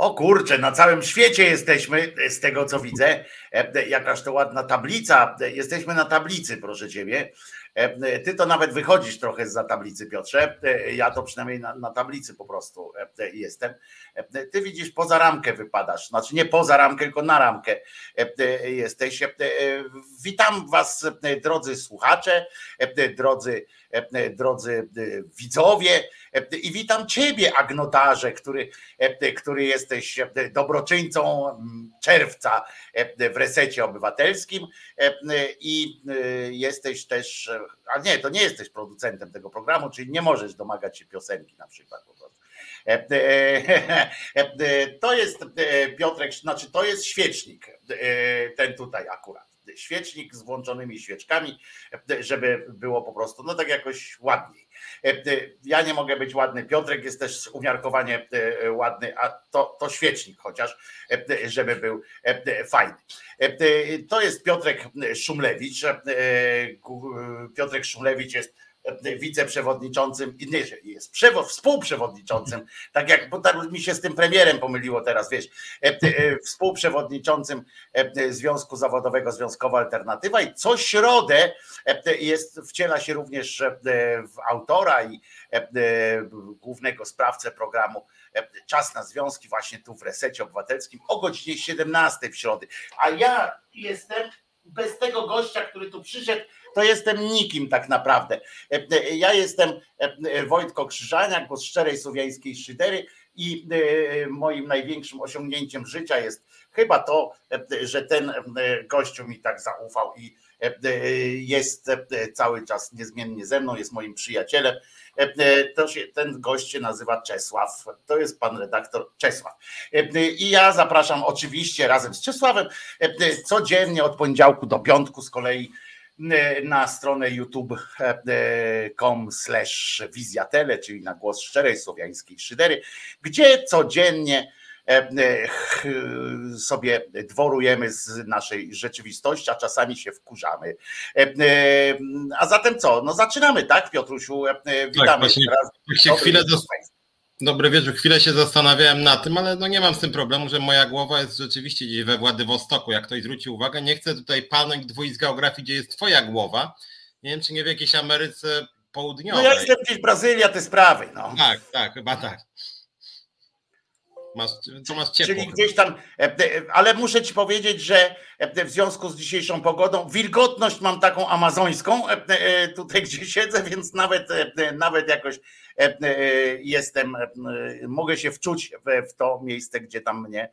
O kurczę, na całym świecie jesteśmy, z tego co widzę. Jakaż to ładna tablica. Jesteśmy na tablicy, proszę ciebie. Ty to nawet wychodzisz trochę za tablicy, Piotrze. Ja to przynajmniej na, na, tablicy po prostu jestem. Ty widzisz, poza ramkę wypadasz. Znaczy nie poza ramkę, tylko na ramkę jesteś. Witam Was, drodzy słuchacze, drodzy, drodzy widzowie. I witam Ciebie, Agnotarze, który, który jesteś dobroczyńcą czerwca w resecie obywatelskim i jesteś też, a nie, to nie jesteś producentem tego programu, czyli nie możesz domagać się piosenki na przykład po prostu. To jest Piotrek, znaczy to jest świecznik, ten tutaj akurat świecznik z włączonymi świeczkami, żeby było po prostu, no tak jakoś ładniej. Ja nie mogę być ładny, Piotrek jest też umiarkowanie ładny, a to, to świecznik chociaż, żeby był fajny. To jest Piotrek Szumlewicz. Piotrek Szumlewicz jest wiceprzewodniczącym, nie, jest współprzewodniczącym, tak jak, bo mi się z tym premierem pomyliło teraz, wiesz, współprzewodniczącym Związku Zawodowego Związkowa Alternatywa i co środę jest, wciela się również w autora i głównego sprawcę programu Czas na Związki właśnie tu w Resecie Obywatelskim o godzinie 17 w środę, a ja jestem bez tego gościa, który tu przyszedł, to jestem nikim tak naprawdę. Ja jestem Wojtko Krzyżaniak, bo z szczerej słowiańskiej szydery i moim największym osiągnięciem życia jest chyba to, że ten gościu mi tak zaufał i jest cały czas niezmiennie ze mną, jest moim przyjacielem. To się, ten gość się nazywa Czesław. To jest pan redaktor Czesław. I ja zapraszam oczywiście razem z Czesławem codziennie od poniedziałku do piątku z kolei na stronę youtube.com slash wizjatele, czyli na głos szczerej słowiańskiej szydery, gdzie codziennie sobie dworujemy z naszej rzeczywistości, a czasami się wkurzamy. A zatem co? No zaczynamy, tak Piotrusiu? Witamy tak, właśnie, teraz. się chwilę Dobry wieczór. Chwilę się zastanawiałem na tym, ale no nie mam z tym problemu, że moja głowa jest rzeczywiście gdzieś we Władywostoku. Jak ktoś zwróci uwagę, nie chcę tutaj palnąć dwóch z geografii, gdzie jest twoja głowa. Nie wiem, czy nie w jakiejś Ameryce Południowej. No ja jestem gdzieś Brazylia, te sprawy. No. Tak, tak, chyba tak. Masz, to masz ciepło. Czyli gdzieś tam, e, e, ale muszę ci powiedzieć, że e, w związku z dzisiejszą pogodą, wilgotność mam taką amazońską, tutaj gdzie siedzę, więc nawet, nawet jakoś jestem, mogę się wczuć w to miejsce, gdzie tam mnie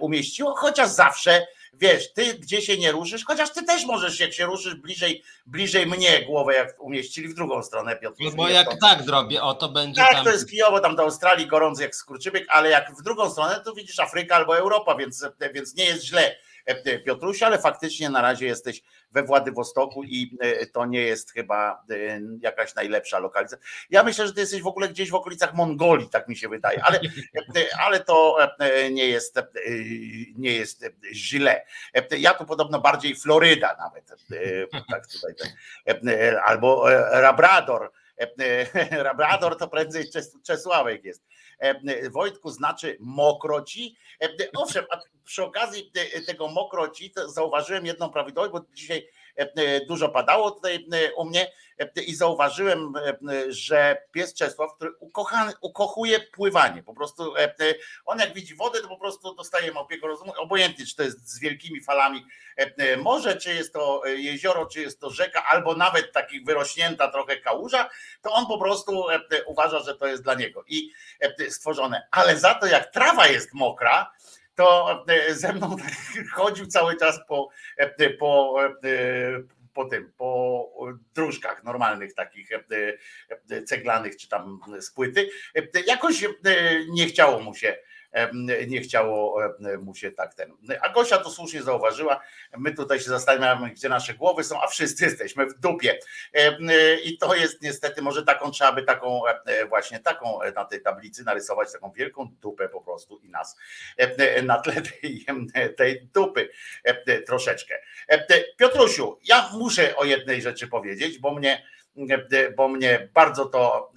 umieściło, chociaż zawsze wiesz, ty gdzie się nie ruszysz, chociaż ty też możesz, jak się ruszysz bliżej, bliżej mnie głowę, jak umieścili w drugą stronę, Piotr. No bo jak tak zrobię, o to będzie Tak, tam... to jest kijowo, tam do Australii gorący jak skurczybyk, ale jak w drugą stronę, to widzisz Afryka albo Europa, więc, więc nie jest źle. E, Piotruś, ale faktycznie na razie jesteś we Władywostoku i e, to nie jest chyba e, jakaś najlepsza lokalizacja. Ja myślę, że ty jesteś w ogóle gdzieś w okolicach Mongolii, tak mi się wydaje, ale, ale to nie jest, nie jest źle. Ja tu podobno bardziej Floryda nawet, tak tutaj, albo Labrador. Labrador to prędzej Czesławek jest. Wojtku znaczy mokroci. Owszem, a przy okazji tego mokroci zauważyłem jedną prawidłowość, bo dzisiaj dużo padało tutaj u mnie i zauważyłem, że pies Czesław, który ukochany, ukochuje pływanie, po prostu on jak widzi wodę, to po prostu dostaje małpiego rozumu, obojętnie czy to jest z wielkimi falami morze, czy jest to jezioro, czy jest to rzeka, albo nawet takich wyrośnięta trochę kałuża, to on po prostu uważa, że to jest dla niego. I stworzone. Ale za to jak trawa jest mokra, to e, ze mną chodził cały czas po, e, po, e, po tym, po dróżkach normalnych takich ceglanych czy tam z płyty. Jakoś nie chciało mu się nie chciało mu się tak ten. A Gosia to słusznie zauważyła, my tutaj się zastanawiamy, gdzie nasze głowy są, a wszyscy jesteśmy w dupie. I to jest niestety, może taką trzeba by taką właśnie taką na tej tablicy narysować, taką wielką dupę po prostu i nas na tle tej, tej dupy troszeczkę. Piotrusiu, ja muszę o jednej rzeczy powiedzieć, bo mnie bo mnie bardzo to,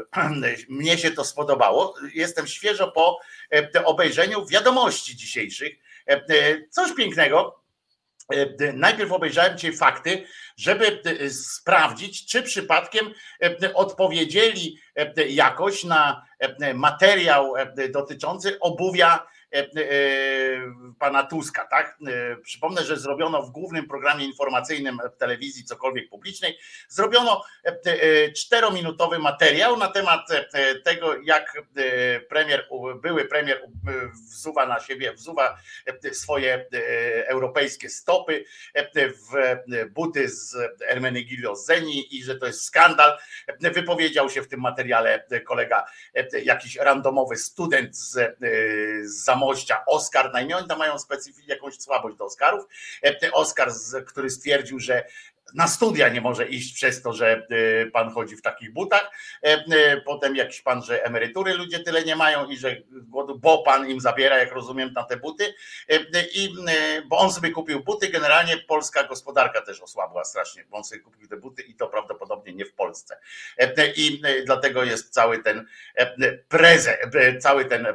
mnie się to spodobało. Jestem świeżo po obejrzeniu wiadomości dzisiejszych. Coś pięknego, Najpierw obejrzałem dzisiaj fakty, żeby sprawdzić, czy przypadkiem odpowiedzieli jakoś na materiał dotyczący obuwia E, e, pana Tuska, tak? E, przypomnę, że zrobiono w głównym programie informacyjnym telewizji cokolwiek publicznej, zrobiono czterominutowy materiał na temat tego, jak premier, były premier wzuwa na siebie, wzuwa swoje europejskie stopy w buty z Ermenegilio Zeni i że to jest skandal. Wypowiedział się w tym materiale kolega, jakiś randomowy student z, z Zamościa, Oskar, najmniej oni tam mają specyficznie jakąś słabość do Oscarów. E, Oskar, który stwierdził, że na studia nie może iść przez to, że y, pan chodzi w takich butach. E, y, potem jakiś pan, że emerytury ludzie tyle nie mają i że głodu, bo pan im zabiera, jak rozumiem, na te buty. E, y, I bo on sobie kupił buty, generalnie polska gospodarka też osłabła strasznie, bo on sobie kupił te buty i to prawdopodobnie nie w Polsce. I dlatego jest cały ten prezent, cały ten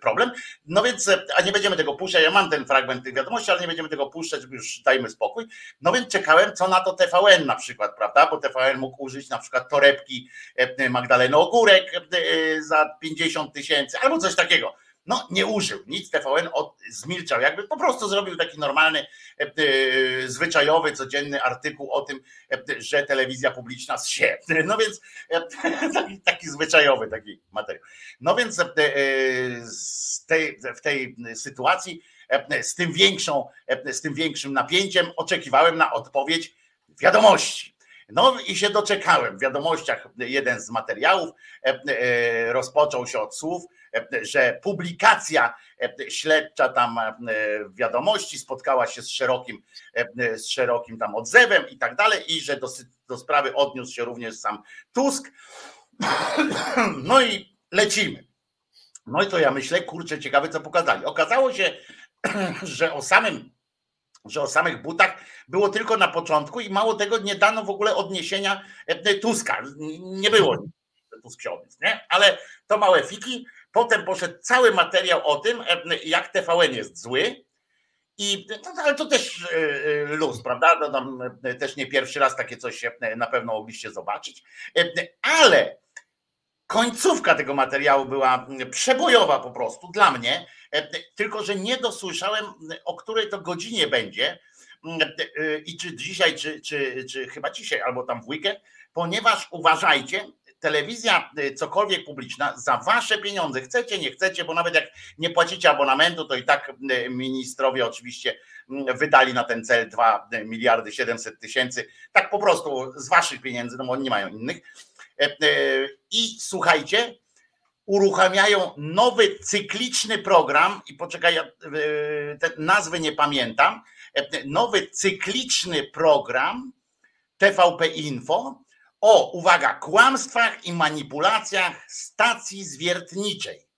problem. No więc, a nie będziemy tego puszczać, ja mam ten fragment tych wiadomości, ale nie będziemy tego puszczać, już dajmy spokój. No więc czekałem co na to TVN na przykład, prawda? Bo TVN mógł użyć na przykład torebki e, Magdaleny Ogórek e, za 50 tysięcy albo coś takiego. No nie użył, nic TVN od, zmilczał, jakby po prostu zrobił taki normalny, e, zwyczajowy, codzienny artykuł o tym, że telewizja publiczna się. No więc taki, taki zwyczajowy taki materiał. No więc z tej, w tej sytuacji E, z tym, większą, e, z tym większym napięciem oczekiwałem na odpowiedź wiadomości. No i się doczekałem. W wiadomościach jeden z materiałów e, rozpoczął się od słów, że publikacja śledcza tam wiadomości spotkała się z szerokim, z szerokim tam odzewem i tak dalej i że do, do sprawy odniósł się również sam Tusk. No i lecimy. No i to ja myślę, kurczę, ciekawe co pokazali. Okazało się, że o samym że o samych butach było tylko na początku i mało tego nie dano w ogóle odniesienia e, Tuska. Nie było Tusk nie? Ale to małe fiki. Potem poszedł cały materiał o tym, e, jak TVN jest zły. I no, ale to też e, luz, prawda? No, tam też nie pierwszy raz takie coś na pewno mogliście zobaczyć. Ale końcówka tego materiału była przebojowa po prostu dla mnie E, tylko że nie dosłyszałem, o której to godzinie będzie e, i czy dzisiaj, czy, czy, czy chyba dzisiaj, albo tam w weekend, ponieważ uważajcie, telewizja e, cokolwiek publiczna za wasze pieniądze, chcecie, nie chcecie, bo nawet jak nie płacicie abonamentu, to i tak ministrowie oczywiście wydali na ten cel 2 miliardy 700 tysięcy, tak po prostu z waszych pieniędzy, no bo oni nie mają innych. I słuchajcie, uruchamiają nowy cykliczny program i poczekaj, ja e, te nazwy nie pamiętam, e, nowy cykliczny program TVP Info o, uwaga, kłamstwach i manipulacjach stacji zwiertniczej.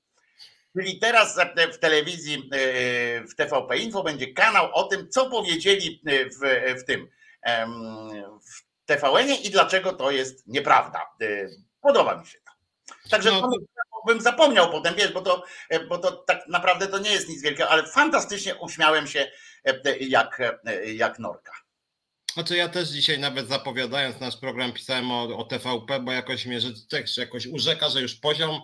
Czyli teraz w telewizji, e, w TVP Info będzie kanał o tym, co powiedzieli w, w tym w TVN i dlaczego to jest nieprawda. Podoba mi się to. Także no bym zapomniał potem, wiesz, bo to, e, bo to tak naprawdę to nie jest nic wielkiego, ale fantastycznie uśmiałem się e, jak, e, jak norka. Znaczy ja też dzisiaj nawet zapowiadając nasz program pisałem o, o TVP, bo jakoś mnie tekst jakoś urzeka, że już poziom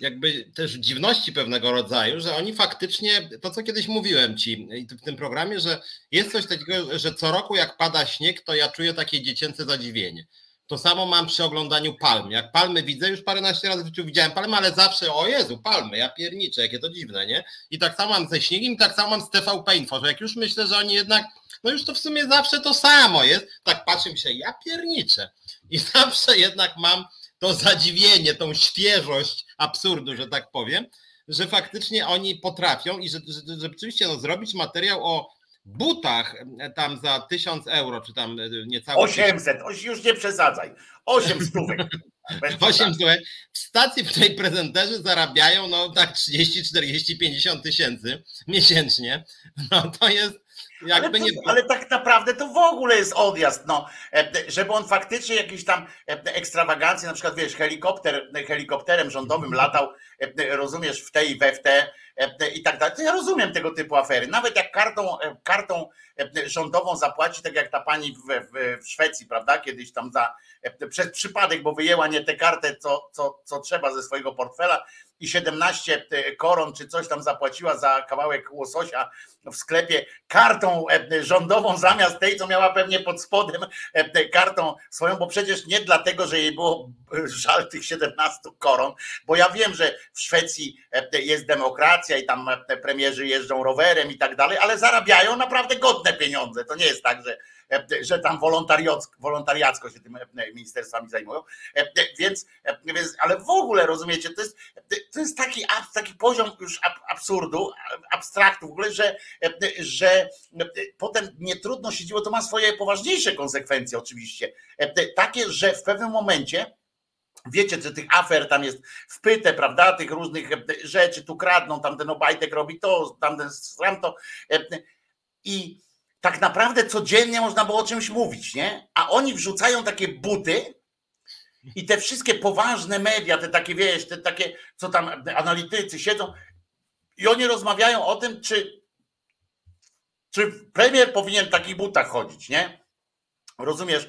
jakby też dziwności pewnego rodzaju, że oni faktycznie, to co kiedyś mówiłem ci w tym programie, że jest coś takiego, że co roku jak pada śnieg, to ja czuję takie dziecięce zadziwienie. To samo mam przy oglądaniu palm. Jak palmy widzę, już paręnaście razy w życiu widziałem palmy, ale zawsze, o Jezu, palmy, ja pierniczę, jakie to dziwne, nie? I tak samo mam ze śniegiem, tak samo mam z TVP Info, że jak już myślę, że oni jednak, no już to w sumie zawsze to samo jest, tak patrzę się, ja pierniczę. I zawsze jednak mam to zadziwienie, tą świeżość absurdu, że tak powiem, że faktycznie oni potrafią i że, że, że rzeczywiście no, zrobić materiał o butach e, tam za 1000 euro, czy tam e, niecałe. 800, już nie przesadzaj. 8 stówek. 8 stówek. W stacji, w której prezenterzy zarabiają no tak 30, 40, 50 tysięcy miesięcznie, no to jest Ale, to, ale, tak naprawdę to w ogóle jest odjazd, no, żeby on faktycznie jakiś tam ekstrawagancje, na przykład wiesz, helikopter, helikopterem rządowym latał, rozumiesz, w te i we w te i tak dalej. To ja rozumiem tego typu afery. Nawet jak kartą, kartą rządową zapłaci, tak jak ta pani w, w, w Szwecji, prawda, kiedyś tam za, przez przypadek, bo wyjęła nie tę kartę, co, co, co trzeba ze swojego portfela, i 17 e, koron czy coś tam zapłaciła za kawałek łososia w sklepie kartą e, rządową zamiast tej, co miała pewnie pod spodem e, kartą swoją, bo przecież nie dlatego, że jej było żal tych 17 koron, bo ja wiem, że w Szwecji jest demokracja i tam premierzy jeżdżą rowerem i tak dalej, ale zarabiają naprawdę godne pieniądze. To nie jest tak, że że tam wolontariacko się tym ministerstwami zajmują. Więc, więc, ale w ogóle rozumiecie, to jest, to jest taki, taki poziom już absurdu, abstraktu w ogóle, że, że potem nie trudno się dziło, to ma swoje poważniejsze konsekwencje oczywiście. Takie, że w pewnym momencie Wiecie, że tych afer tam jest wpyte, prawda? Tych różnych rzeczy, tu kradną, tamten Obajtek robi to, tamten sram to. I tak naprawdę codziennie można było o czymś mówić, nie? A oni wrzucają takie buty i te wszystkie poważne media, te takie, wiesz, te takie, co tam analitycy siedzą i oni rozmawiają o tym, czy, czy premier powinien w takich butach chodzić, nie? Rozumiesz?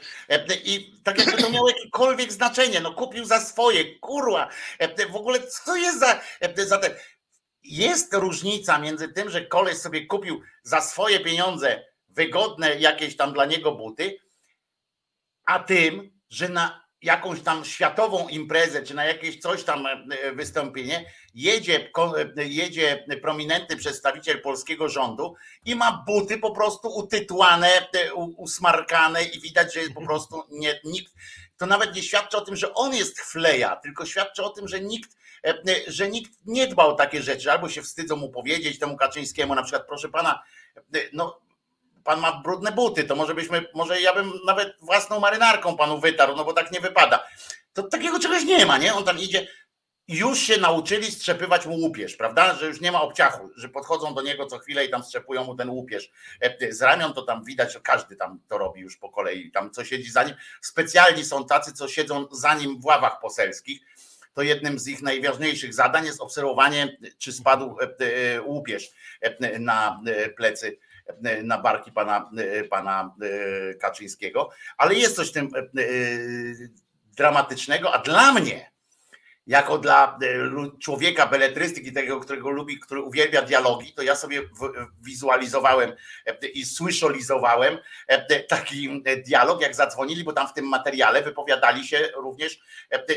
I tak jakby to miało jakiekolwiek znaczenie, no kupił za swoje, kurwa, w ogóle co jest za, za ten... Jest różnica między tym, że koleś sobie kupił za swoje pieniądze wygodne jakieś tam dla niego buty, a tym, że na jakąś tam światową imprezę, czy na jakieś coś tam e, wystąpienie, jedzie, e, jedzie prominentny przedstawiciel polskiego rządu i ma buty po prostu utytłane, e, usmarkane i widać, że jest po prostu nie, nikt, to nawet nie świadczy o tym, że on jest fleja, tylko świadczy o tym, że nikt, że nikt nie dba o takie rzeczy, albo się wstydzą mu powiedzieć temu Kaczyńskiemu, na przykład, proszę pana, no pan ma brudne buty, to może byśmy, może ja bym nawet własną marynarką panu wytarł, no bo tak nie wypada. To takiego czegoś nie ma, nie? On tam idzie, już się nauczyli strzepywać mu łupież, prawda? Że już nie ma obciachu, że podchodzą do niego co chwilę i tam strzepują mu ten łupież. E, z ramion to tam widać, każdy tam to robi już po kolei, tam co siedzi za nim. Specjalni są tacy, co siedzą za nim w ławach poselskich. To jednym z ich najważniejszych zadań jest obserwowanie, czy spadł e, e, łupież na plecy na barki pana, pana e, Kaczyńskiego, ale jest coś w tym e, e, dramatycznego, a dla mnie jako dla człowieka beletrystyki, tego, którego lubi, który uwielbia dialogi, to ja sobie wizualizowałem i słyszolizowałem taki dialog, jak zadzwonili, bo tam w tym materiale wypowiadali się również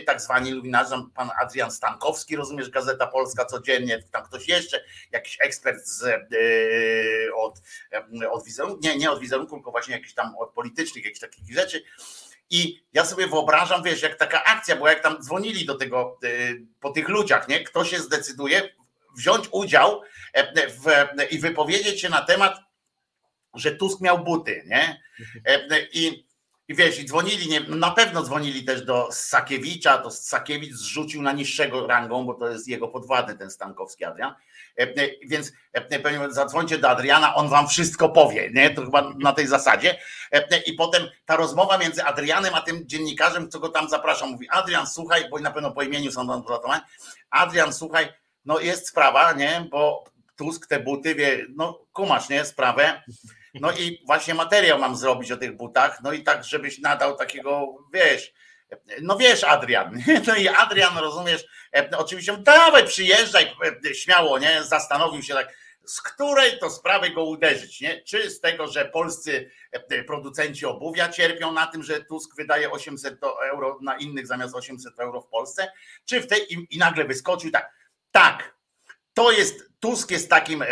tak zwani luminarze, pan Adrian Stankowski, rozumiesz, Gazeta Polska codziennie, tam ktoś jeszcze, jakiś ekspert z, od, od wizerunku, nie, nie od wizerunku, tylko właśnie jakiś tam od politycznych, jakichś takich rzeczy, i ja sobie wyobrażam, wiesz, jak taka akcja, bo jak tam dzwonili do tego, y, po tych ludziach, nie? Kto się zdecyduje wziąć udział e, i wypowiedzieć się na temat, że Tusk miał buty, nie? E, I, i wiesz, i dzwonili, nie, na pewno dzwonili też do Sakiewicza, to Sakiewicz zrzucił na niższego rangą, bo to jest jego podwładny ten Stankowski Adrian, E, e, więc e, zadzwońcie do Adriana, on wam wszystko powie, nie? To chyba na tej zasadzie. I potem ta rozmowa między Adrianem a tym dziennikarzem, co go tam zapraszam, mówi Adrian, słuchaj, bo na pewno po imieniu są tam uratowani. Adrian, słuchaj, no jest sprawa, nie? Bo Tusk te buty wie, no kumasz, nie? Sprawę. No i właśnie materiał mam zrobić o tych butach, no i tak, żebyś nadał takiego, wiesz, no wiesz, Adrian. No i Adrian, rozumiesz, e, oczywiście, dawaj, przyjeżdżaj e, śmiało, nie? Zastanowił się tak, z której to sprawy go uderzyć, nie? Czy z tego, że polscy e, producenci obuwia cierpią na tym, że Tusk wydaje 800 euro na innych zamiast 800 euro w Polsce, czy w tej i, i nagle wyskoczył tak, tak, to jest, Tusk jest takim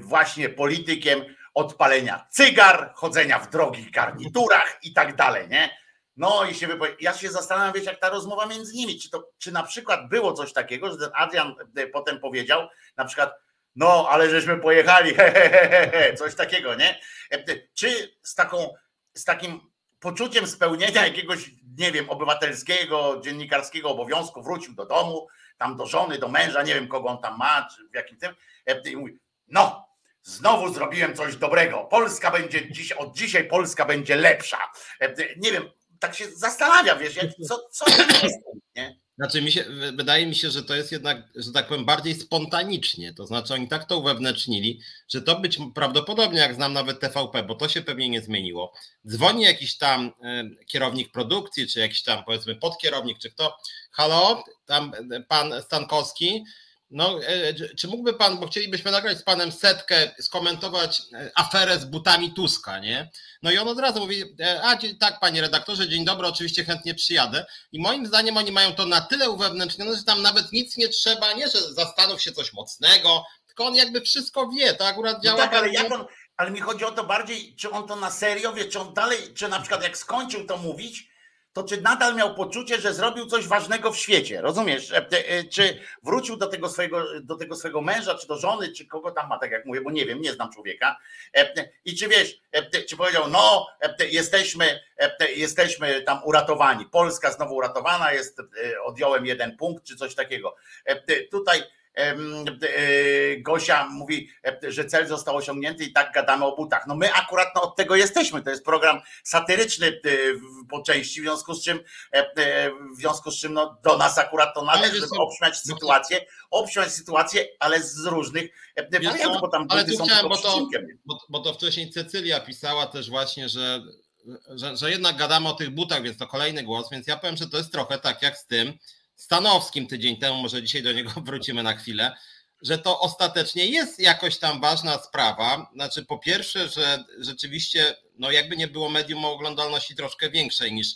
właśnie politykiem odpalenia cygar, chodzenia w drogich garniturach i tak dalej, nie? No i się wypowie... Ja się zastanawiam, wiecie, jak ta rozmowa między nimi, czy, to, czy na przykład było coś takiego, że ten Adrian e, potem powiedział, na przykład, no, ale żeśmy pojechali, he, he, he, coś takiego, nie? E, czy z taką, z takim poczuciem spełnienia jakiegoś, nie wiem, obywatelskiego, dziennikarskiego obowiązku wrócił do domu, tam do żony, do męża, nie wiem kogo on tam ma, czy w jakim tym, e, i mówi, no, Znowu zrobiłem coś dobrego. Polska będzie dziś, od dzisiaj Polska będzie lepsza. Nie wiem, tak się zastanawia, wiesz, co, co jest, nie? Znaczy, mi się, wydaje mi się, że to jest jednak, że tak powiem, bardziej spontanicznie. To znaczy, oni tak to uwewnętrznili, że to być prawdopodobnie, jak znam nawet TVP, bo to się pewnie nie zmieniło. Dzwoni jakiś tam kierownik produkcji, czy jakiś tam powiedzmy podkierownik, czy kto. Halo, tam pan Stankowski no, e, czy mógłby pan, bo chcielibyśmy nagrać z panem setkę, skomentować e, aferę z butami Tuska, nie? No i on od razu mówi, e, a tak panie redaktorze, dzień dobry, oczywiście chętnie przyjadę. I moim zdaniem oni mają to na tyle uwewnętrznione, że tam nawet nic nie trzeba, nie, że zastanów się coś mocnego, tylko on jakby wszystko wie, to akurat no działa. No tak, ale jak on, ale mi chodzi o to bardziej, czy on to na serio wie, czy on dalej, czy na przykład jak skończył to mówić, to czy nadal miał poczucie, że zrobił coś ważnego w świecie, rozumiesz? E, e, czy wrócił do tego swojego, do tego swojego męża, czy do żony, czy kogo tam ma, tak jak mówię, bo nie wiem, nie znam człowieka. E, I czy wiesz, czy powiedział, no, jesteśmy, jesteśmy tam uratowani, Polska znowu uratowana jest, odjąłem jeden punkt, czy coś takiego. Tutaj Gosia mówi, e, że cel został osiągnięty i tak gadamy o butach. No my akurat no, od tego jesteśmy. To jest program satyryczny e, po części, w związku z czym w związku z czym no, do nas akurat to należy, żeby obśmiać sytuację, obśmiać sytuację, ale z różnych wariantów, bo tam ale tu chciałem, bo to, bo, bo to wcześniej Cecylia pisała też właśnie, że że, że jednak gadamy o tych butach, więc to kolejny głos, więc ja powiem, że to jest trochę tak jak z tym, Stanowskim tydzień temu, może dzisiaj do niego wrócimy na chwilę, że to ostatecznie jest jakoś tam ważna sprawa. Znaczy, po pierwsze, że rzeczywiście, no jakby nie było medium o oglądalności troszkę większej niż,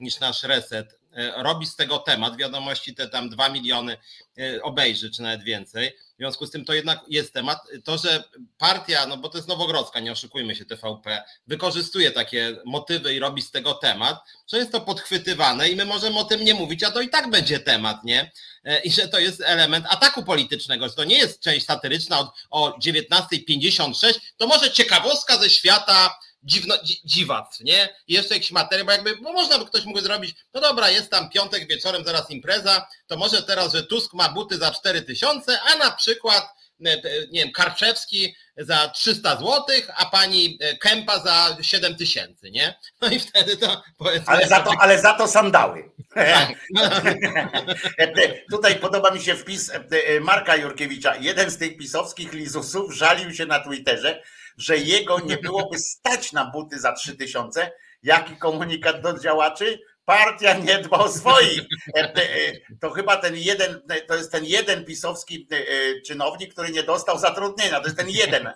niż nasz reset, e, robi z tego temat, wiadomości te tam dwa miliony e, obejrzy, czy nawet więcej. W związku z tym to jednak jest temat. To, że partia, no bo to jest Nowogrodzka, nie oszukujmy się, TVP, wykorzystuje takie motywy i robi z tego temat, że jest to podchwytywane i my możemy o tym nie mówić, a to i tak będzie temat, nie? E, I że to jest element ataku politycznego, że to nie jest część satyryczna od, o 19.56, to może ciekawostka ze świata dziwno, dziwactw, nie? I jeszcze jakiś materiał, bo jakby, bo można by ktoś mógł zrobić, no dobra, jest tam piątek wieczorem, zaraz impreza, to może teraz, że Tusk ma buty za 4 tysiące, a na przykład, e, nie wiem, Karczewski za 300 zł, a pani e, Kępa za 7 tysięcy, nie? No i wtedy to powiedzmy... Ale za to, ale za to sandały. Tak. Tutaj podoba mi się wpis e, Marka Jurkiewicza. Jeden z tych pisowskich lizusów żalił się na Twitterze, że jego nie byłoby stać na buty za 3000. Jaki komunikat do działaczy? Partia nie dba o swoich. E, e, to chyba ten jeden, to jest ten jeden pisowski e, czynownik, który nie dostał zatrudnienia. To jest ten jeden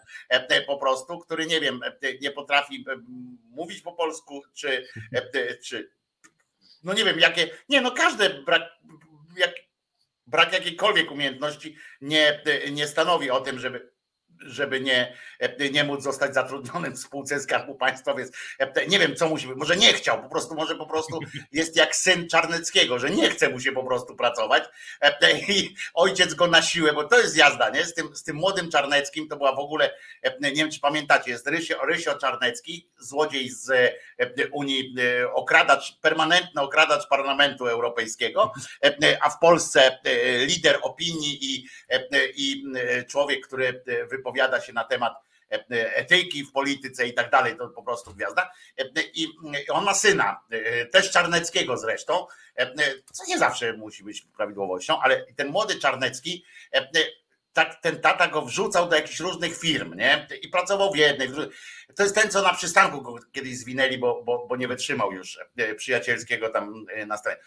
po prostu, który nie wiem, nie potrafi mówić po polsku, czy, czy no nie wiem, jakie. Nie, no każdy brak, jak, brak jakiejkolwiek umiejętności nie, nie stanowi o tym, żeby żeby nie, nie móc zostać zatrudnionym w spółce Skarbu Państwa, więc nie wiem, co musi być. Może nie chciał, po prostu, może po prostu jest jak syn Czarneckiego, że nie chce mu się po prostu pracować i ojciec go na siłę, bo to jest jazda, nie? Z tym, z tym młodym Czarneckim to była w ogóle, nie wiem, czy pamiętacie, jest Rysio, Rysio Czarnecki, złodziej z Unii, okradacz, permanentny okradacz Parlamentu Europejskiego, a w Polsce lider opinii i, i człowiek, który wypowiedział wypowiada się na temat e, e, etyki w polityce i tak dalej, to po prostu gwiazda. E, I on ma syna, też Czarneckiego zresztą, co nie zawsze musi być prawidłowością, ale ten młody Czarnecki, tak ten tata go wrzucał do jakichś różnych firm, nie? I pracował w jednej. To jest ten, co na przystanku go kiedyś zwinęli, bo, bo, bo nie wytrzymał już przyjacielskiego tam na stronie.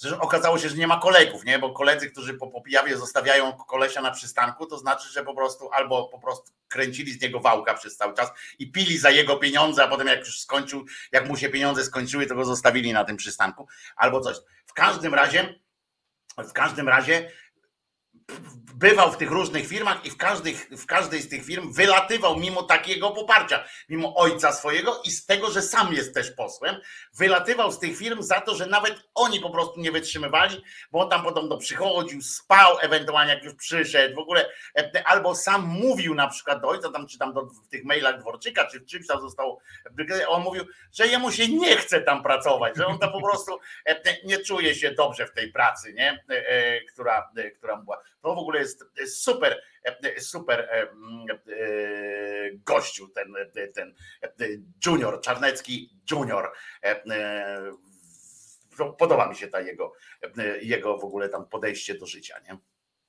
Zresztą okazało się, że nie ma kolegów, nie? Bo koledzy, którzy po popijawie zostawiają kolesia na przystanku, to znaczy, że po prostu albo po prostu kręcili z niego wałka przez cały czas i pili za jego pieniądze, a potem jak już skończył, jak mu się pieniądze skończyły, to go zostawili na tym przystanku, albo coś. W każdym razie, w każdym razie bywał w tych różnych firmach i w, każdej, w każdej z tych firm wylatywał mimo takiego poparcia, mimo ojca swojego i z tego, że sam jest też posłem, wylatywał z tych firm za to, że nawet oni po prostu nie wytrzymywali, bo on tam podobno przychodził, spał ewentualnie jak już przyszedł, w ogóle e, albo sam mówił na przykład do ojca, tam czy tam do, w tych mailach Dworczyka, czy w czymś tam zostało, on mówił, że jemu się nie chce tam pracować, że on tam po prostu e, nie czuje się dobrze w tej pracy, nie? E, która, która była to w ogóle jest super, super gościu, ten, ten junior, Czarnecki junior. Podoba mi się ta jego, jego w ogóle tam podejście do życia, nie?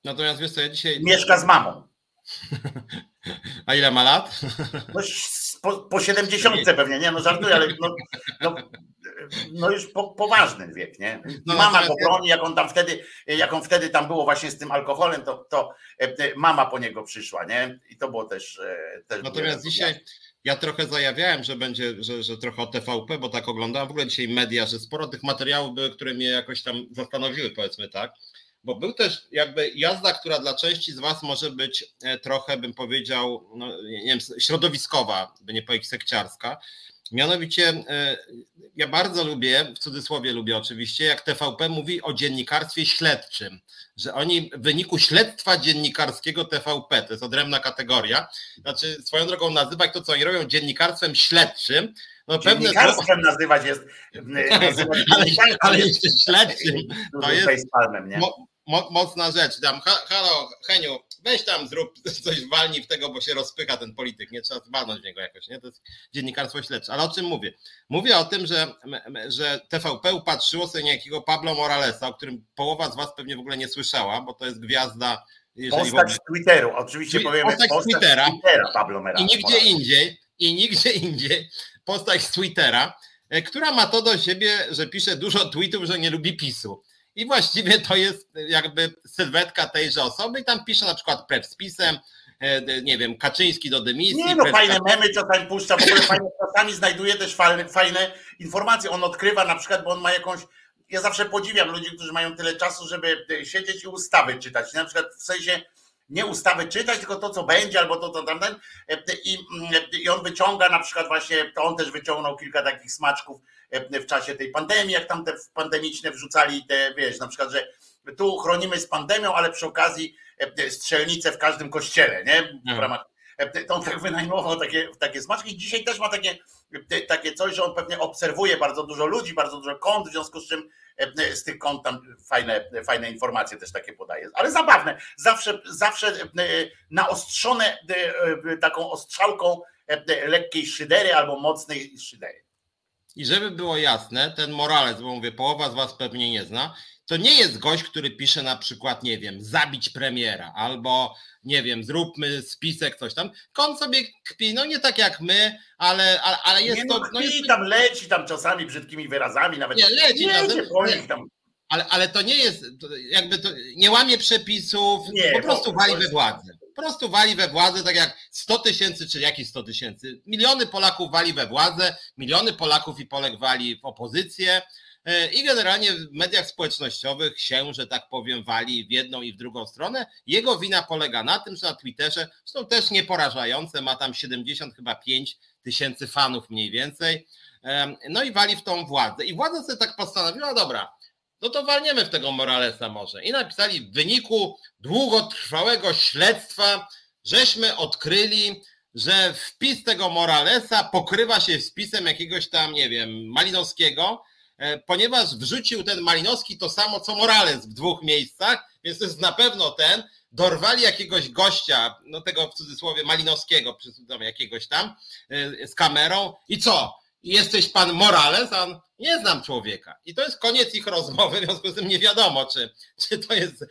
Natomiast wiesz co, ja dzisiaj... Mieszka z mamą. A ile ma lat? No, po, po 70 pewnie, nie? No żartuję, ale no, no, no już po, poważny wiek, nie? No, mama go broni, jak on tam wtedy, jak on wtedy tam było właśnie z tym alkoholem, to, to e, e, mama po niego przyszła, nie? I to było też. E, też Natomiast dzisiaj ja trochę zajawiałem, że będzie, że, że trochę o TVP, bo tak oglądałem w ogóle dzisiaj media, że sporo tych materiałów były, które mnie jakoś tam zastanowiły, powiedzmy tak bo był też jakby jazda, która dla części z Was może być trochę, bym powiedział, no, nie wiem, środowiskowa, by nie powiedzieć sekciarska. Mianowicie e, ja bardzo lubię, w cudzysłowie lubię oczywiście, jak TVP mówi o dziennikarstwie śledczym, że oni w wyniku śledztwa dziennikarskiego TVP, to jest odrębna kategoria, znaczy swoją drogą nazywać to, co oni robią dziennikarstwem śledczym, no Dziennikarstwem pewne... nazywać jest. Nazywać ale, ale jeszcze śledczym. To jest. nie? mo, mocna rzecz. Dam, halo, Heniu, weź tam zrób coś, walni w tego, bo się rozpycha ten polityk, nie trzeba zbanąć w niego jakoś, nie? To jest dziennikarstwo śledcze. Ale o czym mówię? Mówię o tym, że, że TVP upatrzyło sobie niejakiego Pablo Moralesa, o którym połowa z was pewnie w ogóle nie słyszała, bo to jest gwiazda postać ogóle... z Twitteru, oczywiście powiemy postać, postać z Twittera, Twittera Pablo Morales. I nigdzie indziej, i nigdzie indziej postać z Twittera, e, która ma to do siebie, że pisze dużo tweetów, że nie lubi PiSu. I właściwie to jest jakby sylwetka tejże osoby i tam pisze na przykład prew z pisem, e, nie wiem, Kaczyński do dymisji. Nie no, fajne memy czasami puszcza, w ogóle fajne, czasami znajduje też fajne, fajne informacje. On odkrywa na przykład, bo on ma jakąś, ja zawsze podziwiam ludzi, którzy mają tyle czasu, żeby siedzieć i ustawy czytać. Na przykład w sensie nie ustawy czytać, tylko to, co będzie, albo to, to tamten. I, I on wyciąga na przykład właśnie, to on też wyciągnął kilka takich smaczków E, w czasie tej pandemii, jak tam te pandemiczne wrzucali te, wiesz, na przykład, że tu chronimy z pandemią, ale przy okazji e, strzelnice w każdym kościele, nie? W mhm. ramach e, to on tak wynajmował takie, takie smaczki. Dzisiaj też ma takie, takie coś, że on pewnie obserwuje bardzo dużo ludzi, bardzo dużo kont, w związku z czym z tych kont tam fajne, fajne informacje też takie podaje. Ale zabawne, zawsze, zawsze naostrzone taką ostrzałką lekkiej szydery albo mocnej szydery. I żeby było jasne, ten Morales, bo mówię, połowa z Was pewnie nie zna, to nie jest gość, który pisze na przykład, nie wiem, zabić premiera albo, nie wiem, zróbmy spisek, coś tam. On sobie kpi, no nie tak jak my, ale, ale, ale jest nie, no, to. No jest... tam leci tam czasami brzydkimi wyrazami, nawet. Nie, leci nie, tam. Ale, ale to nie jest, jakby to nie łamie przepisów, nie, po prostu wali we władzę po prostu wali we władzę, tak jak 100 tysięcy, czy jakieś 100 tysięcy. Miliony Polaków wali we władzę, miliony Polaków i Polek wali w opozycję. E, I generalnie w mediach społecznościowych się, że tak powiem, wali w jedną i w drugą stronę. Jego wina polega na tym, że na Twitterze, są też nieporażające, ma tam 70 chyba 5 tysięcy fanów mniej więcej. E, no i wali w tą władzę. I władza sobie tak postanowiła, dobra, no to walniemy w tego Moralesa może. I napisali w wyniku długotrwałego śledztwa, żeśmy odkryli, że wpis tego Moralesa pokrywa się z pisem jakiegoś tam, nie wiem, Malinowskiego, e, ponieważ wrzucił ten Malinowski to samo co Morales w dwóch miejscach, więc to jest na pewno ten. Dorwali jakiegoś gościa, no tego w cudzysłowie Malinowskiego, jakiegoś tam, e, z kamerą i co? Jesteś pan Morales, a on nie znam człowieka. I to jest koniec ich rozmowy, w związku z tym nie wiadomo, czy, czy to jest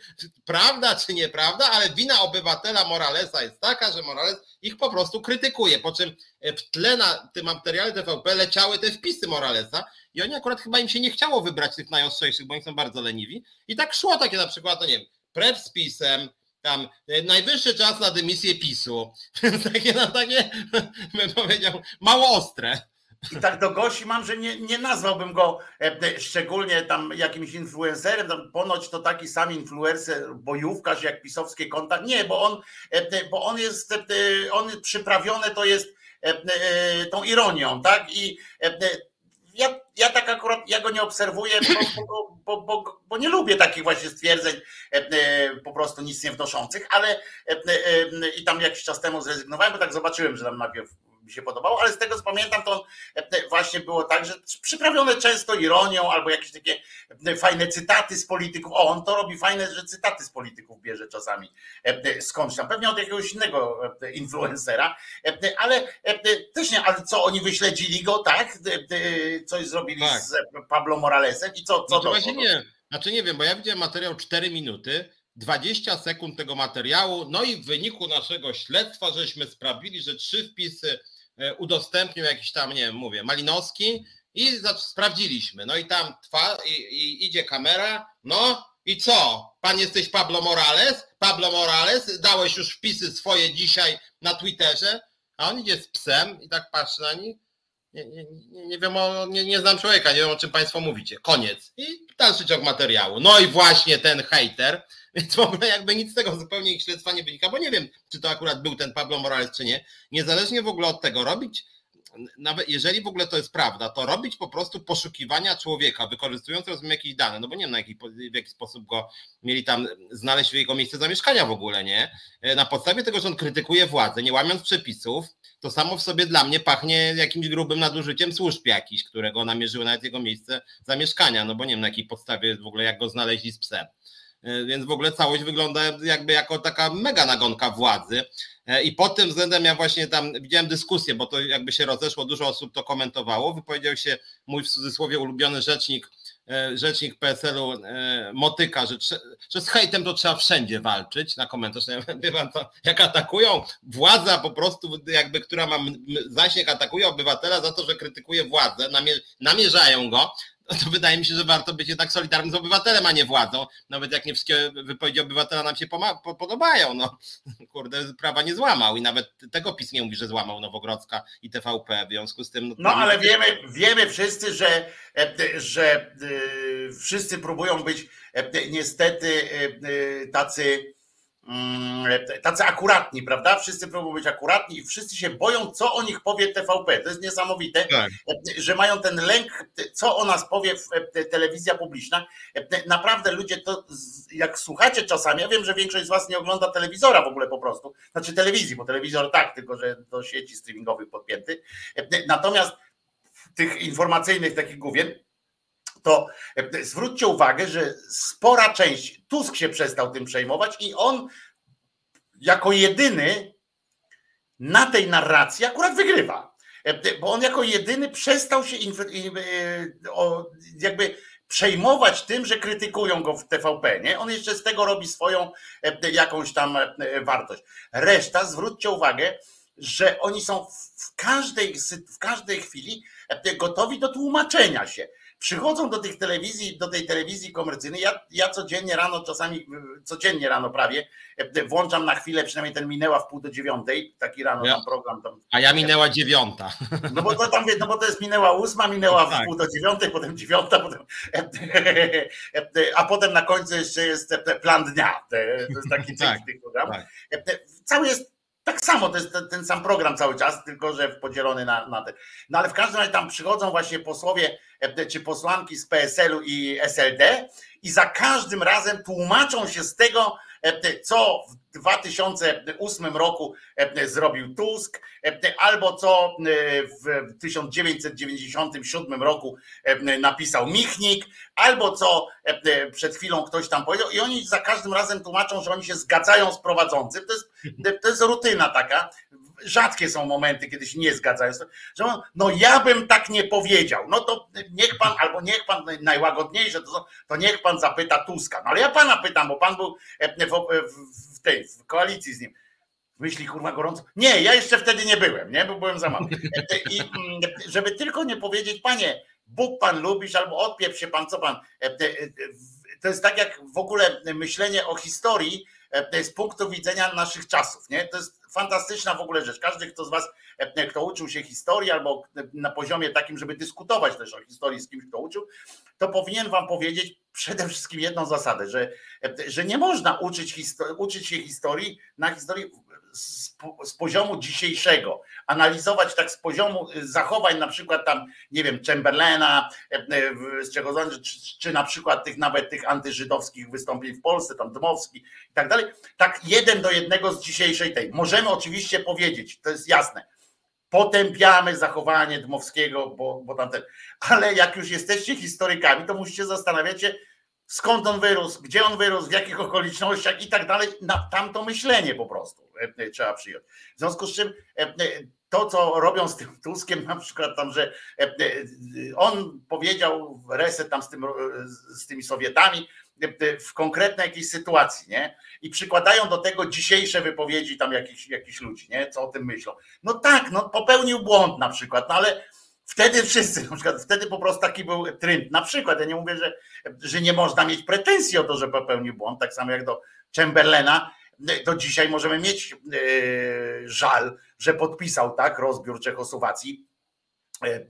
prawda, czy nieprawda, ale wina obywatela Moralesa jest taka, że Morales ich po prostu krytykuje, po czym w tle na tym materiale TVP leciały te wpisy Moralesa i oni akurat chyba im się nie chciało wybrać tych najostrzejszych, bo oni są bardzo leniwi i tak szło takie na przykład, no nie wiem, prew z pisem, tam e, najwyższy czas na dymisję PiSu, takie, no takie, bym powiedział, mało ostre. I tak do Gosi mam, że nie, nie nazwałbym go e, e, szczególnie tam jakimś influencerem, tam ponoć to taki sam influencer, bojówkarz jak pisowskie konta. Nie, bo on, e, bo on jest, on przyprawione to jest tą ironią, tak? I ja, ja tak akurat, ja go nie obserwuję, bo, bo, bo, bo, nie lubię takich właśnie stwierdzeń po prostu nic nie wnoszących, ale i tam jakiś czas temu zrezygnowałem, bo tak zobaczyłem, że tam najpierw mi się podobało, ale z tego co pamiętam, to właśnie było tak, że przyprawione często ironią albo jakieś takie fajne cytaty z polityków. O, on to robi fajne, że cytaty z polityków bierze czasami skądś tam, pewnie od jakiegoś innego influencera, ale też nie, ale co oni wyśledzili go, tak? Coś zrobili tak. z Pablo Moralesem i co, co no to właśnie nie. Znaczy nie wiem, bo ja widziałem materiał 4 minuty, 20 sekund tego materiału, no i w wyniku naszego śledztwa żeśmy sprawili, że trzy wpisy e, udostępnił jakiś tam, nie wiem, mówię, Malinowski i sprawdziliśmy. No i tam trwa, i, i idzie kamera, no i co? Pan jesteś Pablo Morales? Pablo Morales, dałeś już wpisy swoje dzisiaj na Twitterze, a on idzie z psem i tak patrzy na nich nie, nie, nie, wiem, o, nie, nie znam człowieka, nie wiem o czym Państwo mówicie. Koniec. I dalszy ciąg materiału. No i właśnie ten hater, więc w ogóle jakby nic z tego zupełnie ich śledztwa nie wynika, bo nie wiem, czy to akurat był ten Pablo Morales, czy nie. Niezależnie w ogóle od tego robić, nawet jeżeli w ogóle to jest prawda, to robić po prostu poszukiwania człowieka, wykorzystując rozumiem jakieś dane, no bo nie wiem na jaki, w jaki sposób go mieli tam znaleźć jego miejsce zamieszkania w ogóle, nie? Na podstawie tego, że on krytykuje władzę, nie łamiąc przepisów, to samo w sobie dla mnie pachnie jakimś grubym nadużyciem służb jakiś, którego namierzyły nawet jego miejsce zamieszkania, no bo nie wiem na jakiej podstawie w ogóle jak go znaleźli z psem. E, więc w ogóle całość wygląda jakby jako taka mega nagonka władzy. E, I pod tym względem ja właśnie tam widziałem dyskusję, bo to jakby się rozeszło, dużo osób to komentowało. Wypowiedział się mój w cudzysłowie ulubiony rzecznik E, rzecznik PSL-u motyka, że, że z hejtem to trzeba wszędzie walczyć na komentarz. Jak atakują władza po prostu jakby, która ma zasięg, atakuje obywatela za to, że krytykuje władzę, namierzają go, no to wydaje mi się, że warto być jednak solidarnym z obywatelem, a nie władzą. Nawet jak nie wszystkie wypowiedzi obywatela nam się podobają, no kurde, prawa nie złamał i nawet tego PiS nie mówi, że złamał Nowogrodzka i TVP, w związku z tym... No, no ale wiemy, wiemy wszyscy, że, e, że e, wszyscy próbują być e, niestety tacy tacy akuratni, prawda? Wszyscy próbują być akuratni i wszyscy się boją, co o nich powie TVP. To jest niesamowite, tak. że mają ten lęk, co o nas powie telewizja publiczna. Naprawdę ludzie to, jak słuchacie czasami, ja wiem, że większość z was nie ogląda telewizora w ogóle po prostu, znaczy telewizji, bo telewizor tak, tylko że do sieci streamingowych podpięty. Natomiast tych informacyjnych takich główien, to e, zwróćcie uwagę, że spora część, Tusk się przestał tym przejmować i on jako jedyny na tej narracji akurat wygrywa. E, bo on jako jedyny przestał się e, jakby przejmować tym, że krytykują go w TVP. Nie? On jeszcze z tego robi swoją jakąś tam wartość. Reszta, zwróćcie uwagę, że oni są w każdej, w każdej chwili gotowi do tłumaczenia się przychodzą do tych telewizji, do tej telewizji komercyjnej. Ja, ja codziennie rano, czasami codziennie rano prawie, e, włączam na chwilę, przynajmniej ten minęła w pół do dziewiątej, taki rano ja, tam program. Tam, a ja minęła dziewiąta. No bo to tam, no bo to jest minęła ósma, minęła tak. w pół do dziewiątej, potem dziewiąta, potem, a potem na końcu jeszcze jest plan dnia. To jest taki tak, program. Tak. Cały jest tak samo, to jest ten, sam program cały czas, tylko że podzielony na, na. No ale w każdym razie tam przychodzą właśnie posłowie e, czy posłanki z PSL-u i SLD i za każdym razem tłumaczą się z tego, co w 2008 roku e, zrobił Tusk, albo co w 1997 roku napisał Michnik, albo co przed chwilą ktoś tam powiedział, i oni za każdym razem tłumaczą, że oni się zgadzają z prowadzącym. To jest, to jest rutyna taka. Rzadkie są momenty, kiedy się nie zgadzają. Że on, no ja bym tak nie powiedział. No to niech pan, albo niech pan najłagodniejsze, to, to niech pan zapyta Tuska. No ale ja pana pytam, bo pan był w, w tej w koalicji z nim. Myśli kurwa gorąco. Nie, ja jeszcze wtedy nie byłem, nie, bo byłem za mały. I żeby tylko nie powiedzieć, panie, Bóg pan lubisz, albo odpieprz się pan, co pan. To jest tak jak w ogóle myślenie o historii z punktu widzenia naszych czasów. Nie? To jest fantastyczna w ogóle rzecz. Każdy, kto z Was, kto uczył się historii albo na poziomie takim, żeby dyskutować też o historii z kimś, kto uczył, to powinien Wam powiedzieć przede wszystkim jedną zasadę, że, że nie można uczyć, uczyć się historii na historii z, z, poziomu dzisiejszego, analizować tak z poziomu zachowań, na przykład tam, nie wiem, Chamberlaina, z czego czy, czy na przykład tych nawet tych antyżydowskich wystąpień w Polsce, tam Dmowski i tak dalej, tak jeden do jednego z dzisiejszej tej. Możemy oczywiście powiedzieć, to jest jasne, potępiamy zachowanie Dmowskiego, bo, bo tamten. Ale jak już jesteście historykami, to musicie zastanawiać się, skąd on wyrósł, gdzie on wyrósł, w jakich okolicznościach i tak dalej. Na tamto myślenie po prostu e, trzeba przyjąć. W związku z czym to, co robią z tym Tuskiem, na przykład tam, że on powiedział reset tam z, tym, z tymi Sowietami, w konkretnej jakiejś sytuacji, nie? I przykładają do tego dzisiejsze wypowiedzi tam jakichś, jakichś ludzi, nie? Co o tym myślą. No tak, no popełnił błąd na przykład, no ale wtedy wszyscy, na przykład wtedy po prostu taki był trend. Na przykład, ja nie mówię, że, że nie można mieć pretensji o to, że popełnił błąd, tak samo jak do Chamberlaina, do dzisiaj możemy mieć yy, żal, że podpisał tak rozbiór Czechosłowacji, yy,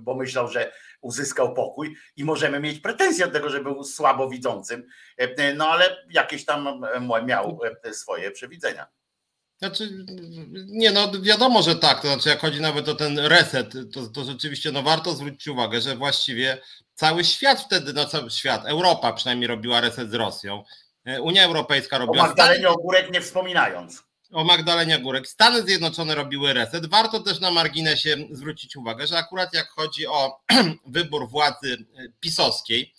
bo myślał, że uzyskał pokój i możemy mieć pretensje do tego, że był słabowidzącym, e, no ale jakieś tam e, miał e, swoje przewidzenia. Znaczy, nie, no wiadomo, że tak. To znaczy, jak chodzi nawet o ten reset, to, to rzeczywiście no, warto zwrócić uwagę, że właściwie cały świat wtedy, no cały świat, Europa przynajmniej robiła reset z Rosją. Unia Europejska robiła. O Magdalenie Ogórek nie wspominając o Magdalenie Górek. Stany Zjednoczone robiły reset. Warto też na marginesie zwrócić uwagę, że akurat jak chodzi o wybór władzy e, pisowskiej,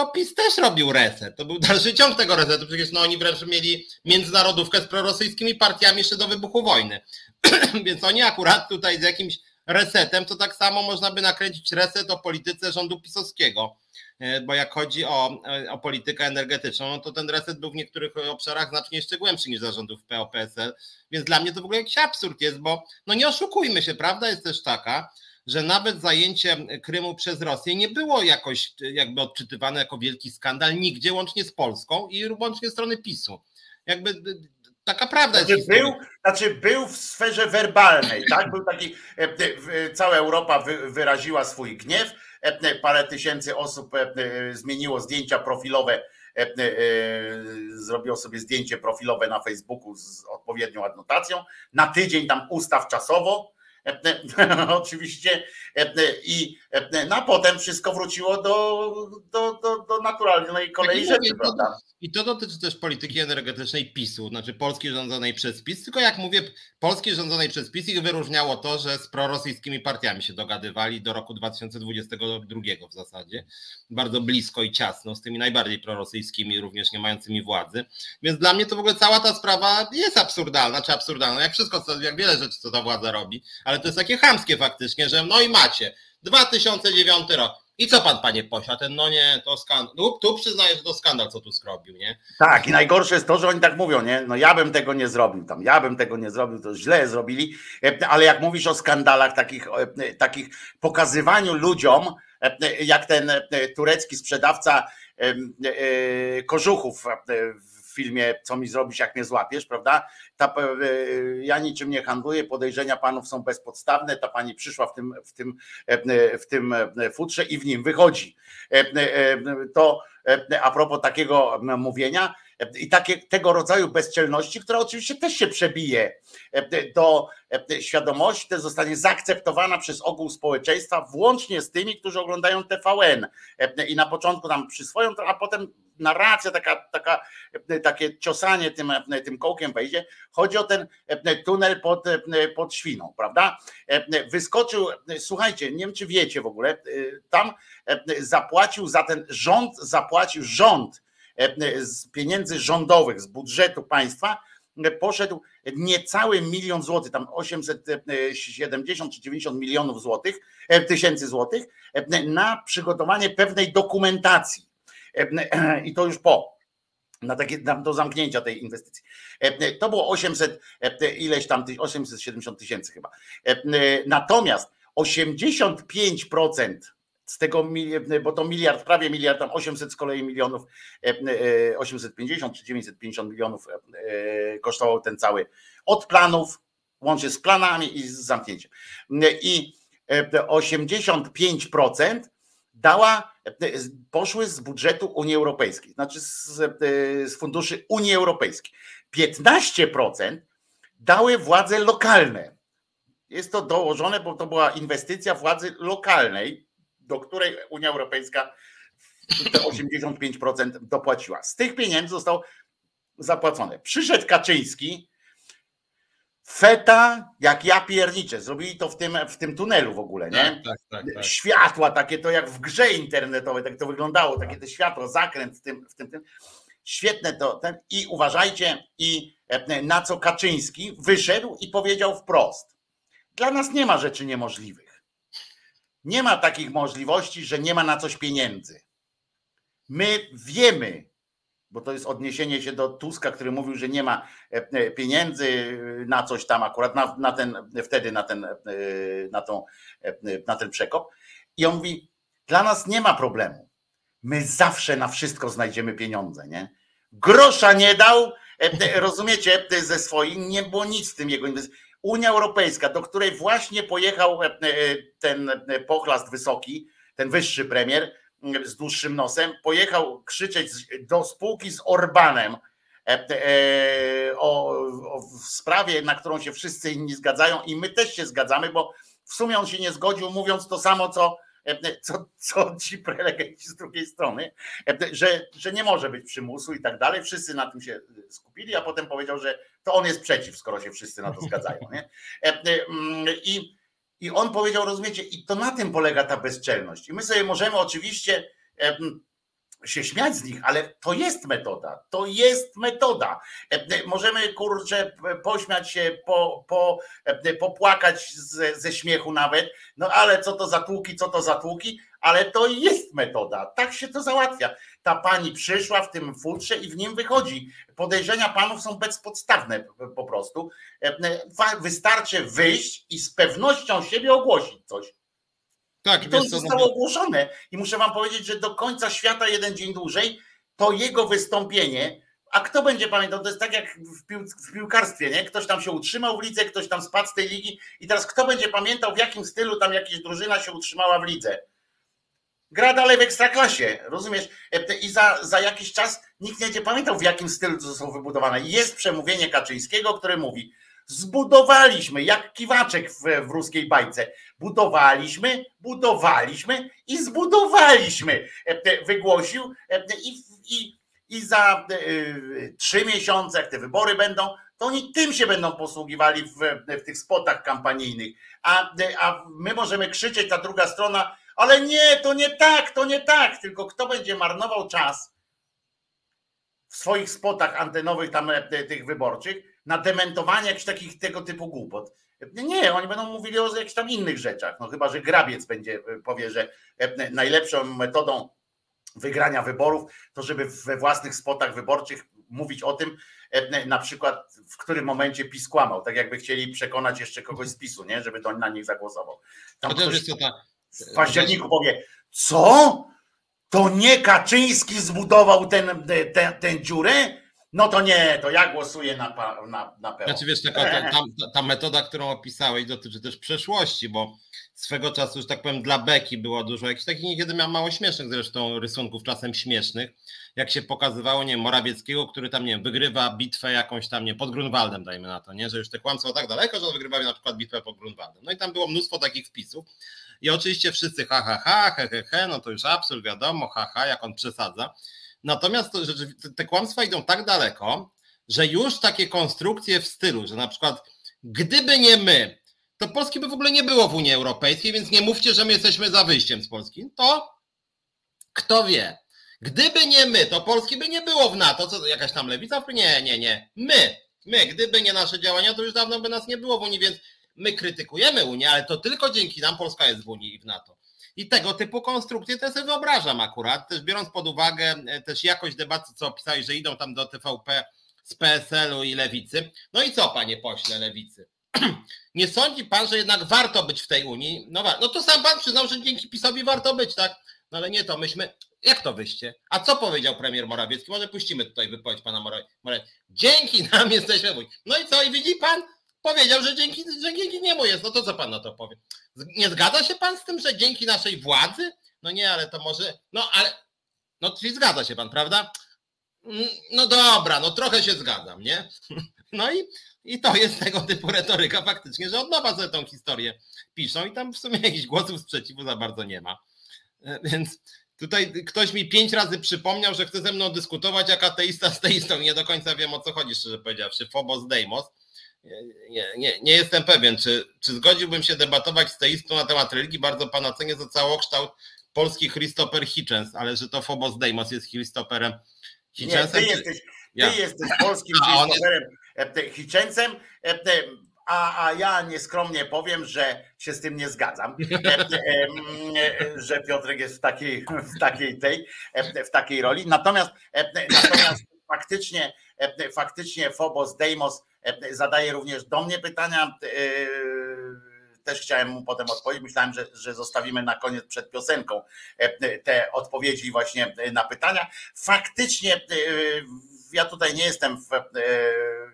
to PiS też robił reset. To był dalszy ciąg tego resetu. Przecież no, oni wręcz mieli międzynarodówkę z prorosyjskimi partiami jeszcze do wybuchu wojny. Więc oni akurat tutaj z jakimś resetem, to tak samo można by nakręcić reset o polityce rządu pisowskiego. E, bo jak chodzi o, e, o politykę energetyczną, no to ten reset był w niektórych obszarach znacznie jeszcze głębszy niż zarządów PO-PSL, więc dla mnie to w ogóle jakiś absurd jest, bo no nie oszukujmy się, prawda jest też taka, że nawet zajęcie Krymu przez Rosję nie było jakoś jakby odczytywane jako wielki skandal nigdzie, łącznie z Polską i łącznie strony PiSu. Jakby taka prawda znaczy, jest. Był, znaczy był w sferze werbalnej, tak? Był taki, e, cała Europa wyraziła swój gniew, E, parę tysięcy osób e, e, zmieniło zdjęcia profilowe, zrobiło sobie zdjęcie profilowe na Facebooku z odpowiednią adnotacją. Na tydzień tam ustaw czasowo, oczywiście i no, a potem wszystko wróciło do, do, do, do naturalnej kolei tak rzeczy, prawda? I to dotyczy też polityki energetycznej PiSu, znaczy Polski rządzonej przez PiS, tylko jak mówię, Polski rządzonej przez PiS ich wyróżniało to, że z prorosyjskimi partiami się dogadywali do roku 2022 w zasadzie, bardzo blisko i ciasno, z tymi najbardziej prorosyjskimi, również nie mającymi władzy, więc dla mnie to w ogóle cała ta sprawa jest absurdalna, czy absurdalna, jak wszystko, jak wiele rzeczy, co ta władza robi, ale to jest takie chamskie faktycznie, że no i macie, 2009 rok, i co pan, panie posia, ten no nie, to skandal. Tu, tu przyznaję, że to skandal, co tu skrobił, nie? Tak, i najgorsze jest to, że oni tak mówią, nie? No ja bym tego nie zrobił tam, ja bym tego nie zrobił, to źle zrobili, e, ale jak mówisz o skandalach, takich, e, takich pokazywaniu ludziom, e, jak ten turecki sprzedawca kożuchów w filmie Co mi zrobisz, jak mnie złapiesz, prawda? Ta, ja niczym nie handluję, podejrzenia panów są bezpodstawne. Ta pani przyszła w tym, w tym, w tym futrze i w nim wychodzi. To a propos takiego mówienia, i takie, tego rodzaju bezczelności, która oczywiście też się przebije do świadomości, to zostanie zaakceptowana przez ogół społeczeństwa, włącznie z tymi, którzy oglądają TVN. I na początku tam przyswoją, a potem narracja, taka, taka, takie ciosanie tym, tym kołkiem wejdzie. Chodzi o ten tunel pod, pod świną, prawda? Wyskoczył, słuchajcie, nie wiem czy wiecie w ogóle, tam zapłacił za ten rząd, zapłacił rząd z pieniędzy rządowych, z budżetu państwa, poszedł niecały milion złotych, tam 870 czy 90 milionów złotych, tysięcy złotych na przygotowanie pewnej dokumentacji i to już po na takie, do zamknięcia tej inwestycji. To było 800, ileś tam, 870 tysięcy chyba. Natomiast 85% z tego, bo to miliard, prawie miliard, tam 800 z kolei milionów, 850 czy 950 milionów kosztował ten cały od planów, łącznie z planami i z zamknięciem. I 85% dała, poszły z budżetu Unii Europejskiej, znaczy z, z funduszy Unii Europejskiej. 15% dały władze lokalne. Jest to dołożone, bo to była inwestycja władzy lokalnej, do której Unia Europejska te 85% dopłaciła. Z tych pieniędzy został zapłacone. Przyszedł Kaczyński, Feta, jak ja pierniczę. Zrobili to w tym, w tym tunelu w ogóle, nie? Tak, tak, tak, tak. Światła takie, to jak w grze internetowej, tak to wyglądało, takie te światło, zakręt w tym, w tym, tym. Świetne to. Ten, I uważajcie, i e, na co Kaczyński wyszedł i powiedział wprost. Dla nas nie ma rzeczy niemożliwych. Nie ma takich możliwości, że nie ma na coś pieniędzy. My wiemy, bo to jest odniesienie się do Tuska, który mówił, że nie ma e, e, pieniędzy na coś tam akurat na, na ten, wtedy na ten, e, na, tą, na ten przekop. I on mówi, dla nas nie ma problemu. My zawsze na wszystko znajdziemy pieniądze, nie? Grosza nie dał, rozumiecie, ze swoich, nie było nic w tym jego Unia Europejska, do której właśnie pojechał ten pochlast wysoki, ten wyższy premier, z dłuższym nosem, pojechał krzyczeć do spółki z Orbanem e, e, o, o sprawie, na którą się wszyscy inni zgadzają i my też się zgadzamy, bo w sumie on się nie zgodził, mówiąc to samo, co, e, co, co ci prelegenci z drugiej strony, że, że nie może być przymusu i tak dalej. Wszyscy na tym się skupili, a potem powiedział, że to on jest przeciw, skoro się wszyscy na to zgadzają. Nie? I i on powiedział, rozumiecie, i to na tym polega ta bezczelność. I my sobie możemy oczywiście się śmiać z nich, ale to jest metoda. To jest metoda. Możemy kurczę pośmiać się, po, po, popłakać ze, ze śmiechu nawet, no ale co to za tłuki, co to za tłuki, ale to jest metoda. Tak się to załatwia. Ta pani przyszła w tym futrze i w nim wychodzi. Podejrzenia panów są bezpodstawne po prostu. Wystarczy wyjść i z pewnością siebie ogłosić coś. Tak, I to zostało ogłoszone. I muszę wam powiedzieć, że do końca świata jeden dzień dłużej to jego wystąpienie. A kto będzie pamiętał? To jest tak jak w, pił, w piłkarstwie, nie? Ktoś tam się utrzymał w lidze, ktoś tam spadł z tej ligi i teraz kto będzie pamiętał, w jakim stylu tam jakaś drużyna się utrzymała w lidze? gra dalej w ekstraklasie, rozumiesz? E, I za, za jakiś czas nikt nie będzie pamiętał, w jakim stylu to są wybudowane. Jest przemówienie Kaczyńskiego, które mówi: Zbudowaliśmy, jak kiwaczek w, w ruskiej bajce. Budowaliśmy, budowaliśmy i zbudowaliśmy. E, wygłosił e, i, i, i za trzy miesiące, jak te wybory będą, to oni tym się będą posługiwali w, w tych spotach kampanijnych. A, a my możemy krzyczeć, ta druga strona, ale nie, to nie tak, to nie tak, tylko kto będzie marnował czas w swoich spotach antenowych tam e, tych wyborczych na dementowanie jakichś takich tego typu głupot. Nie, oni będą mówili o jakichś tam innych rzeczach. No chyba, że grabiec będzie e, powie, że e, najlepszą metodą wygrania wyborów to żeby we własnych spotach wyborczych mówić o tym, na przykład w którym momencie PiS kłamał, tak jakby chcieli przekonać jeszcze kogoś z PiSu, nie? żeby to na nich zagłosował. Tam ktoś, w październiku powie, co? To nie Kaczyński zbudował ten, ten, ten dziurę? No to nie, to ja głosuję na, na, na PO. Znaczy wiesz, taka, ta, ta, ta, metoda, którą opisałeś dotyczy też przeszłości, bo swego czasu, że tak powiem, dla Beki było dużo jakichś takich niekiedy miał mało śmiesznych zresztą rysunków, czasem śmiesznych, jak się pokazywało, nie wiem, Morawieckiego, który tam, nie wiem, wygrywa bitwę jakąś tam, nie, pod Grunwaldem, dajmy na to, nie, że już te kłamstwa tak daleko, że on wygrywa na przykład bitwę pod Grunwaldem. No i tam było mnóstwo takich wpisów, i oczywiście wszyscy ha, ha, ha, he, he, he, no to już absurd, wiadomo, ha, ha, jak on przesadza. Natomiast te kłamstwa idą tak daleko, że już takie konstrukcje w stylu, że na przykład gdyby nie my, to Polski by w ogóle nie było w Unii Europejskiej, więc nie mówcie, że my jesteśmy za wyjściem z Polski. To kto wie. Gdyby nie my, to Polski by nie było w NATO. Co jakaś tam lewica? Nie, nie, nie. My, my, gdyby nie nasze działania, to już dawno by nas nie było w Unii, więc my krytykujemy Unię, ale to tylko dzięki nam Polska jest w Unii i w NATO. I tego typu konstrukcje też sobie wyobrażam akurat, też biorąc pod uwagę e, też jakość debaty, co opisałeś, że idą tam do TVP z PSL-u i Lewicy. No i co, panie pośle Lewicy? Nie sądzi pan, że jednak warto być w tej Unii? No, no to sam pan przyznał, że dzięki PiSowi warto być, tak? No ale nie to, myśmy, jak to wyście? A co powiedział premier Morawiecki? Może puścimy tutaj wypowiedź pana Morawieckiego. Dzięki nam jesteśmy. No i co, i widzi pan? Powiedział, że dzięki, że dzięki niemu jest. No to co pan na to powie? Nie zgadza się pan z tym, że dzięki naszej władzy? No nie, ale to może. No ale. No czyli zgadza się pan, prawda? Mm, no dobra, no trochę się zgadzam, nie? No i, i to jest tego typu retoryka faktycznie, że od nowa sobie tą historię piszą i tam w sumie jakichś głosów sprzeciwu za bardzo nie ma. E, więc tutaj ktoś mi pięć razy przypomniał, że chce ze mną dyskutować jak ateista z teistą. Nie do końca wiem o co chodzi, szczerze powiedziawszy. Phobos Deimos nie, nie, nie jestem pewien, czy, czy zgodziłbym się debatować z teistą na temat religii. Bardzo pana cenię za całokształt polski Christopher Hitchens, ale że to Phobos Deimos jest Christopherem Hitchensem. Nie, ty jesteś, ty ja. jesteś polskim Christopherem jest... Hitchensem a, a ja nieskromnie powiem, że się z tym nie zgadzam, że Piotrek jest w takiej, w takiej tej, w takiej roli. Natomiast, natomiast faktycznie, faktycznie Phobos Deimos zadaje również do mnie pytania. Też chciałem mu potem odpowiedzieć. Myślałem, że, że zostawimy na koniec przed piosenką te odpowiedzi właśnie na pytania. Faktycznie ja tutaj nie jestem w, e,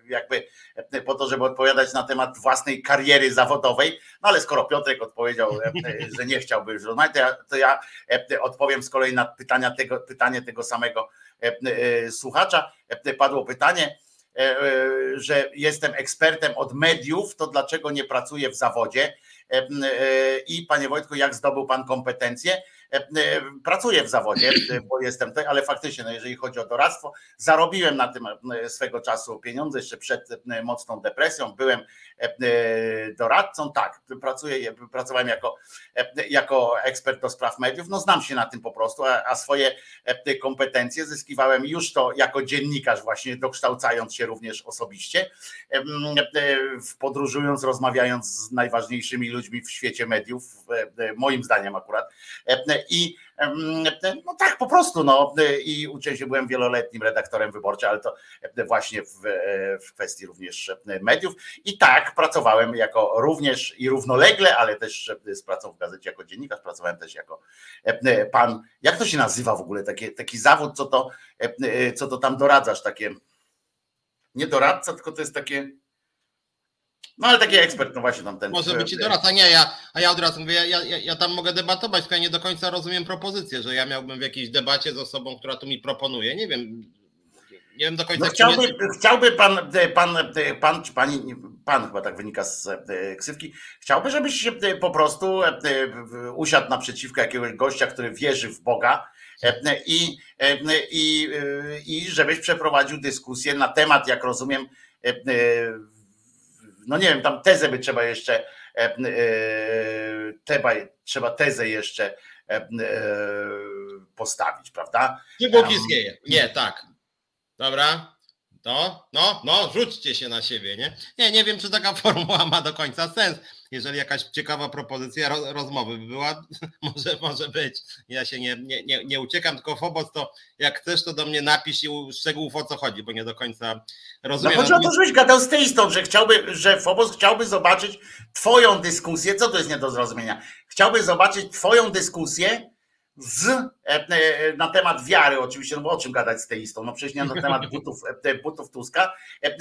jakby e, po to, żeby odpowiadać na temat własnej kariery zawodowej, no ale skoro Piotrek odpowiedział, e, że nie chciałby już rozmawiać, to ja, to ja odpowiem z kolei na pytania tego, pytanie tego samego słuchacza. Padło pytanie, że jestem ekspertem od mediów, to dlaczego nie pracuję w zawodzie? I panie Wojtku, jak zdobył pan kompetencje? E, e, pracuję w zawodzie, e, bo jestem ale faktycznie, no jeżeli chodzi o doradztwo, zarobiłem na tym swego czasu pieniądze jeszcze przed mocną depresją. Byłem doradcą, tak, pracuję, pracowałem jako, jako ekspert do spraw mediów, no znam się na tym po prostu, a, a swoje kompetencje zyskiwałem już to jako dziennikarz, właśnie dokształcając się również osobiście, podróżując, rozmawiając z najważniejszymi ludźmi w świecie mediów, moim zdaniem akurat i no tak po prostu, no i uczęście byłem wieloletnim redaktorem wyborczym, ale to właśnie w, w kwestii również mediów. I tak pracowałem jako również i równolegle, ale też z pracą w gazecie jako dziennikarz, pracowałem też jako pan, jak to się nazywa w ogóle, taki, taki zawód, co to, co to tam doradzasz, takie nie doradca, tylko to jest takie no ale taki ekspert, no właśnie tam ten. Może być i doradca. Nie, ja, a ja od razu mówię, ja, ja, ja tam mogę debatować, tylko ja nie do końca rozumiem propozycję, że ja miałbym w jakiejś debacie z osobą, która tu mi proponuje. Nie wiem, nie wiem do końca. No chciałby, jest... chciałby pan, pan, pan, czy pani, pan chyba tak wynika z ksywki, chciałby, żebyś po prostu usiadł naprzeciwko jakiegoś gościa, który wierzy w Boga i, i, i żebyś przeprowadził dyskusję na temat, jak rozumiem, no nie wiem, tam tezę by trzeba jeszcze, e, e, teba, trzeba tezę jeszcze e, postawić, prawda? Nie Bóg istnieje. Nie, tak. Dobra. No, no, no, rzućcie się na siebie, nie? Nie, nie wiem, czy taka formuła ma do końca sens jeżeli jakaś ciekawa propozycja rozmowy by była, może, może być. Ja się nie, nie, nie, nie uciekam, tylko Fobos to jak chcesz, to do mnie napisz i szczegółów o co chodzi, bo nie do końca rozumiem. No chodzi o to, żebyś gadał z tej strony, że chciałby, że Fobos chciałby zobaczyć twoją dyskusję, co to jest nie do zrozumienia? Chciałby zobaczyć twoją dyskusję z, e, e, na temat wiary, oczywiście, no bo o czym gadać z teistą? No przecież nie na temat butów, e, butów Tuska,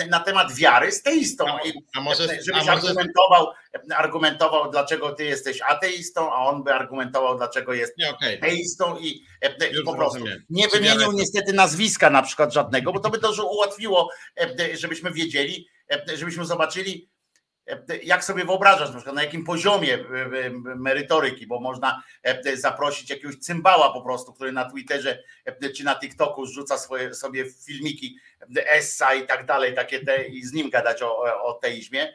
na temat wiary z teistą. A, a może, żebyś a argumentował, argumentował, dlaczego ty jesteś ateistą, a on by argumentował, dlaczego jest nie, okay. teistą i, i po prostu rozumiem. nie wymienił niestety nazwiska na przykład żadnego, bo to by to ułatwiło, żebyśmy wiedzieli, żebyśmy zobaczyli, jak sobie wyobrażasz, na przykład na jakim poziomie e, e, merytoryki, bo można e, zaprosić jakiegoś cymbała po prostu, który na Twitterze czy na TikToku rzuca swoje, sobie filmiki Essa i tak dalej, takie te i z nim gadać o, o teizmie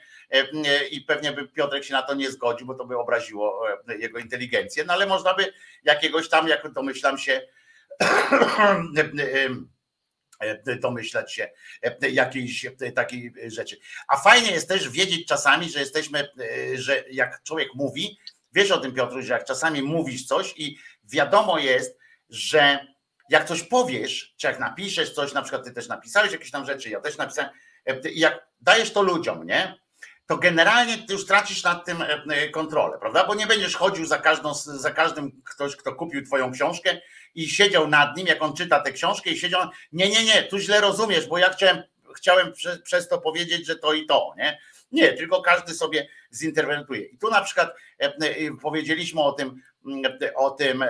i pewnie by Piotrek się na to nie zgodził, bo to by obraziło jego inteligencję, no ale można by jakiegoś tam, jak domyślam się E, domyślać się e, jakiejś e, takiej rzeczy. A fajnie jest też wiedzieć czasami, że jesteśmy, że jak człowiek mówi, wiesz o tym Piotru, że jak czasami mówisz coś i wiadomo jest, że jak coś powiesz, czy jak napiszesz coś, na przykład ty też napisałeś jakieś tam rzeczy, ja też napisałem, jak dajesz to ludziom, nie? to generalnie ty już tracisz nad tym kontrolę, prawda? Bo nie będziesz chodził za, każdą, za każdym ktoś, kto kupił twoją książkę i siedział nad nim, jak on czyta tę książkę i siedział, nie, nie, nie, tu źle rozumiesz, bo ja chciałem, chciałem przez, przez to powiedzieć, że to i to, nie? Nie, tylko każdy sobie zinterwentuje. I tu na przykład e, e, powiedzieliśmy o tym, o tym,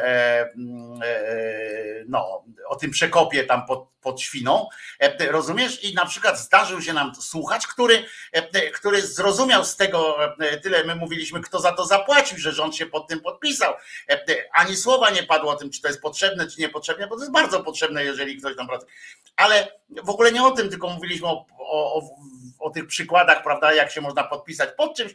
no, o tym przekopie tam pod, pod świną, rozumiesz? I na przykład zdarzył się nam słuchacz, który, który zrozumiał z tego tyle, my mówiliśmy, kto za to zapłacił, że rząd się pod tym podpisał. Ani słowa nie padło o tym, czy to jest potrzebne, czy niepotrzebne, bo to jest bardzo potrzebne, jeżeli ktoś tam pracuje. Ale w ogóle nie o tym, tylko mówiliśmy o, o, o tych przykładach, prawda, jak się można podpisać pod czymś,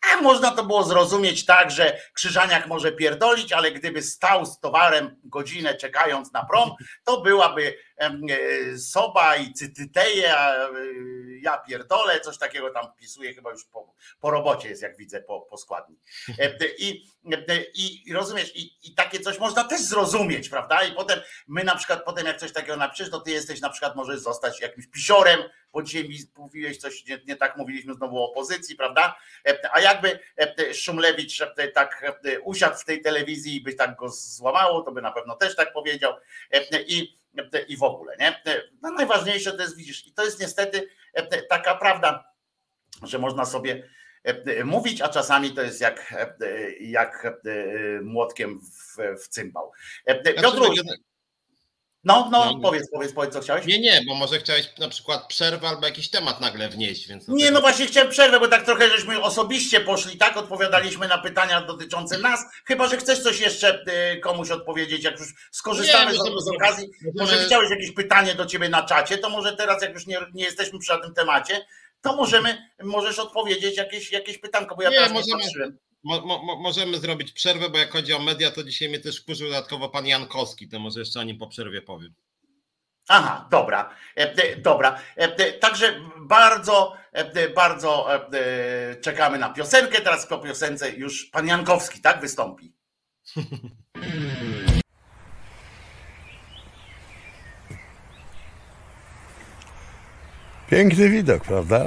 a można to było zrozumieć tak, że Krzyżaniak może pierdolić, ale gdyby stał z towarem godzinę czekając na prom, to byłaby e, Soba i Cytyteje, e, ja pierdolę, coś takiego tam wpisuje chyba już po, po robocie jest, jak widzę, po, po składni. E, I, i rozumiesz, i, i takie coś można też zrozumieć, prawda? I potem my na przykład, potem jak coś takiego napiszesz, to ty jesteś na przykład, możesz zostać jakimś pisiorem, bo dzisiaj mi mówiłeś coś, nie, nie tak mówiliśmy znowu o opozycji, prawda? A jakby Szumlewicz tak usiadł w tej telewizji i by tak go złamało, to by na pewno też tak powiedział. I, i w ogóle, nie? No najważniejsze to jest, widzisz, i to jest niestety taka prawda, że można sobie mówić, a czasami to jest jak, jak młotkiem w, w cymbał. Znaczy, Piotruś, no, no, no, powiedz, powiedz, powiedz, co chciałeś. Nie, nie, bo może chciałeś na przykład przerwę albo jakiś temat nagle wnieść, więc. Nie, no właśnie chciałem przerwę, bo tak trochę żeśmy osobiście poszli, tak? Odpowiadaliśmy na pytania dotyczące nas. Chyba, że chcesz coś jeszcze y, komuś odpowiedzieć, jak już skorzystamy nie, z, z okazji. Może chciałeś jakieś pytanie do ciebie na czacie, to może teraz, jak już nie, nie jesteśmy przy tym temacie, to możemy, możesz odpowiedzieć jakieś, jakieś pytanko, bo ja nie, teraz możemy, nie patrzyłem. Mo, mo, możemy zrobić przerwę, bo jak chodzi o media, to dzisiaj mnie też wkurzył dodatkowo pan Jankowski, to może jeszcze o nim po przerwie powiem. Aha, dobra, e, e, dobra. E, także bardzo, bardzo czekamy na piosenkę. Teraz po piosence już pan Jankowski, tak, wystąpi. Piękny widok, prawda?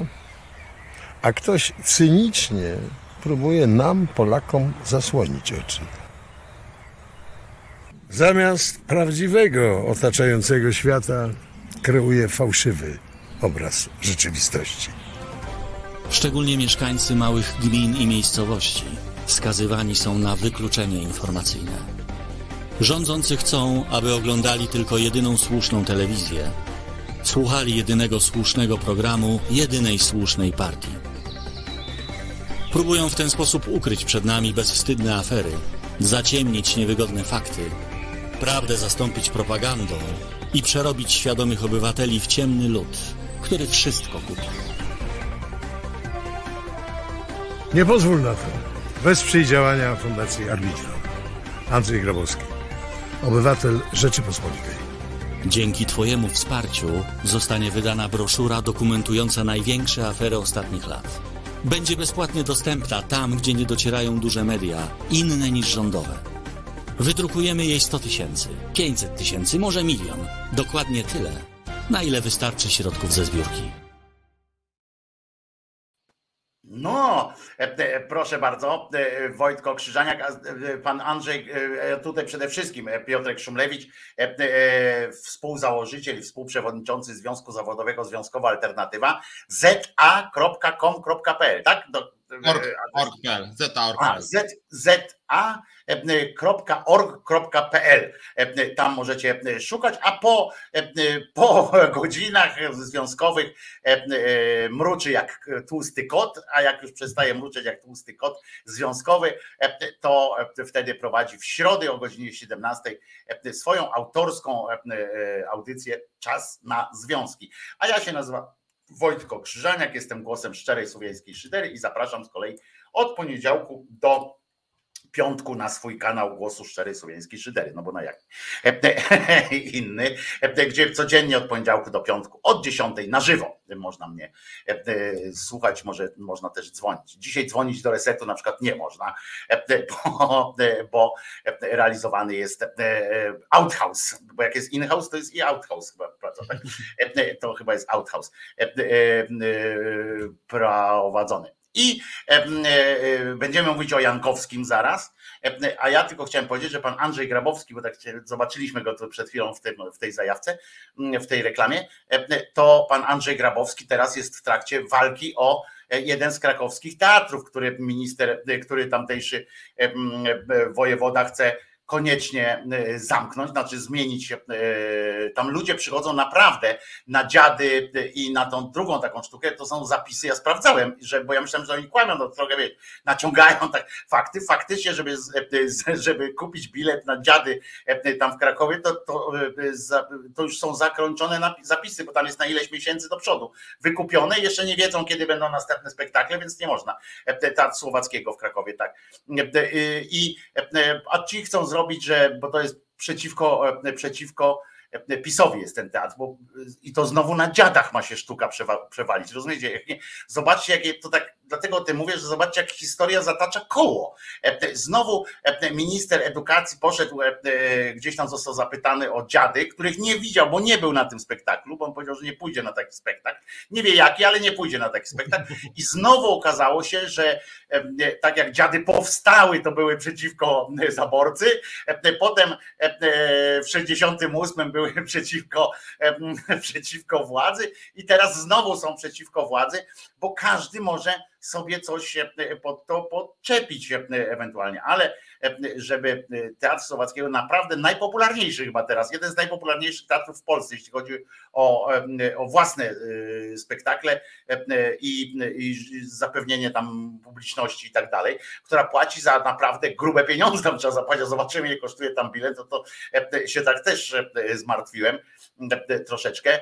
A ktoś cynicznie próbuje nam, Polakom, zasłonić oczy. Zamiast prawdziwego otaczającego świata kreuje fałszywy obraz rzeczywistości. Szczególnie mieszkańcy małych gmin i miejscowości skazywani są na wykluczenie informacyjne. Rządzący chcą, aby oglądali tylko jedyną słuszną telewizję, słuchali jedynego słusznego programu, jedynej słusznej partii. Próbują w ten sposób ukryć przed nami bezwstydne afery, zaciemnić niewygodne fakty, prawdę zastąpić propagandą i przerobić świadomych obywateli w ciemny lud, który wszystko kupi. Nie pozwól na to. Wesprzyj działania Fundacji Arbitrum. Andrzej Grabowski, obywatel Rzeczypospolitej. Dzięki Twojemu wsparciu zostanie wydana broszura dokumentująca największe afery ostatnich lat. Będzie bezpłatnie dostępna tam, gdzie nie docierają duże media, inne niż rządowe. Wydrukujemy jej 100 tysięcy, 500 tysięcy, może milion. Dokładnie tyle, na ile wystarczy środków ze zbiórki. No, e, e, proszę bardzo, e, Wojtko Krzyżaniak, pan Andrzej, tutaj przede wszystkim Piotrek Szumlewicz, współzałożyciel i współprzewodniczący Związku Zawodowego Związkowa Alternatywa, za.com.pl, tak? Do, Org.pl, za.org.pl. za.org.pl. Tam możecie szukać, a po, po godzinach związkowych mruczy jak tłusty kot, a jak już przestaje mruczeć jak tłusty kot związkowy, to wtedy prowadzi w środę o godzinie 17 swoją autorską audycję Czas na Związki. A ja się nazywam Wojtko Krzyżaniak, jestem głosem szczerej słowiańskiej szydery i zapraszam z kolei od poniedziałku do piątku na swój kanał Głosu Szczerej Słowiańskiej Szydery, no bo na jak inny, gdzie codziennie od poniedziałku do piątku od 10 na żywo można mnie słuchać, może można też dzwonić. Dzisiaj dzwonić do resetu na przykład nie można, bo, bo realizowany jest outhouse, bo jak jest in-house, to jest i outhouse chyba, tak? to chyba jest outhouse prowadzony. I e, e, będziemy mówić o Jankowskim zaraz, e, a ja tylko chciałem powiedzieć, że pan Andrzej Grabowski, bo tak zobaczyliśmy go przed chwilą w, tym, w tej zajawce, w tej reklamie, to pan Andrzej Grabowski teraz jest w trakcie walki o jeden z krakowskich teatrów, który minister, który tamtejszy wojewoda chce koniecznie e, zamknąć, znaczy zmienić. E, tam ludzie przychodzą naprawdę na dziady i na tą drugą taką sztukę. To są zapisy, ja sprawdzałem, że, bo ja myślałem, że oni kłamią, no trochę wie, naciągają tak fakty. Faktycznie, żeby, e, żeby kupić bilet na dziady tam w Krakowie, to, to, to już są zakończone zapisy, bo tam jest na ileś miesięcy do przodu. Wykupione, jeszcze nie wiedzą, kiedy będą następne spektakle, więc nie można. Teatr Słowackiego w Krakowie, tak. I, a ci chcą zrobić zrobić, że, bo to jest przeciwko, e, przeciwko e, PiSowi jest ten teatr, bo i to znowu na dziadach ma się sztuka przewalić. Rozumiecie? Zobaczcie, jakie to tak dlatego o tym mówię, że zobaczcie, jak historia zatacza koło. E, znowu e, minister edukacji poszedł, e, gdzieś tam został zapytany o dziady, których nie widział, bo nie był na tym spektaklu, bo on powiedział, że nie pójdzie na taki spektakl. Nie wie jaki, ale nie pójdzie na taki spektakl. I znowu okazało się, że tak jak dziady powstały, to były przeciwko zaborcy, potem w 68 były przeciwko, przeciwko władzy i teraz znowu są przeciwko władzy, bo każdy może sobie coś pod to podczepić ewentualnie, ale żeby Teatr Słowackiego naprawdę najpopularniejszy chyba teraz, jeden z najpopularniejszych teatrów w Polsce, jeśli chodzi o, o własne spektakle i, i zapewnienie tam publiczności i tak dalej, która płaci za naprawdę grube pieniądze, tam trzeba zapłacić, zobaczymy ile kosztuje tam bilet, to, to się tak też zmartwiłem troszeczkę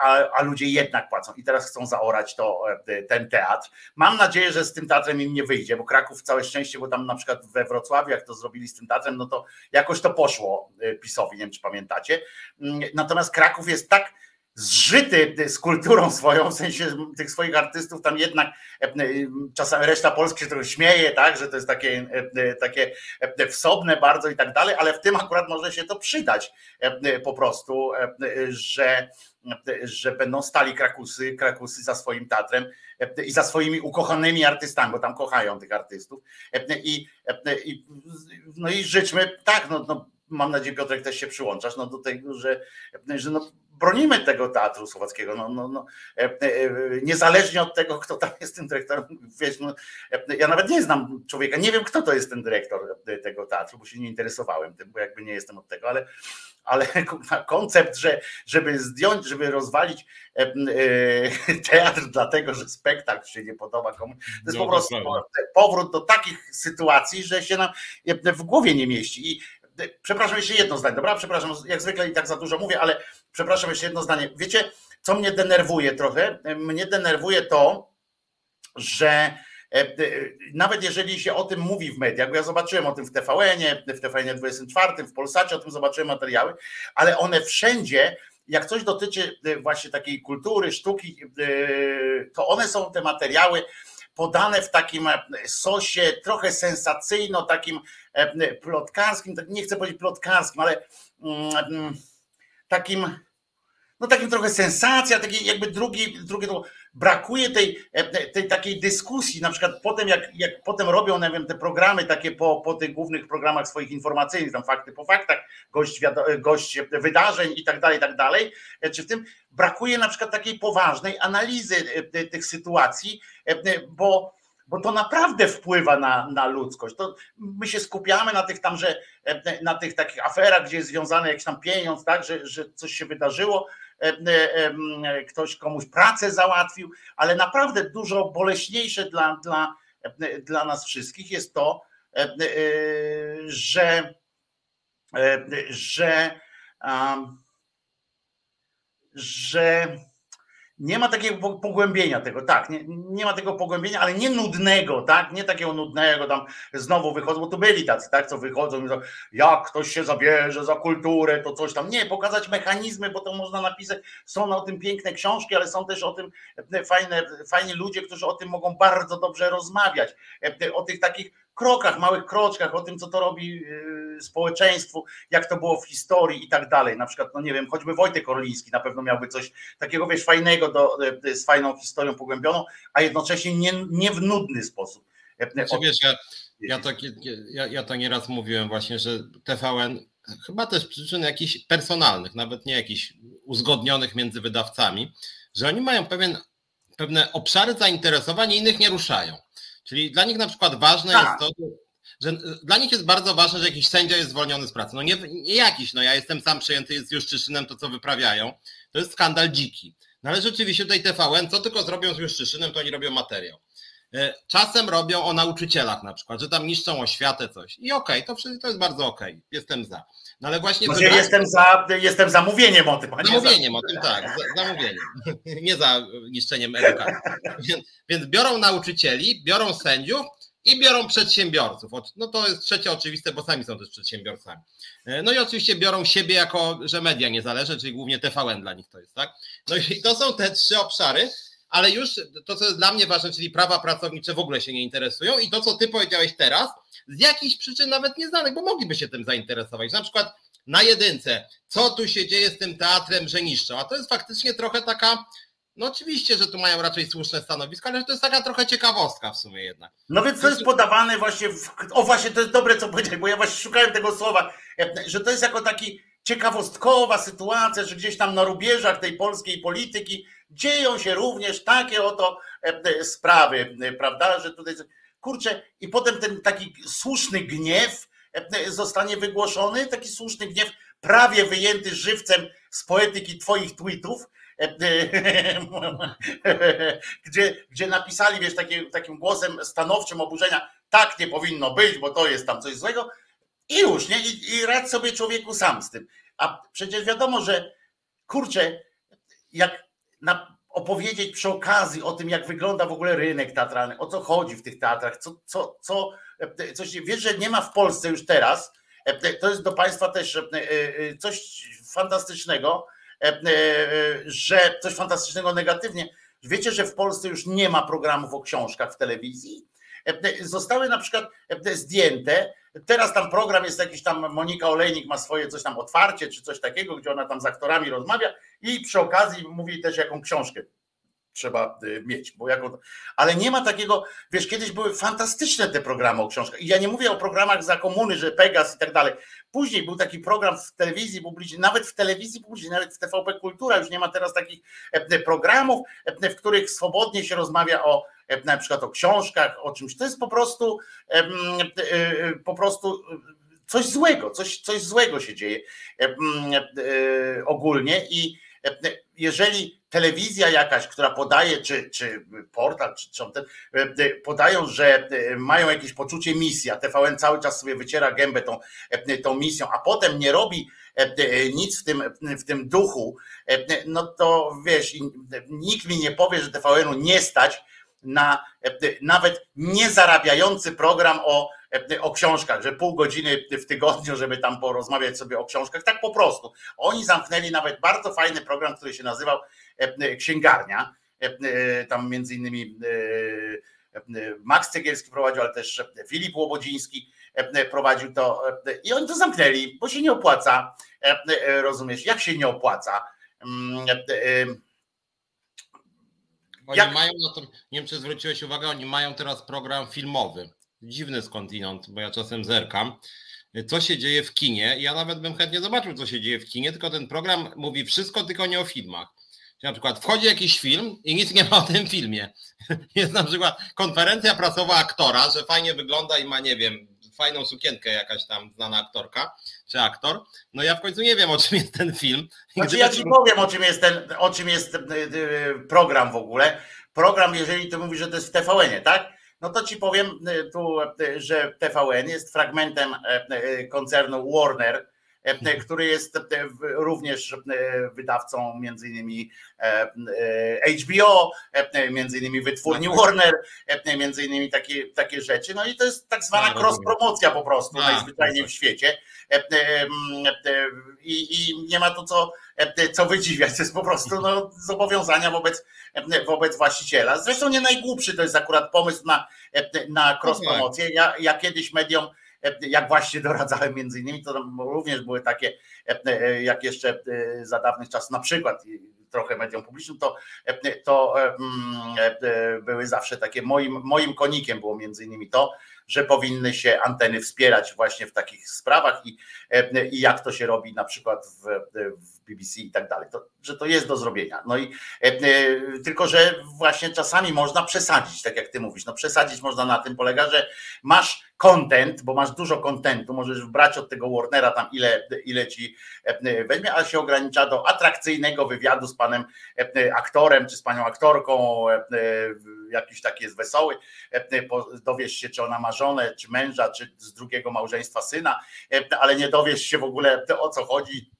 a, a, ludzie jednak płacą i teraz chcą zaorać to, e, ten teatr. Mam nadzieję, że z tym teatrem im nie wyjdzie, bo Kraków całe szczęście, bo tam na przykład we Wrocławiu, jak to zrobili z tym teatrem, no to jakoś to poszło e, PiSowi, nie wiem czy pamiętacie. Mm, natomiast Kraków jest tak zżyty z kulturą swoją, w sensie tych swoich artystów, tam jednak e, czasami reszta Polski się trochę śmieje, tak, że to jest takie, takie wsobne bardzo i tak dalej, ale w tym akurat może się to przydać po prostu, że że będą stali Krakusy, Krakusy za swoim teatrem i za swoimi ukochanymi artystami, bo tam kochają tych artystów. I, i, no i życzmy, tak, no, no mam nadzieję, Piotrek, też się przyłączasz no, do tego, że, że no, bronimy tego teatru słowackiego. No, no, no, niezależnie od tego, kto tam jest tym dyrektorem. Wiesz, no, ja nawet nie znam człowieka, nie wiem, kto to jest ten dyrektor tego teatru, bo się nie interesowałem tym, bo jakby nie jestem od tego, ale ale koncept, że żeby zdjąć, żeby rozwalić e, e, teatr dlatego, że spektakl się nie podoba komuś, to jest no, po prostu powrót do takich sytuacji, że się nam w głowie nie mieści. I e, przepraszam jeszcze jedno zdanie, dobra? Przepraszam, jak zwykle i tak za dużo mówię, ale przepraszam jeszcze jedno zdanie. Wiecie, co mnie denerwuje trochę? Mnie denerwuje to, że E, e, nawet jeżeli się o tym mówi w mediach, bo ja zobaczyłem o tym w TVN-ie, w TVN 24, w Polsacie o tym zobaczyłem materiały, ale one wszędzie, jak coś dotyczy e, właśnie takiej kultury, sztuki, to one są te materiały podane w takim sosie trochę sensacyjno, takim plotkarskim, tak nie chcę powiedzieć plotkarskim, ale mm, mm, takim, no takim trochę sensacja, taki jakby drugi, drugie to brakuje tej, e, tej takiej dyskusji, na przykład potem jak, jak potem robią, nie wiem, te programy takie po, po tych głównych programach swoich informacyjnych, tam fakty po faktach, gość, gość wydarzeń i tak dalej, i tak dalej, e, czy w tym brakuje na przykład takiej poważnej analizy e, tych sytuacji, bo bo to naprawdę wpływa na, na ludzkość. To my się skupiamy na tych tam, że na tych takich aferach, gdzie jest związany jakiś tam pieniądz, tak, że, że coś się wydarzyło, E, e, e, ktoś komuś pracę załatwił, ale naprawdę dużo boleśniejsze dla, dla, dla nas wszystkich jest to, że, że, że nie ma takiego pogłębienia tego, tak, nie, nie ma tego pogłębienia, ale nie nudnego, tak, nie takiego nudnego, tam znowu wychodzą, bo to byli tacy, tak, co wychodzą i mówią, jak ktoś się zabierze za kulturę, to coś tam, nie, pokazać mechanizmy, bo to można napisać, są o tym piękne książki, ale są też o tym fajne, fajni ludzie, którzy o tym mogą bardzo dobrze rozmawiać, o tych takich krokach, małych kroczkach, o tym, co to robi y, społeczeństwu, jak to było w historii i tak dalej. Na przykład, no nie wiem, choćby Wojtek Orliński na pewno miałby coś takiego, wiesz, fajnego do, y, z fajną historią pogłębioną, a jednocześnie nie, nie w nudny sposób. Znaczy, wiesz, ja, ja, to, ja, ja to nieraz mówiłem właśnie, że TVN chyba też przyczyn jakichś personalnych, nawet nie jakichś uzgodnionych między wydawcami, że oni mają pewien pewne obszary zainteresowań innych nie ruszają. Czyli dla nich na przykład ważne tak. jest to, że dla nich jest bardzo ważne, że jakiś sędzia jest zwolniony z pracy. No nie, nie jakiś, no ja jestem sam przejęty z Juszczyszynem, to co wyprawiają, to jest skandal dziki. No ale rzeczywiście tutaj TVN, co tylko zrobią z Juszczyszynem, to oni robią materiał. E, czasem robią o nauczycielach na przykład, że tam niszczą oświatę, coś. I okej, okay, to, to jest bardzo okej, okay. jestem za. No ale właśnie. Znaczy, jestem, za, jestem za mówieniem o tym. Zamówieniem za... o tym, tak, za, zamówieniem. Nie za niszczeniem edukacji. Więc, więc biorą nauczycieli, biorą sędziów i biorą przedsiębiorców. No to jest trzecie oczywiste, bo sami są też przedsiębiorcami. E, no i oczywiście biorą siebie jako, że media niezależne, czyli głównie TVN dla nich to jest, tak? No i to są te trzy obszary, ale już to, co jest dla mnie ważne, czyli prawa pracownicze w ogóle się nie interesują i to, co ty powiedziałeś teraz, z jakichś przyczyn nawet nieznanych, bo mogliby się tym zainteresować. Na przykład na jedynce, co tu się dzieje z tym teatrem, że niszczą, a to jest faktycznie trochę taka no oczywiście, że tu mają raczej słuszne stanowisko, ale to jest taka trochę ciekawostka w sumie jednak. No więc to jest podawane właśnie, w, o właśnie to jest dobre co powiedzieć, bo ja właśnie szukałem tego słowa, że to jest jako taki ciekawostkowa sytuacja, że gdzieś tam na rubieżach tej polskiej polityki dzieją się również takie oto e, sprawy, e, prawda, że tutaj kurczę i potem ten taki słuszny gniew e, zostanie wygłoszony, taki słuszny gniew prawie wyjęty żywcem z poetyki twoich tweetów, gdzie, gdzie napisali, wiesz, taki, takim głosem stanowczym oburzenia, tak nie powinno być, bo to jest tam coś złego i już, nie? I, i radź sobie człowieku sam z tym. A przecież wiadomo, że kurczę, jak na, opowiedzieć przy okazji o tym, jak wygląda w ogóle rynek teatralny, o co chodzi w tych teatrach, co, co, co coś, wiesz, że nie ma w Polsce już teraz, to jest do Państwa też e, e, coś fantastycznego, E, że coś fantastycznego negatywnie. Wiecie, że w Polsce już nie ma programów o książkach w telewizji? Zostały na przykład zdjęte. Teraz tam program jest jakiś tam, Monika Olejnik ma swoje coś tam otwarcie, czy coś takiego, gdzie ona tam z aktorami rozmawia i przy okazji mówi też jaką książkę trzeba y, mieć, bo jako, ale nie ma takiego, wiesz, kiedyś były fantastyczne te programy o książkach i ja nie mówię o programach za komuny, że Pegas i tak dalej. Później był taki program w telewizji publicznej, nawet w telewizji publicznej, nawet w TVP Kultura już nie ma teraz takich e, programów, e, w których swobodnie się rozmawia o na przykład o książkach, o czymś. To jest po prostu po prostu coś złego, coś, coś złego się dzieje ogólnie i jeżeli telewizja jakaś, która podaje, czy, czy portal, czy, czy ten, e, podają, że e, mają jakieś poczucie misji, a TVN cały czas sobie wyciera gębę tą, e, tą misją, a potem nie robi nic w tym, w tym duchu, no to wiesz, nikt mi nie powie, że TVN-u nie stać na nawet niezarabiający program o o książkach, że pół godziny w tygodniu, żeby tam porozmawiać sobie o książkach, tak po prostu. Oni zamknęli nawet bardzo fajny program, który się nazywał e, Księgarnia. E, e, tam między innymi Max Cegielski prowadził, ale też Filip Łobodziński prowadził to i oni to zamknęli, bo się nie opłaca. Rozumiesz, jak się nie opłaca? Oni jak... mają na to, nie wiem czy zwróciłeś uwagę, oni mają teraz program filmowy dziwny skądinąd, bo ja czasem zerkam, co się dzieje w kinie. Ja nawet bym chętnie zobaczył, co się dzieje w kinie, tylko ten program mówi wszystko, tylko nie o filmach. Czyli na przykład wchodzi jakiś film i nic nie ma o tym filmie. Jest na przykład konferencja prasowa aktora, że fajnie wygląda i ma, nie wiem, fajną sukienkę jakaś tam znana aktorka czy aktor. No ja w końcu nie wiem, o czym jest ten film. Znaczy, ja ci powiem, o czym jest ten, o czym jest y, y, program w ogóle. Program, jeżeli ty mówisz, że to jest w TVN-ie, tak? no to ci powiem y, tu, że TVN jest fragmentem koncernu Warner, który jest również wydawcą między innymi HBO, między innymi wytwórni no tak. Warner, między innymi takie, takie rzeczy. No i to jest tak zwana cross promocja po prostu najzwyczajniej w świecie. I, I nie ma tu co, co wydziwiać, to jest po prostu no, zobowiązania wobec, wobec właściciela. Zresztą nie najgłupszy to jest akurat pomysł na, na cross promocję. Ja, ja kiedyś mediom jak właśnie doradzałem między innymi, to również były takie, jak jeszcze za dawnych czasów, na przykład trochę mediom publicznym, to, to były zawsze takie moim, moim konikiem było między innymi to, że powinny się anteny wspierać właśnie w takich sprawach i, i jak to się robi na przykład w, w BBC i tak dalej, to, że to jest do zrobienia. No i tylko, że właśnie czasami można przesadzić, tak jak ty mówisz, no przesadzić można na tym polega, że masz content, bo masz dużo kontentu, możesz brać od tego Warnera tam ile, ile ci weźmie, ale się ogranicza do atrakcyjnego wywiadu z panem aktorem, czy z panią aktorką, jakiś taki jest wesoły, dowiesz się, czy ona ma żonę, czy męża, czy z drugiego małżeństwa syna, ale nie dowiesz się w ogóle o co chodzi,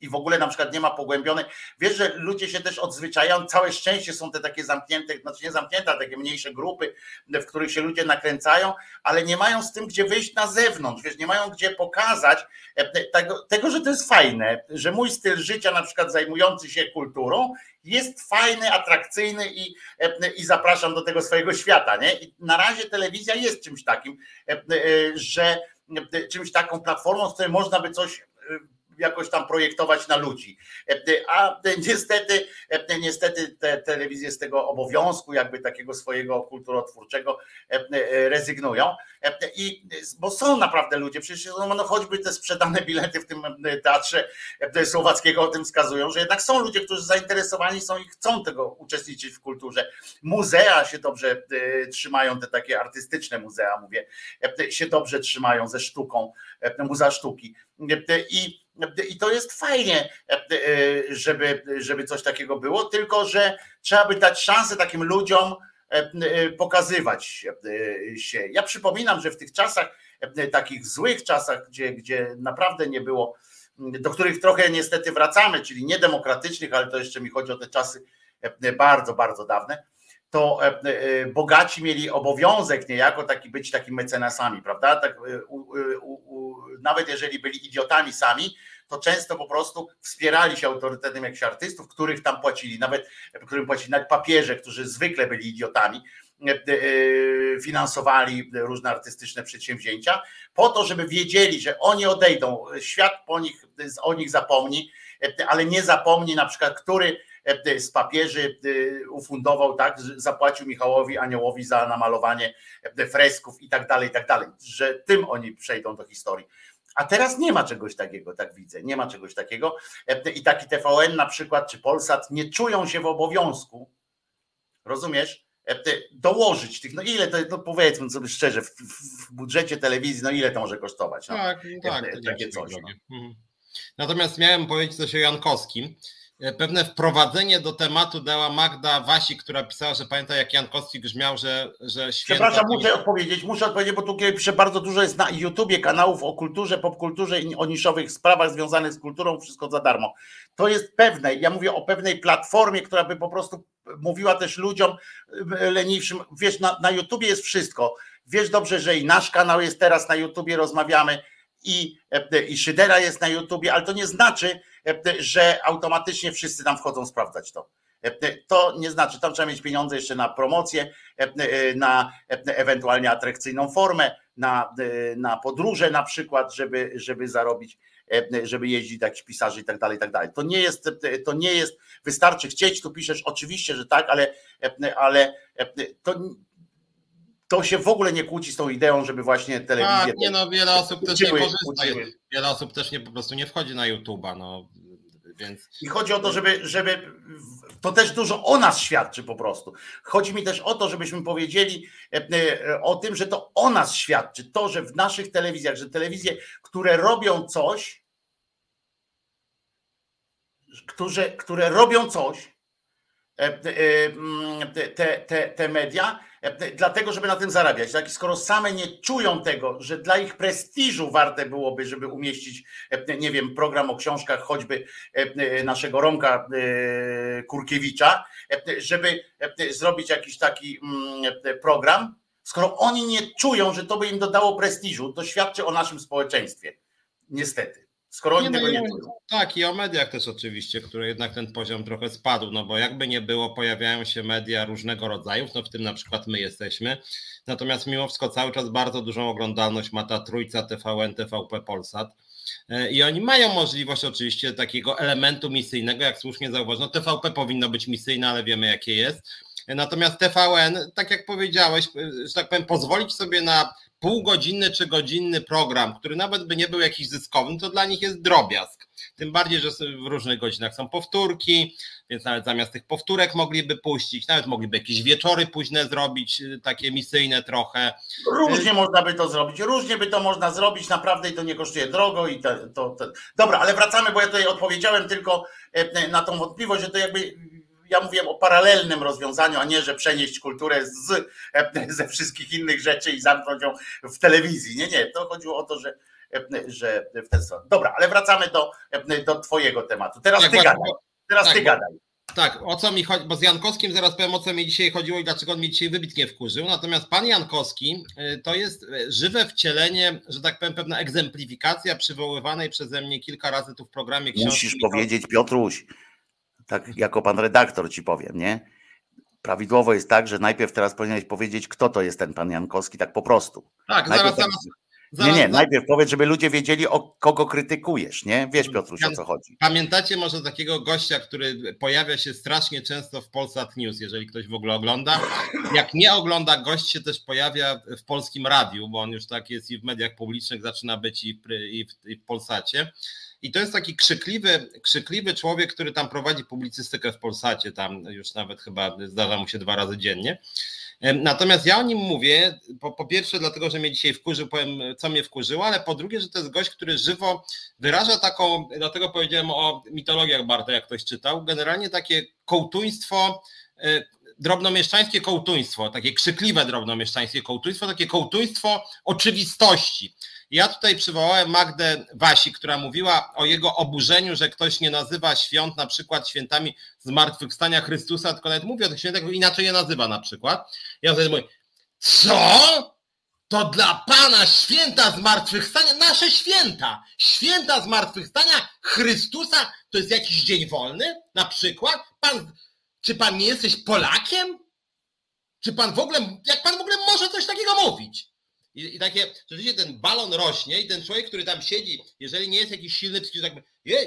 i w ogóle na przykład nie ma pogłębionej. Wiesz, że ludzie się też odzwyczajają, całe szczęście są te takie zamknięte, znaczy nie zamknięte, ale takie mniejsze grupy, w których się ludzie nakręcają, ale nie mają z tym gdzie wyjść na zewnątrz, wiesz, nie mają gdzie pokazać e, tego, tego, że to jest fajne, że mój styl życia na przykład zajmujący się kulturą jest fajny, atrakcyjny i, e, i zapraszam do tego swojego świata, nie? I na razie telewizja jest czymś takim, e, że czymś taką platformą, z której można by coś jakoś tam projektować na ludzi. A niestety, niestety te telewizje z tego obowiązku, jakby takiego swojego kulturotwórczego rezygnują. I, bo są naprawdę ludzie, przecież no, no choćby te sprzedane bilety w tym teatrze słowackiego o tym wskazują, że jednak są ludzie, którzy zainteresowani są i chcą tego uczestniczyć w kulturze. Muzea się dobrze trzymają, te takie artystyczne muzea, mówię, się dobrze trzymają ze sztuką, muzea sztuki. I i to jest fajnie, żeby, żeby coś takiego było, tylko że trzeba by dać szansę takim ludziom pokazywać się. Ja przypominam, że w tych czasach, takich złych czasach, gdzie, gdzie naprawdę nie było, do których trochę niestety wracamy, czyli niedemokratycznych, ale to jeszcze mi chodzi o te czasy bardzo, bardzo dawne, to bogaci mieli obowiązek niejako taki być takimi mecenasami, prawda? Tak, u, u, nawet jeżeli byli idiotami sami, to często po prostu wspierali się autorytetem jakichś artystów, których tam płacili, nawet którym płacili nawet papieże, którzy zwykle byli idiotami, e, e, finansowali różne artystyczne przedsięwzięcia, po to, żeby wiedzieli, że oni odejdą, świat po nich, o nich zapomni, e, ale nie zapomni na przykład, który z papieży ufundował, tak, zapłacił Michałowi Aniołowi za namalowanie fresków i tak dalej, i tak dalej, że tym oni przejdą do historii. A teraz nie ma czegoś takiego, tak widzę, nie ma czegoś takiego. I taki TVN na przykład, czy Polsat nie czują się w obowiązku, rozumiesz, dołożyć tych, no ile to, no powiedzmy sobie szczerze, w, w budżecie telewizji, no ile to może kosztować? No, tak, tak. Takie coś. No. Mhm. Natomiast miałem powiedzieć coś o Jankowskim. E, pewne wprowadzenie do tematu dała Magda Wasi, która pisała, że pamięta jak Jankowski grzmiał, że, że święta... Przepraszam, muszę odpowiedzieć, muszę odpowiedzieć, bo tu pisze bardzo dużo jest na YouTubie kanałów o kulturze, popkulturze i o niszowych sprawach związanych z kulturą, wszystko za darmo. To jest pewne, ja mówię o pewnej platformie, która by po prostu mówiła też ludziom leniwszym, wiesz, na, na YouTubie jest wszystko. Wiesz dobrze, że i nasz kanał jest teraz na YouTubie, rozmawiamy i, e, i Szydera jest na YouTubie, ale to nie znaczy, że automatycznie wszyscy tam wchodzą sprawdzać to. To nie znaczy, tam trzeba mieć pieniądze jeszcze na promocję, na ewentualnie atrakcyjną formę, na, na podróże na przykład, żeby, żeby zarobić, żeby jeździć do jakichś pisarzy i tak dalej, i tak dalej. To nie jest, to nie jest, wystarczy chcieć, tu piszesz oczywiście, że tak, ale, ale to to się w ogóle nie kłóci z tą ideą, żeby właśnie telewizję. Tak, nie no, wiele osób też nie korzysta. Wiele osób też nie po prostu nie wchodzi na YouTube'a, no. Więc... I chodzi o to, żeby, żeby to też dużo o nas świadczy po prostu. Chodzi mi też o to, żebyśmy powiedzieli e, e, o tym, że to o nas świadczy. To, że w naszych telewizjach, że telewizje, które robią coś, które, które robią coś, te, te, te media, dlatego, żeby na tym zarabiać. Tak? Skoro same nie czują tego, że dla ich prestiżu warte byłoby, żeby umieścić, nie wiem, program o książkach choćby naszego Romka Kurkiewicza, żeby zrobić jakiś taki mm, program, skoro oni nie czują, że to by im dodało prestiżu, to świadczy o naszym społeczeństwie. Niestety. Skoro oni nie, tego no, nie czują. Tak, i o mediach też oczywiście, które jednak ten poziom trochę spadł, no bo jakby nie było, pojawiają się media różnego rodzaju, no w tym na przykład my jesteśmy. Natomiast mimo wszystko cały czas bardzo dużą oglądalność ma ta trójca TVN, TVP Polsat. E, I oni mają możliwość oczywiście takiego elementu misyjnego, jak słusznie zauważono. TVP powinno być misyjne, ale wiemy jakie jest. Natomiast TVN, tak jak powiedziałeś, że tak powiem, pozwolić sobie na półgodzinny czy godzinny program, który nawet by nie był jakiś zyskowny, to dla nich jest drobiazg. Tym bardziej, że w różnych godzinach są powtórki, więc nawet zamiast tych powtórek mogliby puścić, nawet mogliby jakieś wieczory późne zrobić, y, takie misyjne trochę. Różnie można by to zrobić, różnie by to można zrobić, naprawdę i to nie kosztuje drogo i to, to, to... Dobra, ale wracamy, bo ja tutaj odpowiedziałem tylko e, na tą wątpliwość, że to jakby ja mówiłem o paralelnym rozwiązaniu, a nie, że przenieść kulturę z, ze wszystkich innych rzeczy i zamknąć ją w telewizji. Nie, nie, to chodziło o to, że, że w ten sposób. Dobra, ale wracamy do, do twojego tematu. Teraz tak, ty gadaj. Teraz tak, ty gadaj. Tak, o co mi chodzi, bo z Jankowskim zaraz powiem, o co mi dzisiaj chodziło i dlaczego on mi dzisiaj wybitnie wkurzył. Natomiast pan Jankowski y, to jest y, żywe wcielenie, że tak powiem, pewna egzemplifikacja przywoływanej przeze mnie kilka razy tu w programie książki. Musisz powiedzieć, Piotruś, tak jako pan redaktor ci powiem, nie? Prawidłowo jest tak, że najpierw teraz powinieneś powiedzieć, kto to jest ten pan Jankowski, tak po prostu. Tak, najpierw zaraz, zaraz, Nie, nie, najpierw powiedz, żeby ludzie wiedzieli, o kogo krytykujesz, nie? Wiesz, Piotruś, o co chodzi. Pamiętacie może takiego gościa, który pojawia się strasznie często w Polsat News, jeżeli ktoś w ogóle ogląda. Jak nie ogląda, gość się też pojawia w polskim radiu, bo on już tak jest i w mediach publicznych zaczyna być i w, i w, i w Polsacie. I to jest taki krzykliwy, krzykliwy człowiek, który tam prowadzi publicystykę w Polsacie, tam już nawet chyba zdarza mu się dwa razy dziennie. Natomiast ja o nim mówię, po, po, pierwsze dlatego, że mnie dzisiaj wkurzył, powiem co mnie wkurzyło, ale po drugie, że to jest gość, który żywo wyraża taką, dlatego powiedziałem o mitologiach Barta, jak ktoś czytał, generalnie takie kołtuństwo, e, drobnomieszczańskie kołtuństwo, takie krzykliwe drobnomieszczańskie kołtuństwo, takie kołtuństwo oczywistości. Ja tutaj przywołałem Magdę Wasi, która mówiła o jego oburzeniu, że ktoś nie nazywa świąt na przykład świętami zmartwychwstania Chrystusa, tylko nawet mówi o tych świętach, inaczej je nazywa na przykład. Ja wtedy mówię, co? To dla Pana święta zmartwychwstania, nasze święta, święta zmartwychwstania Chrystusa, to jest jakiś dzień wolny na przykład? Pan, czy Pan nie jesteś Polakiem? Czy Pan w ogóle, jak Pan w ogóle może coś takiego mówić? I, I, takie, rzeczywiście ten balon rośnie i ten człowiek, który tam siedzi, jeżeli nie jest jakiś silny tak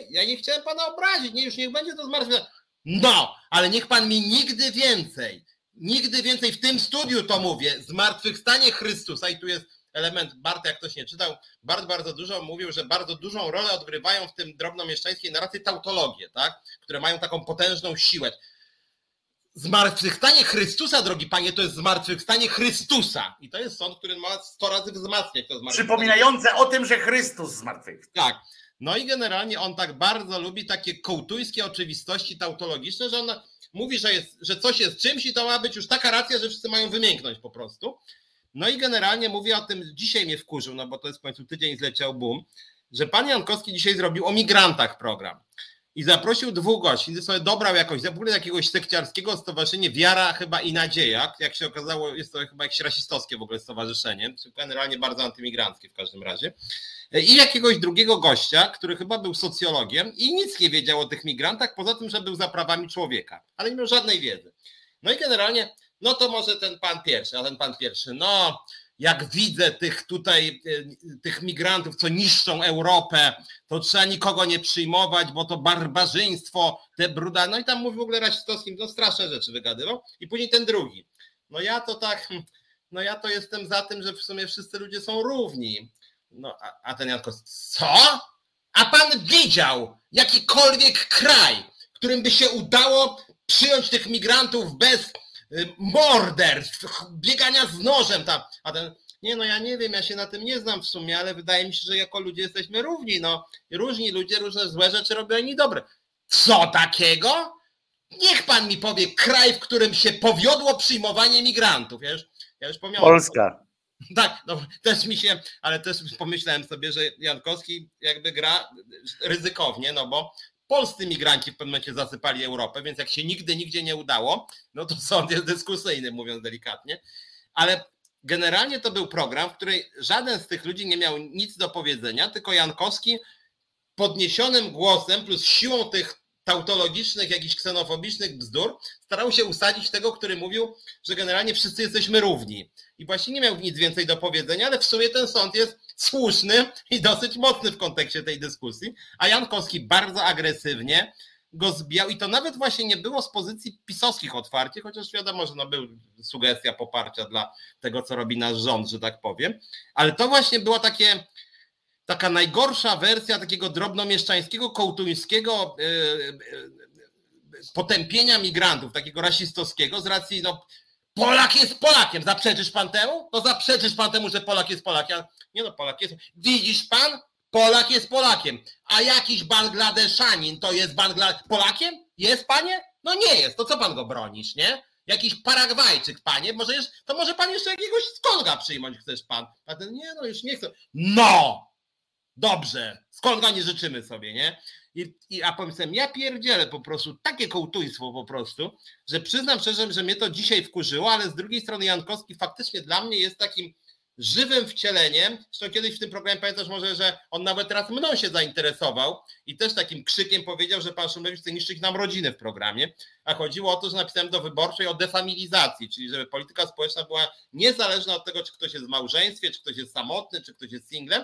ja nie chciałem pana obrazić, nie, już niech będzie to zmartwychwstanie. No, ale niech pan mi nigdy więcej, nigdy więcej w tym studiu to mówię, zmartwychwstanie Chrystusa i tu jest element, Bart jak ktoś nie czytał, Bart bardzo dużo mówił, że bardzo dużą rolę odgrywają w tym drobnomieszczańskiej narracji tautologie, tak? które mają taką potężną siłę. Zmartwychwstanie Chrystusa, drogi panie, to jest zmartwychwstanie Chrystusa. I to jest sąd, który ma 100 razy wzmacniać to Przypominające o tym, że Chrystus zmartwychwstał. Tak. No i generalnie on tak bardzo lubi takie kołtujskie oczywistości tautologiczne, że on mówi, że, jest, że coś jest czymś i to ma być już taka racja, że wszyscy mają wymięknąć po prostu. No i generalnie mówi o tym, dzisiaj mnie wkurzył, no bo to jest w końcu tydzień zleciał boom, że pan Jankowski dzisiaj zrobił o migrantach program i zaprosił dwóch gości, sobie dobrał jakoś, w ogóle jakiegoś sekciarskiego stowarzyszenia Wiara chyba i Nadzieja, jak się okazało jest to chyba jakieś rasistowskie w ogóle stowarzyszenie, generalnie bardzo antymigranckie w każdym razie. I jakiegoś drugiego gościa, który chyba był socjologiem i nic nie wiedział o tych migrantach, poza tym, że był za prawami człowieka, ale nie miał żadnej wiedzy. No i generalnie, no to może ten pan pierwszy, a ten pan pierwszy, no jak widzę tych tutaj, e, tych migrantów, co niszczą Europę, to trzeba nikogo nie przyjmować, bo to barbarzyństwo, te bruda. No i tam mówi w ogóle rasistowskim, no straszne rzeczy wygadywał. I później ten drugi. No ja to tak, no ja to jestem za tym, że w sumie wszyscy ludzie są równi. No a, a ten Janko, co? A pan widział jakikolwiek kraj, którym by się udało przyjąć tych migrantów bez morderstw, biegania z nożem tam. A ten, nie no, ja nie wiem, ja się na tym nie znam w sumie, ale wydaje mi się, że jako ludzie jesteśmy równi. No, różni ludzie różne złe rzeczy robią i dobre. Co takiego? Niech pan mi powie kraj, w którym się powiodło przyjmowanie migrantów. Ja już, ja już pomyślałem. Polska. Tak, no, też mi się, ale też pomyślałem sobie, że Jankowski jakby gra ryzykownie, no bo polscy migranci w pewnym momencie zasypali Europę, więc jak się nigdy, nigdzie nie udało, no to sąd jest dyskusyjny, mówiąc delikatnie. Ale generalnie to był program, w którym żaden z tych ludzi nie miał nic do powiedzenia, tylko Jankowski podniesionym głosem plus siłą tych, tautologicznych, jakichś ksenofobicznych bzdur, starał się usadzić tego, który mówił, że generalnie wszyscy jesteśmy równi. I właśnie nie miał nic więcej do powiedzenia, ale w sumie ten sąd jest słuszny i dosyć mocny w kontekście tej dyskusji. A Jankowski bardzo agresywnie go zbijał i to nawet właśnie nie było z pozycji pisowskich otwarcie, chociaż wiadomo, że no był sugestia poparcia dla tego, co robi nasz rząd, że tak powiem, ale to właśnie było takie taka najgorsza wersja takiego drobnomieszczańskiego, kołtuńskiego yy, yy, potępienia migrantów, takiego rasistowskiego z racji, no Polak jest Polakiem, zaprzeczysz pan temu? To zaprzeczysz pan temu, że Polak jest Polakiem. Nie no, Polak jest. Widzisz pan? Polak jest Polakiem. A jakiś Bangladeszanin to jest Bangla... Polakiem? Jest panie? No nie jest. To co pan go bronisz, nie? Jakiś Paragwajczyk, panie? Może jeszcze, to może pan jeszcze jakiegoś skonga przyjmować chcesz pan? A ten, nie no, już nie chcę. No! Dobrze. Skonga nie życzymy sobie, nie? I, i a pomyślałem, ja pierdzielę po prostu, takie kołtuństwo po prostu, że przyznam szczerze, że mnie to dzisiaj wkurzyło, ale z drugiej strony Jankowski faktycznie dla mnie jest takim żywym wcieleniem. Zresztą kiedyś w tym programie pamiętasz może, że on nawet teraz mną się zainteresował i też takim krzykiem powiedział, że pan Szumlewicz chce niszczyć nam rodziny w programie. A chodziło o to, że napisałem do wyborczej o defamilizacji, czyli żeby polityka społeczna była niezależna od tego, czy ktoś jest w małżeństwie, czy ktoś jest samotny, czy ktoś jest singlem.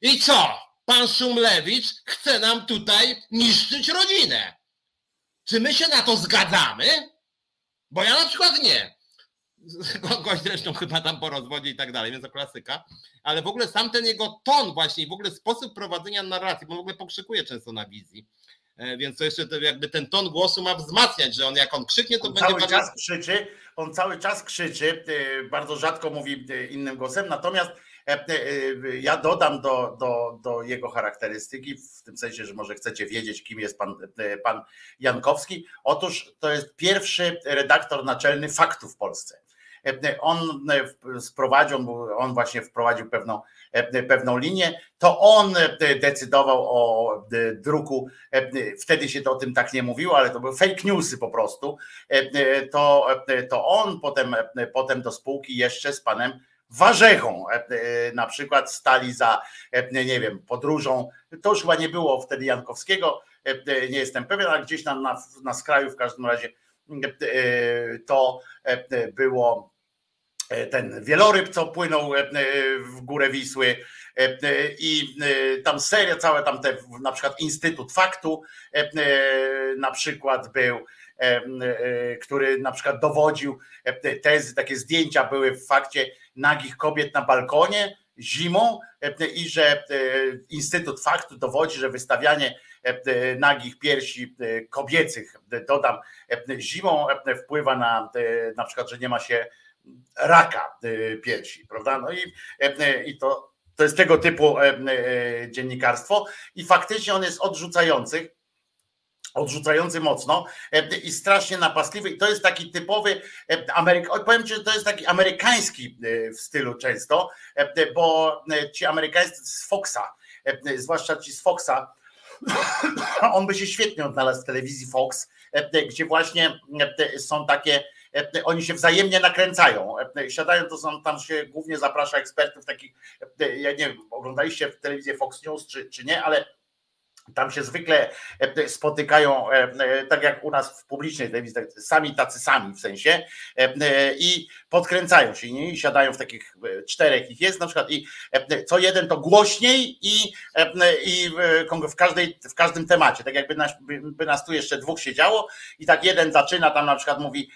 I co? Pan Szumlewicz chce nam tutaj niszczyć rodzinę. Czy my się na to zgadzamy? Bo ja na przykład nie. Gość zresztą chyba tam po rozwodzie i tak dalej, więc to klasyka. Ale w ogóle sam ten jego ton właśnie i w ogóle sposób prowadzenia narracji, bo w ogóle pokrzykuje często na wizji. E, więc to jeszcze to jakby ten ton głosu ma wzmacniać, że on jak on krzyknie, to on będzie... Cały czas krzyczy, on cały czas krzyczy, e, bardzo rzadko mówi e, innym głosem, natomiast ja dodam do, do, do jego charakterystyki, w tym sensie, że może chcecie wiedzieć, kim jest pan, pan Jankowski. Otóż to jest pierwszy redaktor naczelny faktów w Polsce. On sprowadził, on właśnie wprowadził pewną, pewną linię, to on decydował o druku, wtedy się to o tym tak nie mówiło, ale to były fake newsy po prostu, to, to on potem, potem do spółki jeszcze z panem Warzechą na przykład stali za, nie wiem, podróżą, to już chyba nie było wtedy Jankowskiego, nie jestem pewien, ale gdzieś tam na, na skraju w każdym razie to było E, ten wieloryb, co płynął e, w górę Wisły e, i tam seria, całe tam te, na przykład Instytut Faktu na przykład był, który na przykład dowodził tezy, takie zdjęcia były w fakcie nagich kobiet na balkonie zimą i że Instytut Faktu dowodzi, że wystawianie nagich piersi kobiecych, dodam, zimą wpływa na na przykład, że nie ma się raka piersi, prawda? No i, e, i to, to jest tego typu e, e, dziennikarstwo i faktycznie on jest odrzucający, odrzucający mocno i strasznie napastliwy. I to jest taki typowy Ameryk... powiem ci, że to jest taki amerykański w stylu często, bo ci amerykańscy z Foxa, zwłaszcza ci z Foxa, on by się świetnie odnalazł w telewizji Fox, gdzie właśnie są takie E, oni się wzajemnie nakręcają. E, siadają, to są, tam się głównie zaprasza ekspertów takich, e, ja nie wiem, oglądaliście telewizję Fox News czy, czy nie, ale tam się zwykle spotykają, tak jak u nas w publicznej telewizji, tak, sami tacy sami w sensie, i podkręcają się nie? i siadają w takich czterech ich jest na przykład i co jeden to głośniej i, i w, każdej, w każdym temacie, tak jakby nas, by nas tu jeszcze dwóch siedziało i tak jeden zaczyna tam na przykład mówi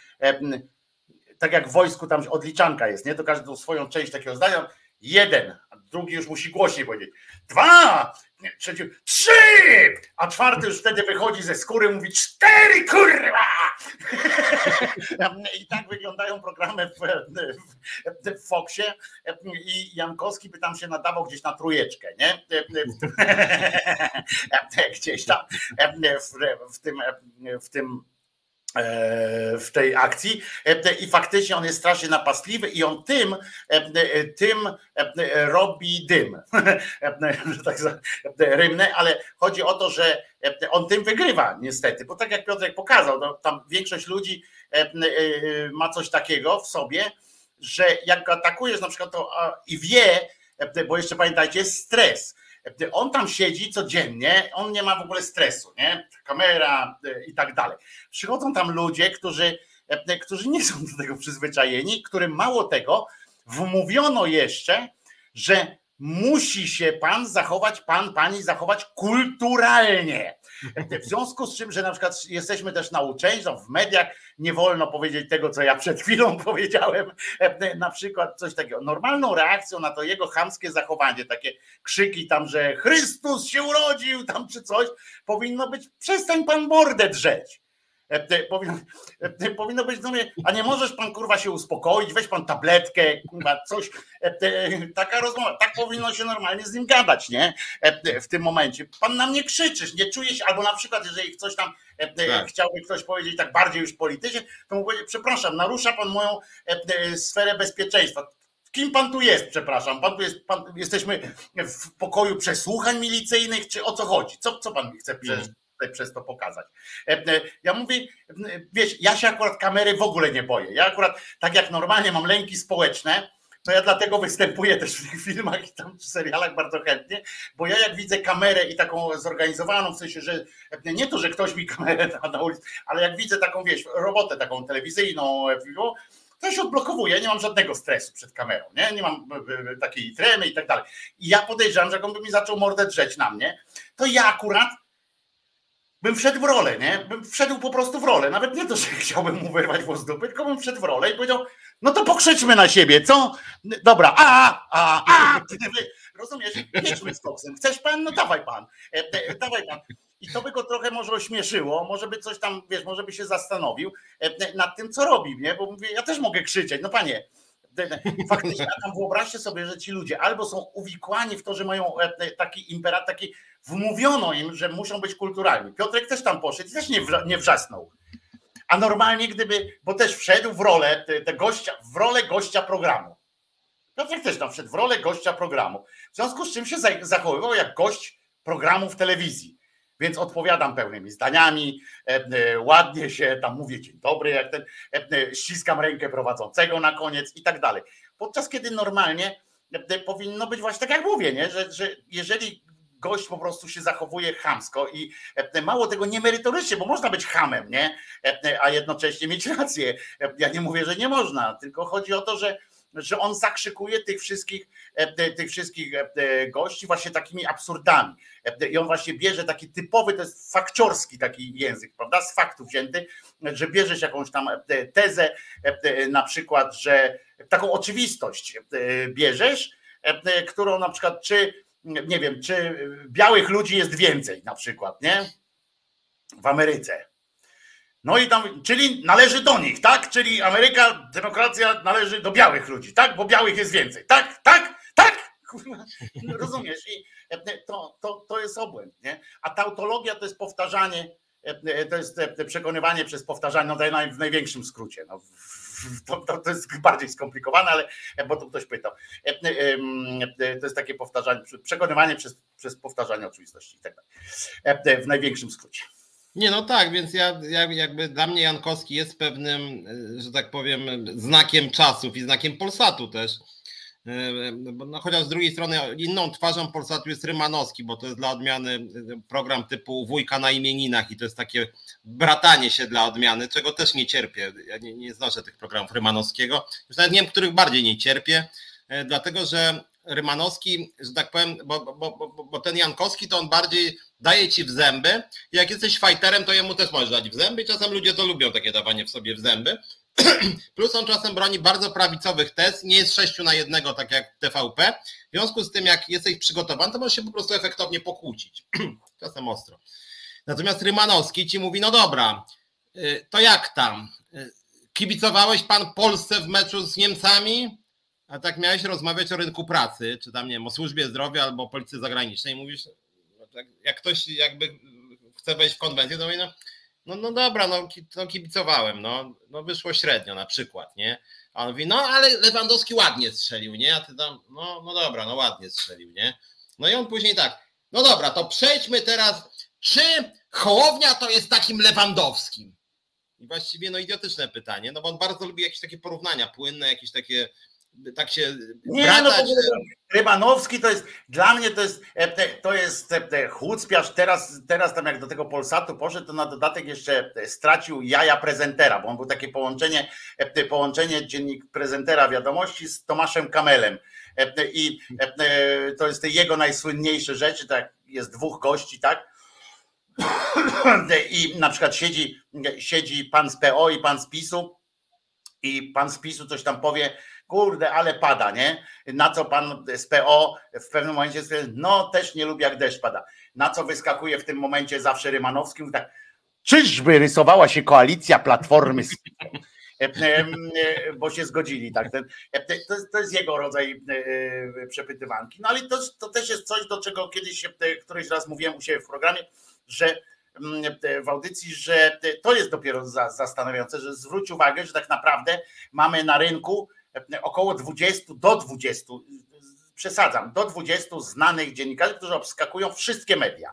tak jak w wojsku tam odliczanka jest, nie? To każdy swoją część takiego zdania. Jeden, a drugi już musi głośniej powiedzieć. Dwa, trzeci, trzy, a czwarty już wtedy wychodzi ze skóry, mówi cztery, kurwa! I tak wyglądają programy w, w, w Foxie i Jankowski by tam się nadawał gdzieś na trójeczkę, nie? Gdzieś tam w, w tym, w tym w tej akcji. E, i faktycznie on jest strasznie napastliwy i on tym, e, tym robi dym, tak rymne, ale chodzi o to, że on tym wygrywa niestety, bo tak jak Piotrek pokazał, no, tam większość ludzi ma coś takiego w sobie, że jak atakujesz na przykład to i wie, bo jeszcze pamiętajcie, jest stres, On tam siedzi codziennie, on nie ma w ogóle stresu, nie? Kamera i tak dalej. Przychodzą tam ludzie, którzy, którzy nie są do tego przyzwyczajeni, którym mało tego, wmówiono jeszcze, że musi się pan zachować, pan, pani zachować kulturalnie. W związku z czym, że na przykład jesteśmy też nauczeni, że w mediach nie wolno powiedzieć tego, co ja przed chwilą powiedziałem, na przykład coś takiego. Normalną reakcją na to jego chamskie zachowanie, takie krzyki tam, że Chrystus się urodził tam czy coś, powinno być przestań pan mordę drzeć. E, powinno, e, powinno być mnie, a nie możesz pan kurwa się uspokoić, weź pan tabletkę, kurwa, coś, e, taka rozmowa, tak powinno się normalnie z nim gadać, nie? W tym momencie. Pan na mnie krzyczysz, nie czuje się, albo na przykład, jeżeli coś tam tak. chciałby ktoś powiedzieć tak bardziej już politycznie, to mu powiedzieć, przepraszam, narusza pan moją sferę bezpieczeństwa. Kim pan tu jest, przepraszam? Pan tu jest, pan, jesteśmy w pokoju przesłuchań milicyjnych, czy o co chodzi? Co, co pan mi chce przecież przez to pokazać. E, e, ja mówię, wiesz, ja się akurat kamery w ogóle nie boję. Ja akurat, tak jak normalnie mam lęki społeczne, to ja dlatego występuję też w tych filmach i tam w serialach bardzo chętnie, bo ja jak widzę kamerę i taką zorganizowaną, w sensie, że nie to, że ktoś mi kamerę da na ulicy, ale jak widzę taką, wiesz, robotę taką telewizyjną, to się odblokowuje, nie mam żadnego stresu przed kamerą, nie, nie mam takiej tremy i tak dalej. I ja podejrzewam, że jak on by mi zaczął mordę drzeć na mnie, to ja akurat bym wszedł w rolę, nie? Bym wszedł po prostu w rolę. Nawet nie to, że chciałbym mu wyrwać włos dupy, tylko bym wszedł w rolę i powiedział, no to pokrzyczmy na siebie, co? Dobra, a, a, a, rozumiesz? Jedźmy z koksem. Chcesz pan? No dawaj pan, e, e, dawaj pan. I to by go trochę może ośmieszyło, może by coś tam, wiesz, może by się zastanowił e, nad tym, co robi, nie? Bo mówię, ja też mogę krzyczeć, no panie, faktycznie, tam wyobraźcie sobie, że ci ludzie albo są uwikłani w to, że mają taki imperat, taki wmówiono im, że muszą być kulturalni. Piotrek też tam poszedł i też nie, nie wrzasnął. A normalnie gdyby, bo też wszedł w rolę te gościa, w rolę gościa programu. Piotrek też tam wszedł w rolę gościa programu. W związku z czym się zachowywał jak gość programu w telewizji. Więc odpowiadam pełnymi zdaniami, e, e, ładnie się tam mówię dzień dobry, jak ten, e, ściskam rękę prowadzącego na koniec i tak dalej. Podczas kiedy normalnie powinno być właśnie tak jak mówię, nie? Że, że jeżeli gość po prostu się zachowuje chamsko i mało tego niemerytorycznie, bo można być hamem, nie? A jednocześnie mieć rację. Ja nie mówię, że nie można, tylko chodzi o to, że że on zakrzykuje tych wszystkich, tych wszystkich gości właśnie takimi absurdami. I on właśnie bierze taki typowy, to jest fakciorski taki język, prawda? Z faktów wzięty, że bierzesz jakąś tam tezę, na przykład, że taką oczywistość bierzesz, którą na przykład, czy nie wiem, czy białych ludzi jest więcej na przykład, nie? W Ameryce. No i tam, czyli należy do nich, tak? Czyli Ameryka, demokracja należy do białych ludzi, tak? Bo białych jest więcej, tak? Tak? Tak? Rozumiesz? I to, to, to jest obłęd, nie? A tautologia to jest powtarzanie, to jest przekonywanie przez powtarzanie, no w największym skrócie, no, to, to, to, jest bardziej skomplikowane, ale bo tu ktoś pytał. E, e, e, to jest takie powtarzanie, przekonywanie przez, przez powtarzanie oczywistości i tak dalej. W największym skrócie. Nie, no tak, więc ja, ja jakby dla mnie Jankowski jest pewnym, że tak powiem, znakiem czasów i znakiem Polsatu też no, chociaż z drugiej strony inną twarzą Polsatu jest Rymanowski, bo to jest dla odmiany program typu wujka na imieninach i to jest takie bratanie się dla odmiany, czego też nie cierpię. Ja nie, nie znoszę tych programów Rymanowskiego. Już nawet nie wiem, których bardziej nie cierpię, e, dlatego że Rymanowski, że tak powiem, bo, bo, bo, bo ten Jankowski to on bardziej daje ci w zęby. Jak jesteś fighterem, to jemu też możesz dać w zęby. Czasem ludzie to lubią takie dawanie w sobie w zęby. Plus on czasem broni bardzo prawicowych tez, nie jest sześciu na jednego, tak jak TVP. W związku z tym, jak jesteś przygotowany, to możesz się po prostu efektownie pokłócić. czasem ostro. Natomiast Rymanowski ci mówi, no dobra, y, to jak tam? Y, kibicowałeś pan Polsce w meczu z Niemcami? A tak miałeś rozmawiać o rynku pracy, czy tam, nie wiem, o służbie zdrowia albo o polityce zagranicznej. Mówisz, no tak, jak ktoś jakby chce wejść w konwencję, to mówi, no no, no dobra, no, no kibicowałem, no, no wyszło średnio na przykład, nie? A on mówi, no ale Lewandowski ładnie strzelił, nie? A ty tam, no, no dobra, no ładnie strzelił, nie? No i on później tak, no dobra, to przejdźmy teraz, czy Hołownia to jest takim Lewandowskim? I właściwie no idiotyczne pytanie, no bo on bardzo lubi jakieś takie porównania płynne, jakieś takie tak się. Nie, no bratać. no Rymanowski to jest, dla mnie to jest, e, to jest e, chucpiarz, teraz, teraz tam jak do tego Polsatu poszedł, to na dodatek jeszcze stracił jaja prezentera, bo on był takie połączenie, e, połączenie dziennik prezentera wiadomości z Tomaszem Kamelem i to jest jego najsłynniejsze rzeczy, tak, jest dwóch gości, tak, i na przykład siedzi, siedzi pan z PO i pan z PiSu i pan z PiSu coś tam powie, kurde, ale pada, nie? Na co pan z PO w pewnym momencie stwierdza, no też nie lubi jak deszcz pada. Na co wyskakuje w tym momencie zawsze Rymanowski, mówi tak, czyżby rysowała się koalicja Platformy z e, e, bo się zgodzili, tak? Ten, e, to, jest, to jest jego rodzaj przepytywanki. No ale to, to też jest coś, do czego kiedyś, któryś raz mówiłem u siebie w programie, że mm, w audycji, że to jest dopiero zastanawiające, że zwróć uwagę, że tak naprawdę mamy na rynku około 20 do 20, przesadzam, do 20 znanych dziennikarzy, którzy obskakują wszystkie media.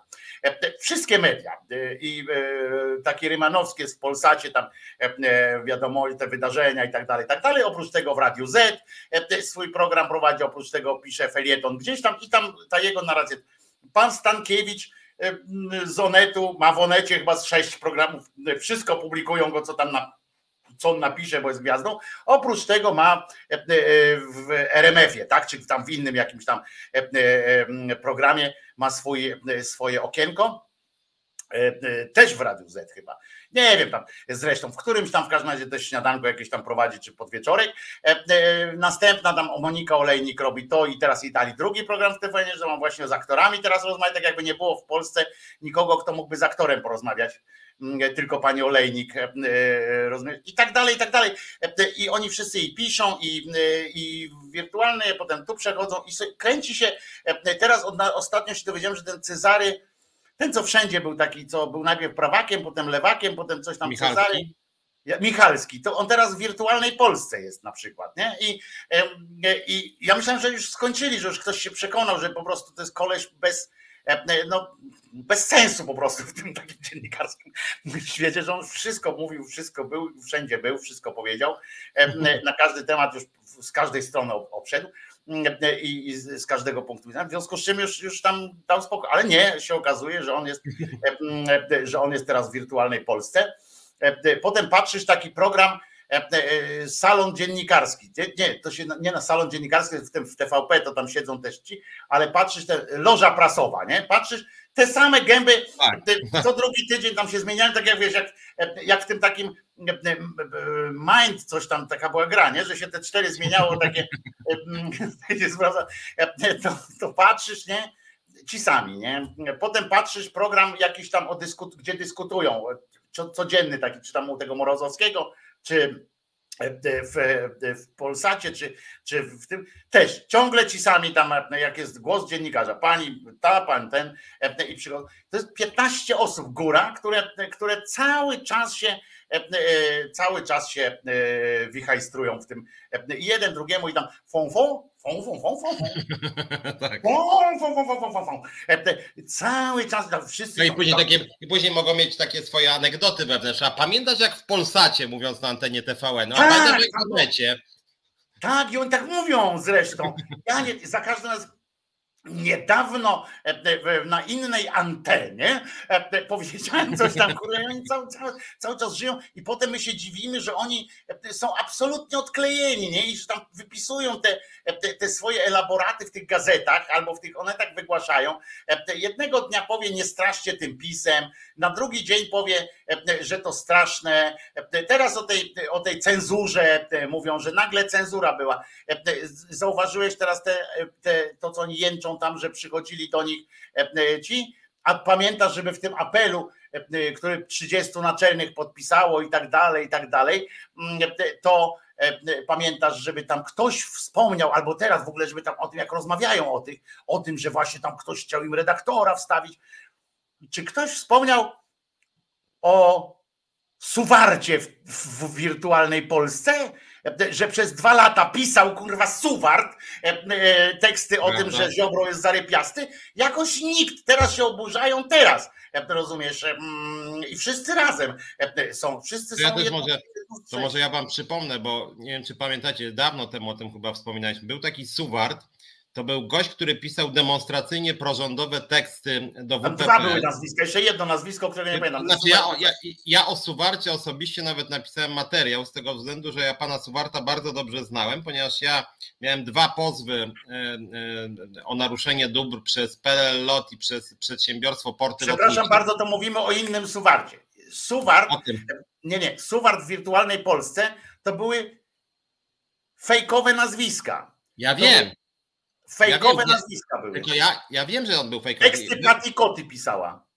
Wszystkie media. I e, takie rymanowskie z Polsacie, tam e, wiadomo, te wydarzenia i tak dalej, i tak dalej. Oprócz tego w Radiu Z swój program prowadzi, oprócz tego pisze felieton gdzieś tam i tam ta jego narracja. Pan Stankiewicz z Onetu ma w Onecie chyba z sześć programów, wszystko publikują go, co tam na co on napisze, bo jest gwiazdą. Oprócz tego ma e, e, w RMF-ie, tak, czy tam w innym jakimś tam e, programie ma swój, swoje okienko. Też w Radiu Z chyba. Nie wiem tam zresztą, w którymś tam w każdym razie też śniadanko jakieś tam prowadzi, czy podwieczorek. Następna tam Monika Olejnik robi to i teraz i dali drugi program w TVN, że mam właśnie z aktorami teraz rozmawiać, tak jakby nie było w Polsce nikogo, kto mógłby z aktorem porozmawiać tylko pani Olejnik e, e, i tak dalej, i tak dalej. E, I oni wszyscy i piszą, i, i wirtualne, potem tu przechodzą i kręci się. Teraz ostatnio się dowiedziałem, że ten Cezary, ten co wszędzie był taki, co był najpierw prawakiem, potem lewakiem, potem coś tam Michalski. Cezary. Michalski, to on teraz w wirtualnej Polsce jest na przykład, nie? I, I ja myślałem, że już skończyli, że już ktoś się przekonał, że po prostu to jest koleś bez, no, bez sensu po prostu w tym takim dziennikarskim świecie, że on wszystko mówił, wszystko był, wszędzie był, wszystko powiedział, na każdy temat już z każdej strony obszedł i, z każdego punktu widzenia, w związku z czym już, już tam dał spokój, ale nie, się okazuje, że on jest, że on jest teraz w wirtualnej Polsce. Potem patrzysz taki program, E, e, salon dziennikarski. Nie, to się nie na salon dziennikarski, w tym w TVP to tam siedzą też ci, ale patrzysz, te, loża prasowa, nie? Patrzysz, te same gęby tak. te, co drugi tydzień tam się zmieniają, tak jak wiesz, jak, jak w tym takim Mind, coś tam, taka była gra, nie? że się te cztery zmieniało, takie to, to patrzysz, nie? Ci sami, nie? Potem patrzysz program jakiś tam, o gdzie dyskutują, codzienny taki, czy tam u tego Morozowskiego, czy w, w Polsacie, czy, czy w tym też ciągle ci sami tam, jak jest głos dziennikarza, pani ta, pan ten i przychodzą. To jest 15 osób góra, które, które cały czas się cały czas się wichajstrują w tym jeden drugiemu i tam fą, fą, tak. fą, fą, fą, fą. Cały czas tam wszyscy. No i później, takie, i później mogą mieć takie swoje anegdoty wewnętrzne. A pamiętasz jak w Polsacie, mówiąc na antenie TVN, no, a tak, pamiętasz jak w Necie? Tak, i oni tak mówią zresztą. Ja nie, za każdym razem Niedawno e, e, na innej antenie e, powiedziałem coś tam, kurde, oni cały, cały, cały czas żyją i potem my się dziwimy, że oni są absolutnie odklejeni, nie? I że tam wypisują te, te, te swoje elaboraty w tych gazetach albo w tych, one tak wygłaszają. Jednego dnia powie, nie straszcie tym pisem, na drugi dzień powie, że to straszne. Teraz o tej, o tej cenzurze mówią, że nagle cenzura była. Zauważyłeś teraz te, te, to, co oni jęczą tam, że przychodzili do nich ci, a pamiętasz, żeby w tym apelu, który 30 naczelnych podpisało i tak dalej, i tak dalej, to pamiętasz, żeby tam ktoś wspomniał, albo teraz w ogóle, żeby tam o tym, jak rozmawiają o tych, o tym, że właśnie tam ktoś chciał im redaktora wstawić, czy ktoś wspomniał o Suwarcie w, w wirtualnej Polsce? Że przez dwa lata pisał kurwa Suwart e, e, teksty o tym, że Ziobro jest zarypiasty. Jakoś nikt, teraz się oburzają, teraz, rozumiesz? Mm, I wszyscy razem są, wszyscy ja są też może, to może ja wam przypomnę, bo nie wiem, czy pamiętacie, dawno temu o tym chyba wspominaliśmy. Był taki Suwart, to był gość, który pisał demonstracyjnie prorządowe teksty do WPP. Dwa były nazwiska, jeszcze jedno nazwisko, które nie pamiętam. Znaczy ja, ja, ja o Suwarcie osobiście nawet napisałem materiał z tego względu, że ja pana Suwarta bardzo dobrze znałem, ponieważ ja miałem dwa pozwy e, e, o naruszenie dóbr przez PLL LOT i przez przedsiębiorstwo Porty Przepraszam Lotnicze. bardzo, to mówimy o innym Suwarcie. Suwart, nie, nie, Suwart w wirtualnej Polsce to były fejkowe nazwiska. Ja wiem. Fejkowe ja nazwiska były. Tylko ja, ja wiem, że on był fejkowy. Teksty Patti Koty pisała.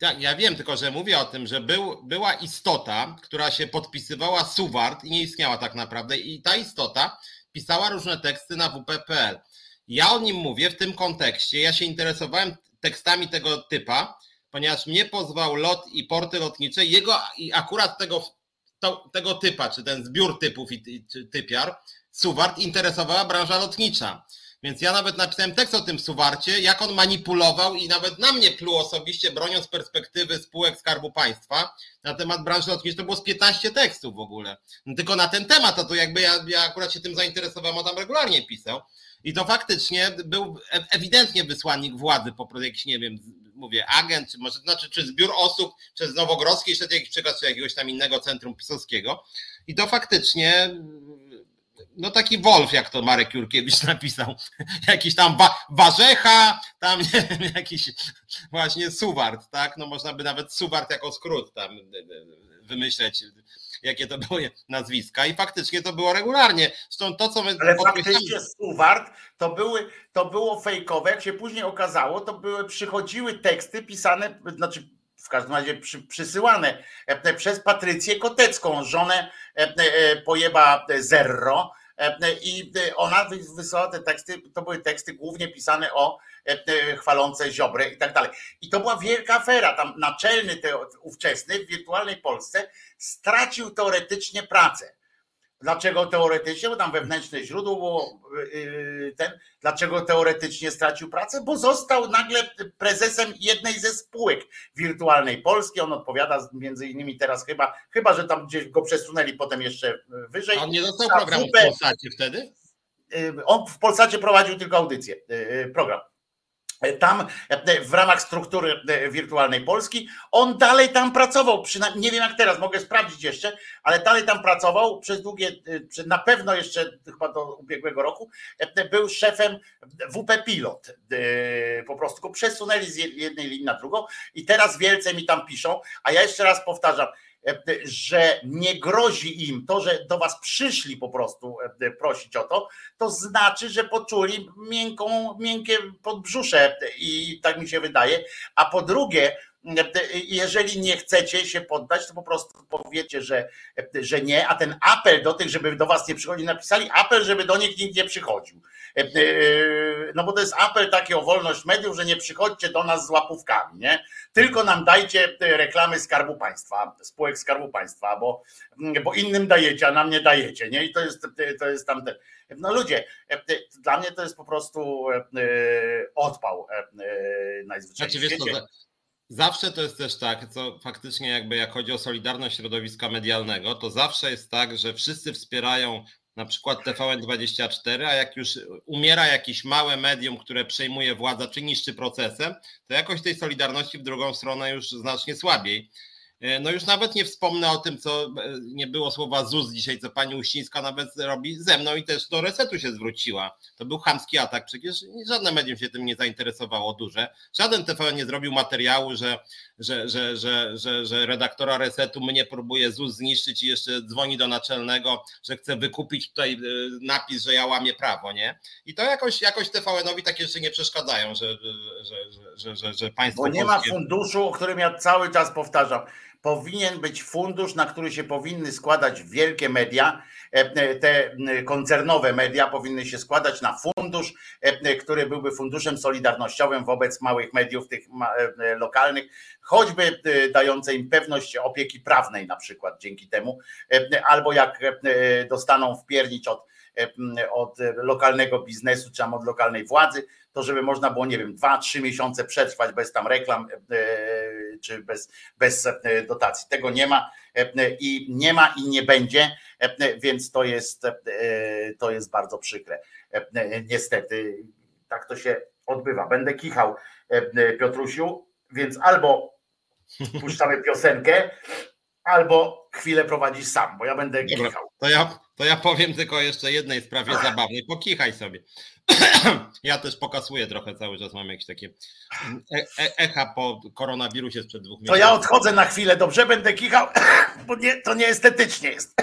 Tak, ja wiem, tylko że mówię o tym, że był, była istota, która się podpisywała Suwart i nie istniała tak naprawdę. I ta istota pisała różne teksty na WP.pl. Ja o nim mówię w tym kontekście. Ja się interesowałem tekstami tego typa, ponieważ mnie pozwał lot i porty lotnicze, jego i akurat tego, to, tego typa, czy ten zbiór typów i czy typiar, Suwart interesowała branża lotnicza. Więc ja nawet napisałem tekst o tym Suwarcie, jak on manipulował i nawet na mnie pluł osobiście, broniąc perspektywy spółek Skarbu Państwa na temat branży lotniczej. To było z 15 tekstów w ogóle. No tylko na ten temat, a to jakby ja, ja akurat się tym zainteresowałem, on tam regularnie pisał. I to faktycznie był ewidentnie wysłannik władzy, po prostu jakiś, nie wiem, mówię, agent, czy może, znaczy, czy zbiór osób przez Nowogrodzkie, jeszcze jakiś przekaz, czy jakiegoś tam innego centrum pisowskiego. I to faktycznie no taki Wolf, jak to Marek Jurkiewicz napisał, jakiś tam wa warzecha, tam nie wiem, jakiś właśnie Suwart, tak, no można by nawet Suwart jako skrót tam wymyśleć, jakie to były nazwiska. I faktycznie to było regularnie. Zresztą to, co my... Ale faktycznie Suwart to, były, to było fejkowe, jak się później okazało, to były, przychodziły teksty pisane, znaczy w każdym razie przy, przysyłane e, przez Patrycję Kotecką, żonę e, e, pojeba Zerro, i ona wysłała te teksty, to były teksty głównie pisane o chwalące Ziobrę i tak dalej. I to była wielka afera. Tam naczelny te, ówczesny w wirtualnej Polsce stracił teoretycznie pracę Dlaczego teoretycznie? Bo tam wewnętrzne źródło było yy, ten. Dlaczego teoretycznie stracił pracę? Bo został nagle prezesem jednej ze spółek wirtualnej Polski. On odpowiada między innymi teraz chyba, chyba że tam gdzieś go przesunęli potem jeszcze wyżej. A on nie dostał programu w Polsacie wtedy? On w Polsacie prowadził tylko audycję, program tam w ramach struktury wirtualnej Polski. On dalej tam pracował, nie wiem jak teraz, mogę sprawdzić jeszcze, ale dalej tam pracował przez długie, na pewno jeszcze chyba do ubiegłego roku, był szefem WP Pilot. Po prostu go przesunęli z jednej linii na drugą i teraz wielce mi tam piszą, a ja jeszcze raz powtarzam, że nie grozi im to, że do was przyszli po prostu e, prosić o to, to znaczy, że poczuli miękką, miękkie podbrzusze i tak mi się wydaje. A po drugie, jeżeli nie chcecie się poddać, to po prostu powiecie, że, że nie, a ten apel do tych, żeby do was nie przychodzili, napisali apel, żeby do nich nikt nie przychodził. No bo to jest apel taki o wolność mediów, że nie przychodźcie do nas z łapówkami, nie? Tylko nam dajcie reklamy Skarbu Państwa, spółek Skarbu Państwa, bo, bo innym dajecie, a nam nie dajecie, nie? I to jest, to jest tamten. No ludzie, dla mnie to jest po prostu odpał najzwyczajniej w świecie. Zawsze to jest też tak, co faktycznie jakby jak chodzi o solidarność środowiska medialnego, to zawsze jest tak, że wszyscy wspierają na przykład TVN24, a jak już umiera jakieś małe medium, które przejmuje władzę czy niszczy procesem, to jakoś tej solidarności w drugą stronę już znacznie słabiej. E, no już nawet nie wspomnę o tym, co e, nie było słowa ZUS dzisiaj, co pani Uścińska nawet robi ze mną i też do resetu się zwróciła. To był chamski atak, przecież żadne medium się tym nie zainteresowało duże. Żaden TVN nie zrobił materiału, że, że, że, że, że, że redaktora resetu mnie próbuje ZUS zniszczyć i jeszcze dzwoni do naczelnego, że chce wykupić tutaj e, napis, że ja łamię prawo, nie? I to jakoś, jakoś TVN-owi takie rzeczy nie przeszkadzają, że, że, że, że, że państwo. Bo nie polskie... ma funduszu, o którym ja cały czas powtarzam powinien być fundusz, na który się powinny składać wielkie media, e, e, te koncernowe media powinny się składać na fundusz, e, który byłby funduszem solidarnościowym wobec małych mediów, tych lokalnych, choćby dające im pewność opieki prawnej na przykład dzięki temu, albo jak dostaną w piernicz od od lokalnego biznesu czy tam od lokalnej władzy, to żeby można było, nie wiem, dwa, trzy miesiące przetrwać bez tam reklam czy bez, bez dotacji. Tego nie ma i nie ma i nie będzie, więc to jest, to jest bardzo przykre. Niestety tak to się odbywa. Będę kichał Piotrusiu, więc albo puszczamy piosenkę, albo chwilę prowadzisz sam, bo ja będę Dobra, kichał. To ja, to ja powiem tylko jeszcze jednej sprawie zabawnej. Pokichaj sobie. ja też pokasuję trochę cały czas, mam jakieś takie e e echa po koronawirusie sprzed dwóch miesięcy. To ja odchodzę na chwilę, dobrze? Będę kichał, bo nie, to nieestetycznie jest.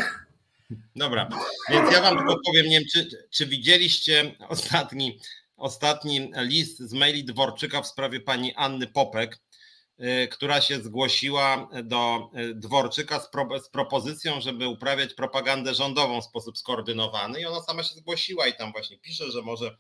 Dobra, więc ja wam tylko powiem, nie wiem, czy, czy widzieliście ostatni, ostatni list z maili Dworczyka w sprawie pani Anny Popek, która się zgłosiła do y, Dworczyka z, pro, z, propozycją, żeby uprawiać propagandę rządową w sposób skoordynowany i ona sama się zgłosiła i tam właśnie pisze, że może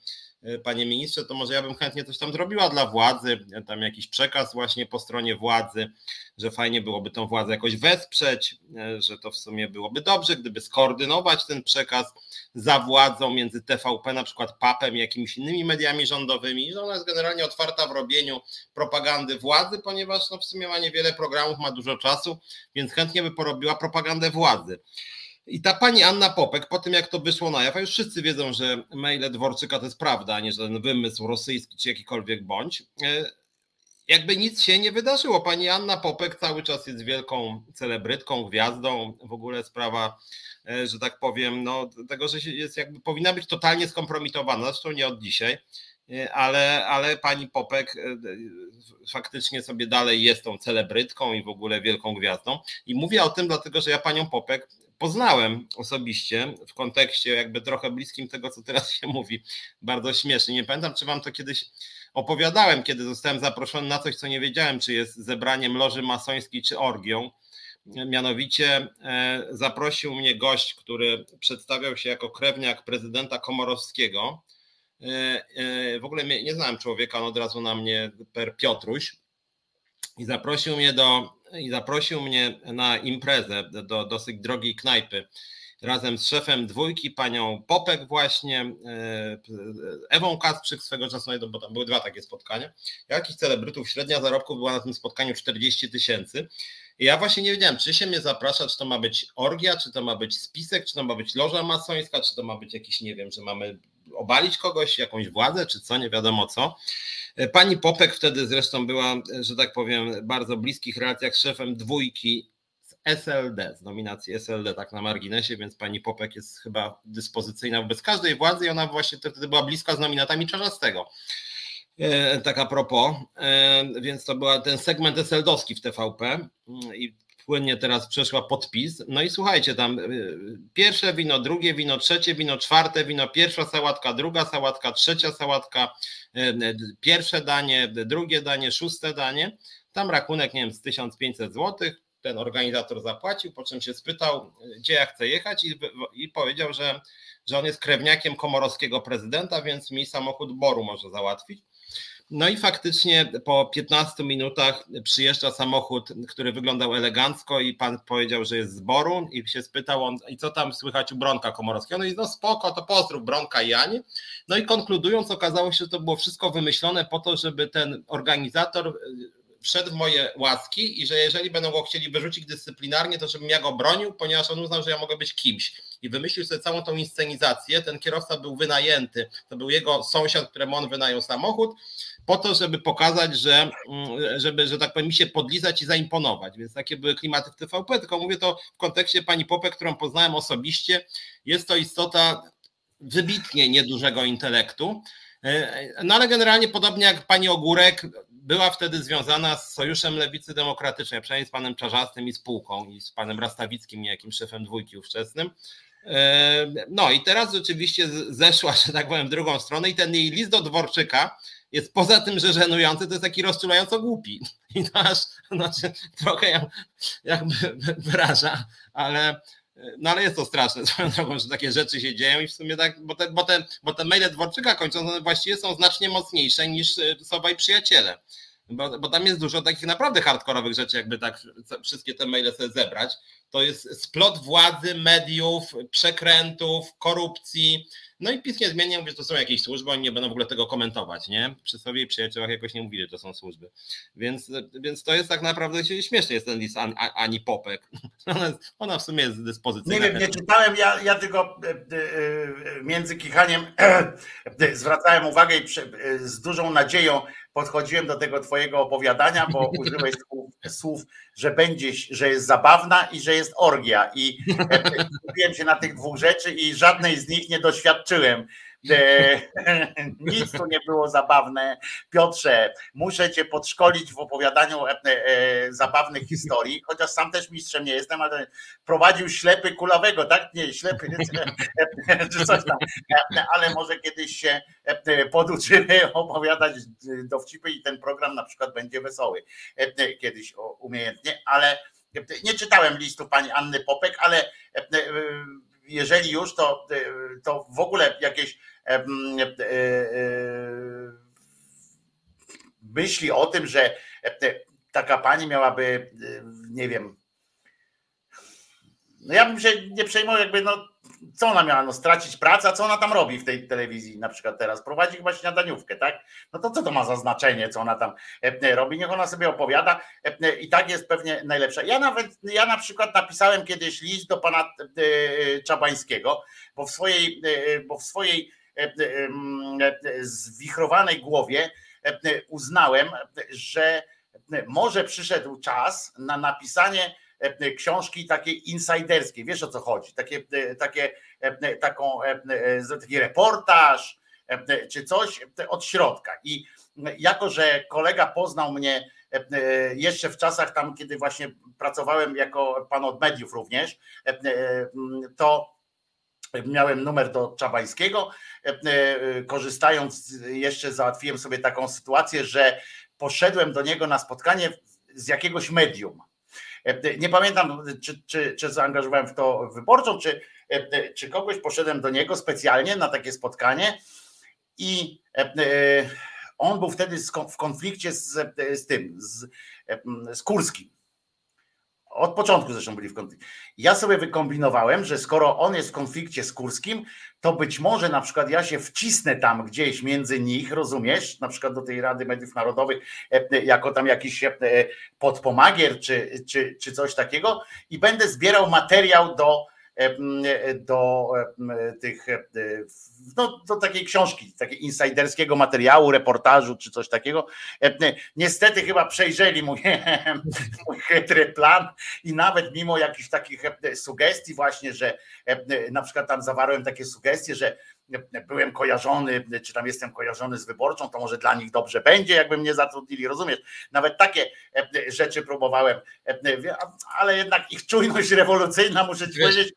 panie ministrze, to może ja bym chętnie coś tam zrobiła dla władzy, tam jakiś przekaz właśnie po stronie władzy, że fajnie byłoby tą władzę jakoś wesprzeć, e, że to w sumie byłoby dobrze, gdyby skoordynować ten przekaz za władzą między TVP, na przykład PAP-em jakimiś innymi mediami rządowymi, że ona jest generalnie otwarta w robieniu propagandy władzy, ponieważ no w sumie ma niewiele programów, ma dużo czasu, więc chętnie by porobiła propagandę władzy. I ta pani Anna Popek, po tym jak to wyszło na jaw, już wszyscy wiedzą, że maile Dworczyka to jest prawda, a nie żaden wymysł rosyjski czy jakikolwiek bądź, e, jakby nic się nie wydarzyło. Pani Anna Popek cały czas jest wielką celebrytką, gwiazdą. W ogóle sprawa, e, że tak powiem, no, tego, że jest jakby powinna być totalnie skompromitowana, zresztą nie od dzisiaj. E, ale, ale pani Popek faktycznie sobie dalej jest tą celebrytką i w ogóle wielką gwiazdą. I mówię o tym dlatego, że ja panią Popek poznałem osobiście w kontekście jakby trochę bliskim tego, co teraz się mówi. Bardzo śmiesznie. Nie pamiętam, czy wam to kiedyś opowiadałem, kiedy zostałem zaproszony na coś, co nie wiedziałem, czy jest zebraniem loży masońskiej, czy orgią. Mianowicie e, zaprosił mnie gość, który przedstawiał się jako krewniak prezydenta Komorowskiego. E, e, w ogóle nie znałem człowieka, on od razu na mnie per Piotruś i zaprosił mnie do i zaprosił mnie na imprezę do dosyć drogiej knajpy razem z szefem dwójki, panią Popek właśnie, e, Ewą Kasprzyk swego czasu, no bo tam były dwa takie spotkania. Jakichś celebrytów, średnia zarobków była na tym spotkaniu 40 tysięcy. I ja właśnie nie wiedziałem, czy się mnie zaprasza, czy to ma być orgia, czy to ma być spisek, czy to ma być loża masońska, czy to ma być jakiś, nie wiem, że mamy obalić kogoś, jakąś władzę, czy co, nie wiadomo co. E, pani Popek wtedy zresztą była, e, że tak powiem, bardzo bliskich relacjach z szefem dwójki z SLD, z nominacji SLD, tak na marginesie, więc pani Popek jest chyba dyspozycyjna wobec każdej władzy i ona właśnie wtedy była bliska z nominatami Czarzastego. E, tak a propos, więc to był ten segment SLD-owski w TVP mm, i płynnie teraz przeszła podpis. No i słuchajcie, tam pierwsze wino, drugie wino, trzecie wino, czwarte wino, pierwsza sałatka, druga sałatka, trzecia sałatka, E, pierwsze danie, drugie danie, szóste danie. Tam rachunek, nie wiem, z 1500 zł. Ten organizator zapłacił, po czym się spytał, gdzie ja chcę jechać, i, i powiedział, że, że on jest krewniakiem komorowskiego prezydenta, więc mi samochód Boru może załatwić. No i faktycznie po 15 minutach przyjeżdża samochód, który wyglądał elegancko i pan powiedział, że jest z Boru i się spytał on, i co tam słychać u Bronka Komorowskiego? No i no spoko, to pozdrów Bronka Jani. No i konkludując okazało się, że to było wszystko wymyślone po to, żeby ten organizator wszedł w moje łaski i że jeżeli będą go chcieli wyrzucić dyscyplinarnie, to żebym ja go bronił, ponieważ on uznał, że ja mogę być kimś. I wymyślił sobie całą tą inscenizację. Ten kierowca był wynajęty, to był jego sąsiad, któremu on wynajął samochód, po to, żeby pokazać, że, mm, żeby, że tak powiem, mi się podlizać i zaimponować. Więc takie były klimaty w TVP, tylko mówię to w kontekście pani Popek, którą poznałem osobiście. Jest to istota wybitnie niedużego intelektu. E, no ale generalnie podobnie jak pani Ogórek, była wtedy związana z Sojuszem Lewicy Demokratycznej, przynajmniej z panem Czarzastym i spółką i z panem Rastawickim, jakim szefem dwójki ówczesnym. E, no i teraz rzeczywiście zeszła, że tak powiem, w drugą stronę i ten jej list do Dworczyka jest poza tym, że żenujący, to jest taki rozczulająco głupi. I to aż znaczy, trochę jakby wyraża, ale no ale jest to straszne swoją drogą, że takie rzeczy się dzieją i w sumie tak, bo te, bo te, bo te maile Dworczyka kończące właściwie są znacznie mocniejsze niż e, Sowa i Przyjaciele. Bo, bo tam jest dużo takich naprawdę hardkorowych rzeczy, jakby tak wszystkie te maile sobie zebrać. To jest splot władzy, mediów, przekrętów, korupcji. No i PiS nie zmienia, że to są jakieś służby, oni nie będą w ogóle tego komentować, nie? Przy sobie przyjaciołach jakoś nie mówili, że to są służby. Więc, więc to jest tak naprawdę śmieszny jest ten list Ani Popek. Ona, ona w sumie jest dyspozycyjna. Nie wiem, nie czytałem, ja, ja tylko e, e, między kichaniem zwracałem uwagę i z dużą nadzieją podchodziłem do tego twojego opowiadania, bo użyłeś słów, słów, że będzie, że jest zabawna i że jest orgia. I skupiłem się na tych dwóch rzeczy i żadnej z nich nie doświadczyłem. E, nic tu nie było zabawne. Piotrze, muszę cię podszkolić w opowiadaniu e, e, zabawnych historii, chociaż sam też mistrzem nie jestem, ale prowadził ślepy kulawego, tak? Nie, ślepy, czy coś tam. Ale może kiedyś się poduczymy opowiadać dowcipy i ten program na przykład będzie wesoły. Kiedyś umiejętnie, ale nie czytałem listu pani Anny Popek, ale jeżeli już, to, to w ogóle jakieś e, e, myśli o tym, że taka pani miałaby, nie wiem, no ja bym się nie przejmował, jakby no, co ona miała, no stracić pracę, a co ona tam robi w tej telewizji na przykład teraz, prowadzi chyba śniadaniówkę, tak? No to co to ma za znaczenie, co ona tam robi, niech ona sobie opowiada i tak jest pewnie najlepsza. Ja nawet, ja na przykład napisałem kiedyś list do pana Czabańskiego, bo w swojej, bo w swojej zwichrowanej głowie uznałem, że może przyszedł czas na napisanie E, książki takiej insiderskiej, wiesz o co chodzi, takie, e, takie, e, taką, taki reportaż czy coś od środka. I jako, że kolega poznał mnie jeszcze w czasach tam, kiedy właśnie pracowałem jako pan od mediów również, to miałem numer do Czabańskiego. Korzystając jeszcze załatwiłem sobie taką sytuację, że poszedłem do niego na spotkanie z jakiegoś medium E, nie pamiętam, czy, czy, czy zaangażowałem w to wyborczą, czy, e, czy kogoś poszedłem do niego specjalnie na takie spotkanie i e, on był wtedy w konflikcie z, z tym, z, z Kurskim. Od początku zresztą byli w konflikcie. Ja sobie wykombinowałem, że skoro on jest w konflikcie z Kurskim, to być może na przykład ja się wcisnę tam gdzieś między nich, rozumiesz, na przykład do tej Rady Mediów Narodowych, e, jako tam jakiś e, podpomagier czy, czy, czy coś takiego i będę zbierał materiał do do tych, no, do takiej książki, takiego insiderskiego materiału, reportażu czy coś takiego. Niestety chyba przejrzeli mój, mój chytry plan i nawet mimo jakichś takich sugestii właśnie, że na przykład tam zawarłem takie sugestie, że byłem kojarzony, czy tam jestem kojarzony z wyborczą, to może dla nich dobrze będzie, jakby mnie zatrudnili, rozumiesz? Nawet takie rzeczy próbowałem, ale jednak ich czujność rewolucyjna, muszę ci powiedzieć,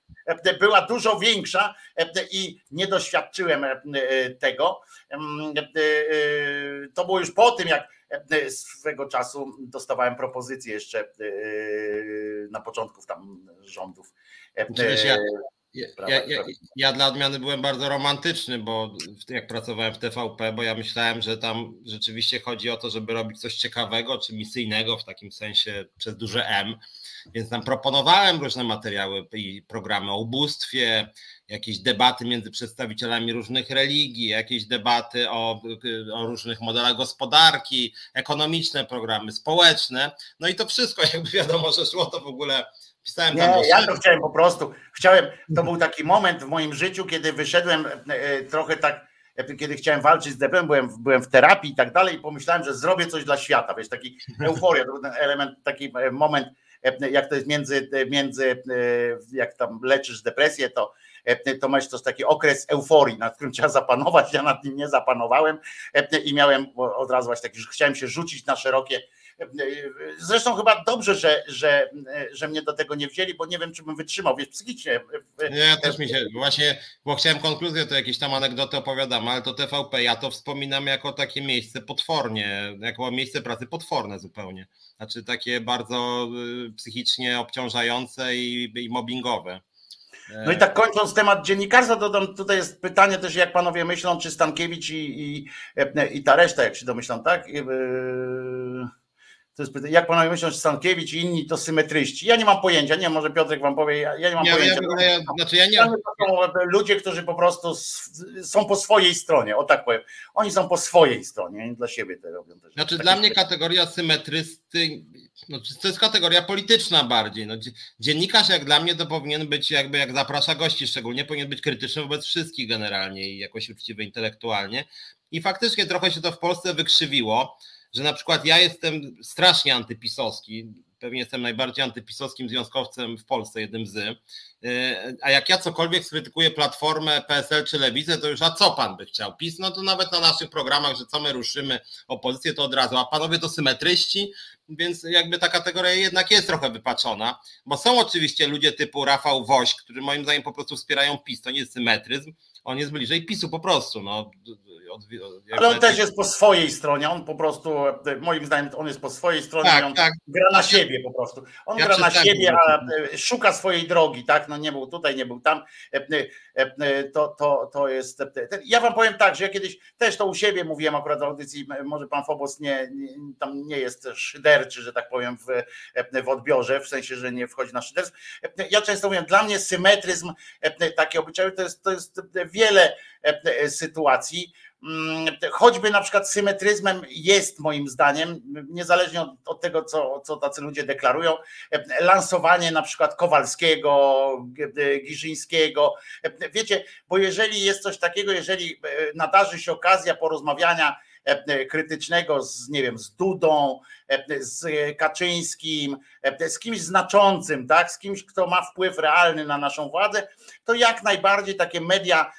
była dużo większa i nie doświadczyłem tego. To było już po tym, jak swego czasu dostawałem propozycje jeszcze na początku tam rządów. Ja, ja, ja, ja, dla odmiany byłem bardzo romantyczny, bo jak pracowałem w TVP, bo ja myślałem, że tam rzeczywiście chodzi o to, żeby robić coś ciekawego czy misyjnego w takim sensie przez duże M. Więc tam proponowałem różne materiały i programy o ubóstwie, jakieś debaty między przedstawicielami różnych religii, jakieś debaty o, o, różnych modelach gospodarki, ekonomiczne programy społeczne. No i to wszystko, jakby wiadomo, że szło to w ogóle Pisałem nie, ja to chciałem po prostu. Chciałem, to był taki moment w moim życiu, kiedy wyszedłem e, e, trochę tak, e, kiedy chciałem walczyć z DPM, byłem, byłem w terapii i tak dalej i pomyślałem, że zrobię coś dla świata, wiesz, taki euforia, to był ten element, taki moment, jak to jest między, między jak tam leczysz depresję, to to masz też taki okres euforii, nad którym trzeba zapanować. Ja nad nim nie zapanowałem i miałem od razu właśnie taki, że chciałem się rzucić na szerokie Zresztą chyba dobrze, że, że, że mnie do tego nie wzięli, bo nie wiem, czy bym wytrzymał, wiesz, psychicznie. Nie, ja też mi się, właśnie, bo chciałem konkluzję, to jakieś tam anegdoty opowiadam, ale to TVP, ja to wspominam jako takie miejsce potwornie, jako miejsce pracy potworne zupełnie. Znaczy takie bardzo y, psychicznie obciążające i, i mobbingowe. No i tak kończąc temat dziennikarstwa, to tutaj jest pytanie też, jak panowie myślą, czy Stankiewicz i, i, i ta reszta, jak się domyślam, tak? Yy to jest pytanie, jak panowie myślą, że Stankiewicz i inni to symetryści? Ja nie mam pojęcia, nie może Piotrek wam powie, ja, ja nie mam Ja, ja, pojęcia. ja, znaczy ja nie, są ludzie, którzy po prostu są po swojej stronie, o tak powiem. Oni są po swojej stronie, oni dla siebie to robią też. Znaczy Takie dla mnie kategoria symetrysty, no, to jest kategoria polityczna bardziej. No, dzie- dziennikarz jak dla mnie to powinien być jakby jak zaprasza gości szczególnie, powinien być krytyczny wobec wszystkich generalnie i jakoś uczciwy intelektualnie. I faktycznie trochę się to w Polsce wykrzywiło, że na przykład ja jestem strasznie antypisowski, pewnie jestem najbardziej antypisowskim związkowcem w Polsce, jednym z. Yy, A jak ja cokolwiek skrytykuję Platformę, PSL czy Lewicę, to już a co pan by chciał? PiS, no to nawet na naszych programach, że co my ruszymy opozycję, to od razu, a panowie to symetryści, więc jakby ta kategoria jednak jest trochę wypaczona, bo są oczywiście ludzie typu Rafał Woś, którzy moim zdaniem po prostu wspierają PiS, to nie jest symetryzm, on jest bliżej PiSu po prostu. No, od, Ale on też jest po swojej stronie, on po prostu, moim zdaniem, on jest po swojej stronie i on Tak, tak. gra na siebie po prostu. On Ja gra na siebie, a e, szuka swojej drogi, tak? No nie był tutaj, nie był tam. E, e, To, to, to jest. Ja wam powiem tak, że ja kiedyś też to u siebie mówiłem akurat w audycji, może pan Fobos nie, tam nie jest szyderczy, że tak powiem, w, w odbiorze, w sensie, że nie wchodzi na szyderstwo. Ja często mówię, dla mnie symetryzm e, taki obyczaju to jest, to jest wiele e, sytuacji. Mm, Choćby na przykład symetryzmem jest moim zdaniem, niezależnie od, od tego, co, co tacy ludzie deklarują, e, lansowanie na przykład Kowalskiego, Giżyńskiego. E, Wiecie, bo jeżeli jest coś takiego, jeżeli e, nadarzy się okazja porozmawiania e, krytycznego z, nie wiem, z Dudą, e, z Kaczyńskim, e, z kimś znaczącym, tak, z kimś, kto ma wpływ realny na naszą władzę, to jak najbardziej takie media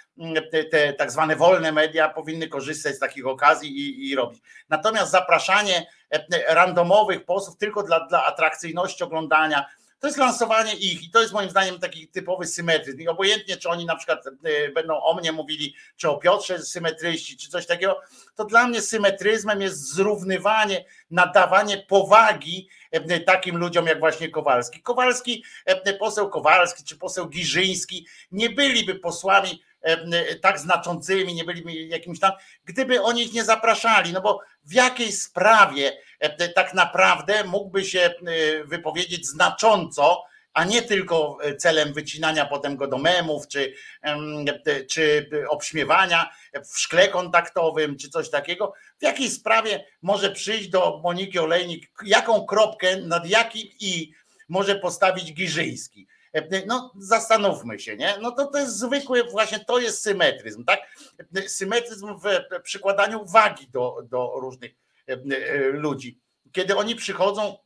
te, te tak zwane wolne media powinny korzystać z takich okazji i, i robić. Natomiast zapraszanie e, randomowych posłów tylko dla, dla atrakcyjności oglądania, to jest lansowanie ich i to jest moim zdaniem taki typowy symetryzm. I obojętnie, czy oni na przykład e, będą o mnie mówili, czy o Piotrze symetryści, czy coś takiego, to dla mnie symetryzmem jest zrównywanie, nadawanie powagi e, takim ludziom jak właśnie Kowalski. Kowalski, e, poseł Kowalski czy poseł Giżyński nie byliby posłami e, tak znaczącymi, nie byliby jakimś tam, gdyby oni ich nie zapraszali, no bo w jakiej sprawie e, tak naprawdę mógłby się e, wypowiedzieć znacząco, a nie tylko celem wycinania potem go do memów, czy, e, czy obśmiewania w szkle kontaktowym, czy coś takiego. W jakiej sprawie może przyjść do Moniki Olejnik, jaką kropkę, nad jakim i może postawić Giżyński? No zastanówmy się, nie? No to to jest zwykły, właśnie to jest symetryzm, tak? Symetryzm w przykładaniu wagi do, do różnych e, e, ludzi. Kiedy oni przychodzą,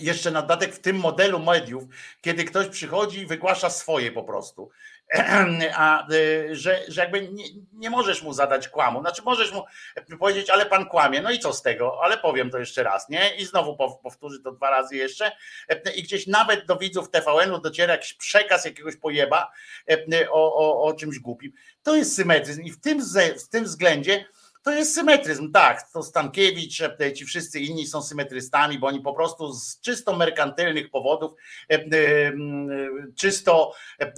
jeszcze na dodatek w tym modelu mediów, kiedy ktoś przychodzi i wygłasza swoje po prostu, a e, że, że jakby nie, nie możesz mu zadać kłamu, znaczy możesz mu powiedzieć, ale pan kłamie, no i co z tego, ale powiem to jeszcze raz, nie? I znowu pow- powtórzy to dwa razy jeszcze i gdzieś nawet do widzów TVN-u dociera jakiś przekaz jakiegoś pojeba o, o, o czymś głupim. To jest symetryzm i w tym, w tym względzie to jest symetryzm, tak. To Stankiewicz, e, ci wszyscy inni są symetrystami, bo oni po prostu z czysto merkantylnych powodów, e, e, czysto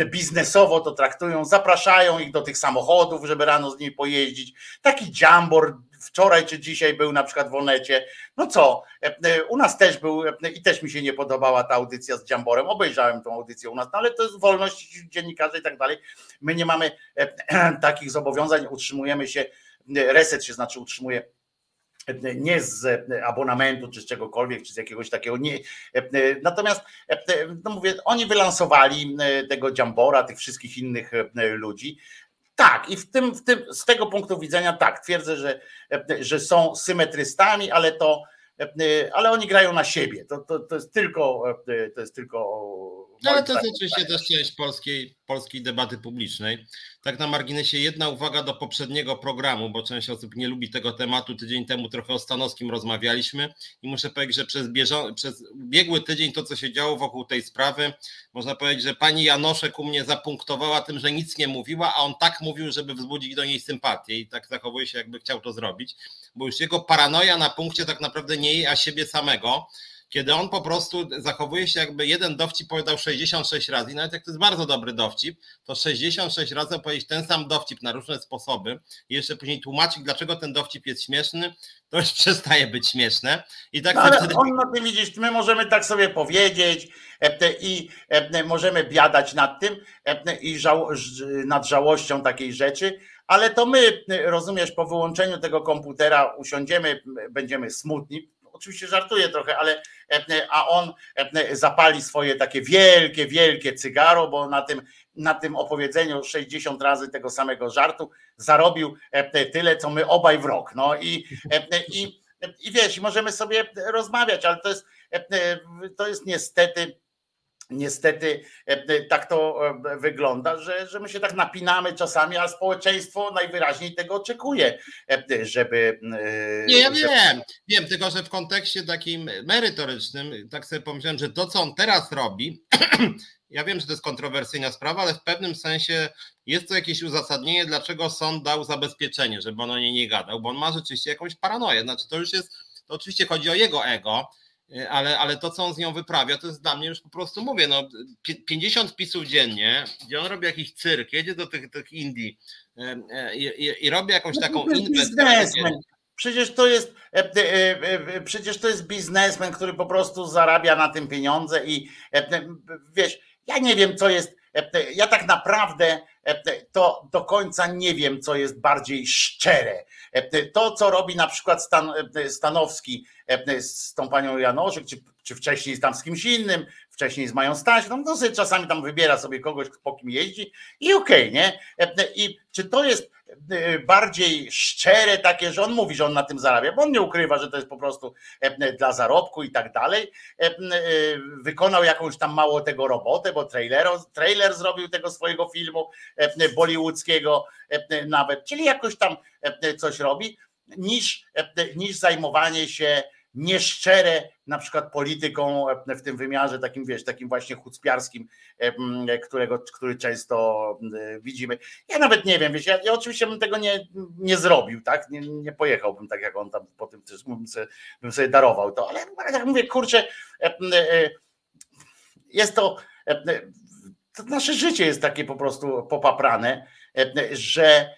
biznesowo to traktują, zapraszają ich do tych samochodów, żeby rano z nimi pojeździć. Taki dziambor wczoraj czy dzisiaj był na przykład w Onecie. No co, u nas też był i też mi się nie podobała ta audycja z dziamborem. Obejrzałem tą audycję u nas, no ale to jest wolność dziennikarza i tak dalej. My nie mamy takich zobowiązań, utrzymujemy się reset się znaczy utrzymuje nie z abonamentu czy z czegokolwiek, czy z jakiegoś takiego nie. Natomiast no mówię, oni wylansowali tego Dziambora, tych wszystkich innych ludzi. Tak, i w tym, w tym, z tego punktu widzenia tak, twierdzę, że, że są symetrystami, ale to, ale oni grają na siebie. To, to, to jest tylko to jest tylko. No ale to jest oczywiście też część polskiej, polskiej debaty publicznej. Tak na marginesie jedna uwaga do poprzedniego programu, bo część osób nie lubi tego tematu. Tydzień temu trochę o Stanowskim rozmawialiśmy i muszę powiedzieć, że przez, bieżą, przez biegły tydzień to, co się działo wokół tej sprawy, można powiedzieć, że pani Janoszek u mnie zapunktowała tym, że nic nie mówiła, a on tak mówił, żeby wzbudzić do niej sympatię i tak zachowuje się, jakby chciał to zrobić, bo już jego paranoja na punkcie tak naprawdę nie jej, a siebie samego kiedy on po prostu zachowuje się jakby jeden dowcip powiedział 66 razy i nawet jak to jest bardzo dobry dowcip, to 66 razy powiedzieć ten sam dowcip na różne sposoby i jeszcze później tłumaczyć, dlaczego ten dowcip jest śmieszny, to już przestaje być śmieszne. I tak no, ale wtedy... on na tym widzieć, my możemy tak sobie powiedzieć i możemy biadać nad tym i żał, nad żałością takiej rzeczy, ale to my, rozumiesz, po wyłączeniu tego komputera usiądziemy, będziemy smutni, oczywiście żartuję trochę, ale a on zapali swoje takie wielkie, wielkie cygaro, bo na tym, na tym opowiedzeniu 60 razy tego samego żartu zarobił tyle, co my obaj w rok. No i, i, i wiesz, możemy sobie rozmawiać, ale to jest, to jest niestety Niestety e, tak to e, wygląda, że, że my się tak napinamy czasami, a społeczeństwo najwyraźniej tego oczekuje, e, żeby. Nie, ja wiem, wiem, tylko że w kontekście takim merytorycznym, tak sobie pomyślałem, że to, co on teraz robi, ja wiem, że to jest kontrowersyjna sprawa, ale w pewnym sensie jest to jakieś uzasadnienie, dlaczego sąd dał zabezpieczenie, żeby on o niej nie gadał, bo on ma rzeczywiście jakąś paranoję. Znaczy, to już jest, to oczywiście chodzi o jego ego E, ale, ale to, co on z nią wyprawia, to jest dla mnie już po prostu, mówię, no 50 wpisów dziennie, gdzie on robi jakiś cyrk, jedzie do tych, tych Indii e, e, i, i, i robi jakąś no taką inwestycję. Przecież to jest przecież to jest biznesmen, który po prostu zarabia na tym pieniądze i wiesz, ja nie wiem, co jest. Ja tak naprawdę to do końca nie wiem, co jest bardziej szczere. To, co robi na przykład Stan, Stanowski z tą panią Janoszek, czy, czy wcześniej tam z kimś innym, wcześniej z Mają Staś, no, no sobie czasami tam wybiera sobie kogoś, po kim jeździ i okej, okay, nie? I czy to jest e, bardziej szczere takie, że on mówi, że on na tym zarabia, bo on nie ukrywa, że to jest po prostu dla zarobku i tak dalej. E, wykonał jakąś tam mało tego robotę, bo trailer, trailer zrobił tego swojego filmu bollywoodzkiego nawet, czyli jakoś tam coś robi, niż, niż zajmowanie się nieszczere na przykład polityką w tym wymiarze takim, wiesz, takim właśnie chucpiarskim, którego, który często widzimy. Ja nawet nie wiem, wiesz, ja, ja oczywiście bym tego nie, nie zrobił, tak, nie, nie pojechałbym tak jak on tam po tym też bym sobie, bym sobie darował to, ale tak mówię, kurczę, e, jest to, to nasze życie jest takie po prostu popaprane, że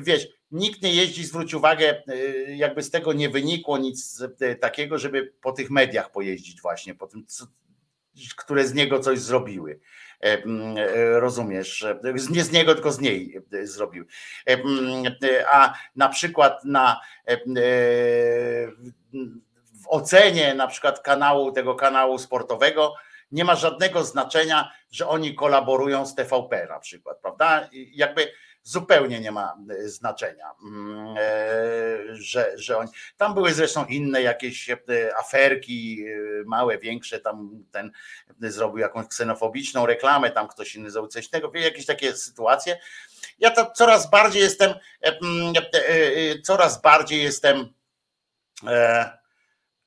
wiesz, nikt nie jeździ, zwróć uwagę, y, jakby z tego nie wynikło nic y, takiego, żeby po tych mediach pojeździć właśnie, po tym, które z niego coś zrobiły. E, e, rozumiesz, nie z niego, tylko z niej e, zrobił. A na przykład na w ocenie na przykład kanału, tego kanału sportowego, nie ma żadnego znaczenia, że oni kolaborują z TVP na przykład, prawda? Jakby zupełnie nie ma e, znaczenia, mm, e, że, że oni. Tam były zresztą inne jakieś e, aferki, małe, większe, tam ten zrobił jakąś ksenofobiczną reklamę, tam ktoś inny zrobił coś jakieś takie sytuacje. Ja to coraz bardziej jestem, mm, coraz bardziej jestem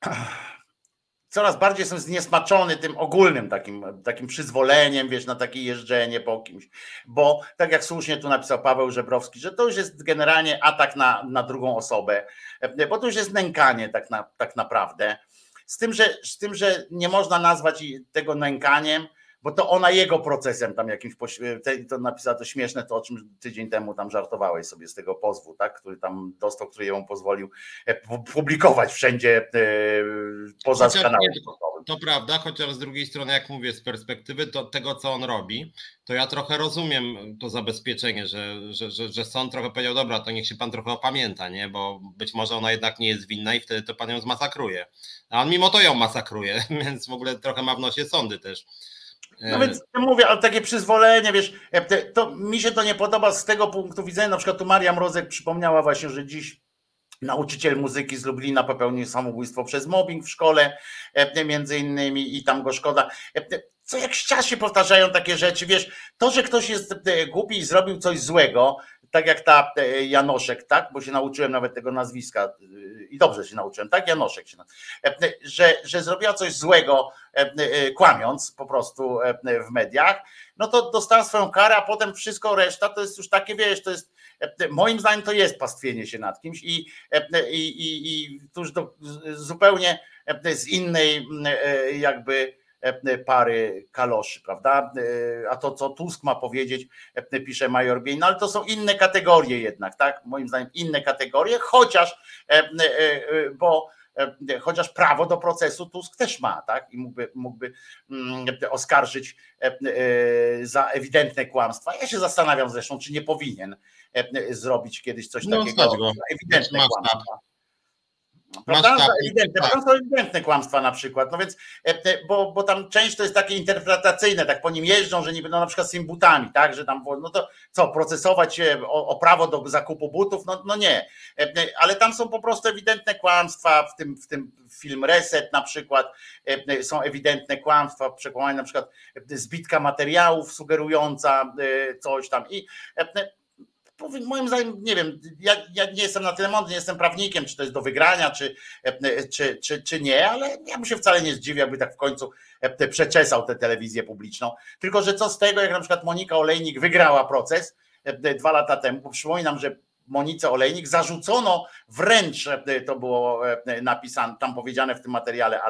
coraz bardziej jestem zniesmaczony tym ogólnym takim, takim przyzwoleniem, wiesz, na takie jeżdżenie po kimś. Bo tak jak słusznie tu napisał Paweł Żebrowski, że to już jest generalnie atak na, na drugą osobę, bo to już jest nękanie tak, na, tak naprawdę. Z tym, że, z tym, że nie można nazwać tego nękaniem, bo to ona jego procesem tam jakimś, to napisała to śmieszne, to o czym tydzień temu tam żartowałeś sobie z tego pozwu, tak, który tam dostał, który ją pozwolił e, publikować wszędzie e, poza chociaż kanałem. to prawda, chociaż z drugiej strony, jak mówię, z perspektywy to, tego, co on robi, to ja trochę rozumiem to zabezpieczenie, że, że, że, że sąd trochę powiedział, dobra, to niech się pan trochę opamięta, nie? bo być może ona jednak nie jest winna i wtedy to pan ją zmasakruje. A on mimo to ją masakruje, więc w ogóle trochę ma w nosie sądy też. No więc mówię, ale takie przyzwolenie, wiesz, to mi się to nie podoba z tego punktu widzenia, na przykład tu Maria Mrozek przypomniała właśnie, że dziś nauczyciel muzyki z Lublina popełnił samobójstwo przez mobbing w szkole, między innymi i tam go szkoda. Co jak się powtarzają takie rzeczy, wiesz, to, że ktoś jest głupi i zrobił coś złego, tak jak ta e, Janoszek, tak? Bo się nauczyłem nawet tego nazwiska e, i dobrze się nauczyłem, tak? Janoszek się e, że, że zrobiła coś złego, kłamiąc po prostu w mediach, no to dostała swoją karę, a potem wszystko reszta to jest już takie, wiesz, to jest moim zdaniem to jest pastwienie się nad kimś i, i, i, i tuż do, zupełnie z innej jakby pary kaloszy, prawda? A to, co Tusk ma powiedzieć, pisze Major Bień, no ale to są inne kategorie jednak, tak? Moim zdaniem inne kategorie, chociaż, bo E, chociaż prawo do procesu Tusk też ma, tak? I mógłby, mógłby mm, oskarżyć e, e, za ewidentne kłamstwa. Ja się zastanawiam zresztą, czy nie powinien zrobić kiedyś coś no, takiego. Ewidentne kłamstwa. Prawda? Tak, ewidentne, tak. są ewidentne kłamstwa na przykład. No więc, bo, bo tam część to jest takie interpretacyjne, tak po nim jeżdżą, że nie będą na przykład z tymi butami, tak, że tam, no to co, procesować o, o prawo do zakupu butów? No, no nie. Ale tam są po prostu ewidentne kłamstwa, w tym, w tym film Reset na przykład są ewidentne kłamstwa, przekłamanie na przykład zbitka materiałów sugerująca coś tam i moim zdaniem, nie wiem, ja, ja, nie jestem na tyle mądry, nie jestem prawnikiem, czy to jest do wygrania, czy, czy, czy, czy nie, ale ja bym się wcale nie zdziwił, jakby tak w końcu przeczesał tę telewizję publiczną. Tylko, że co z tego, jak na przykład Monika Olejnik wygrała proces dwa lata temu, bo przypominam, że Monice Olejnik zarzucono wręcz, to było napisane, tam powiedziane w tym materiale,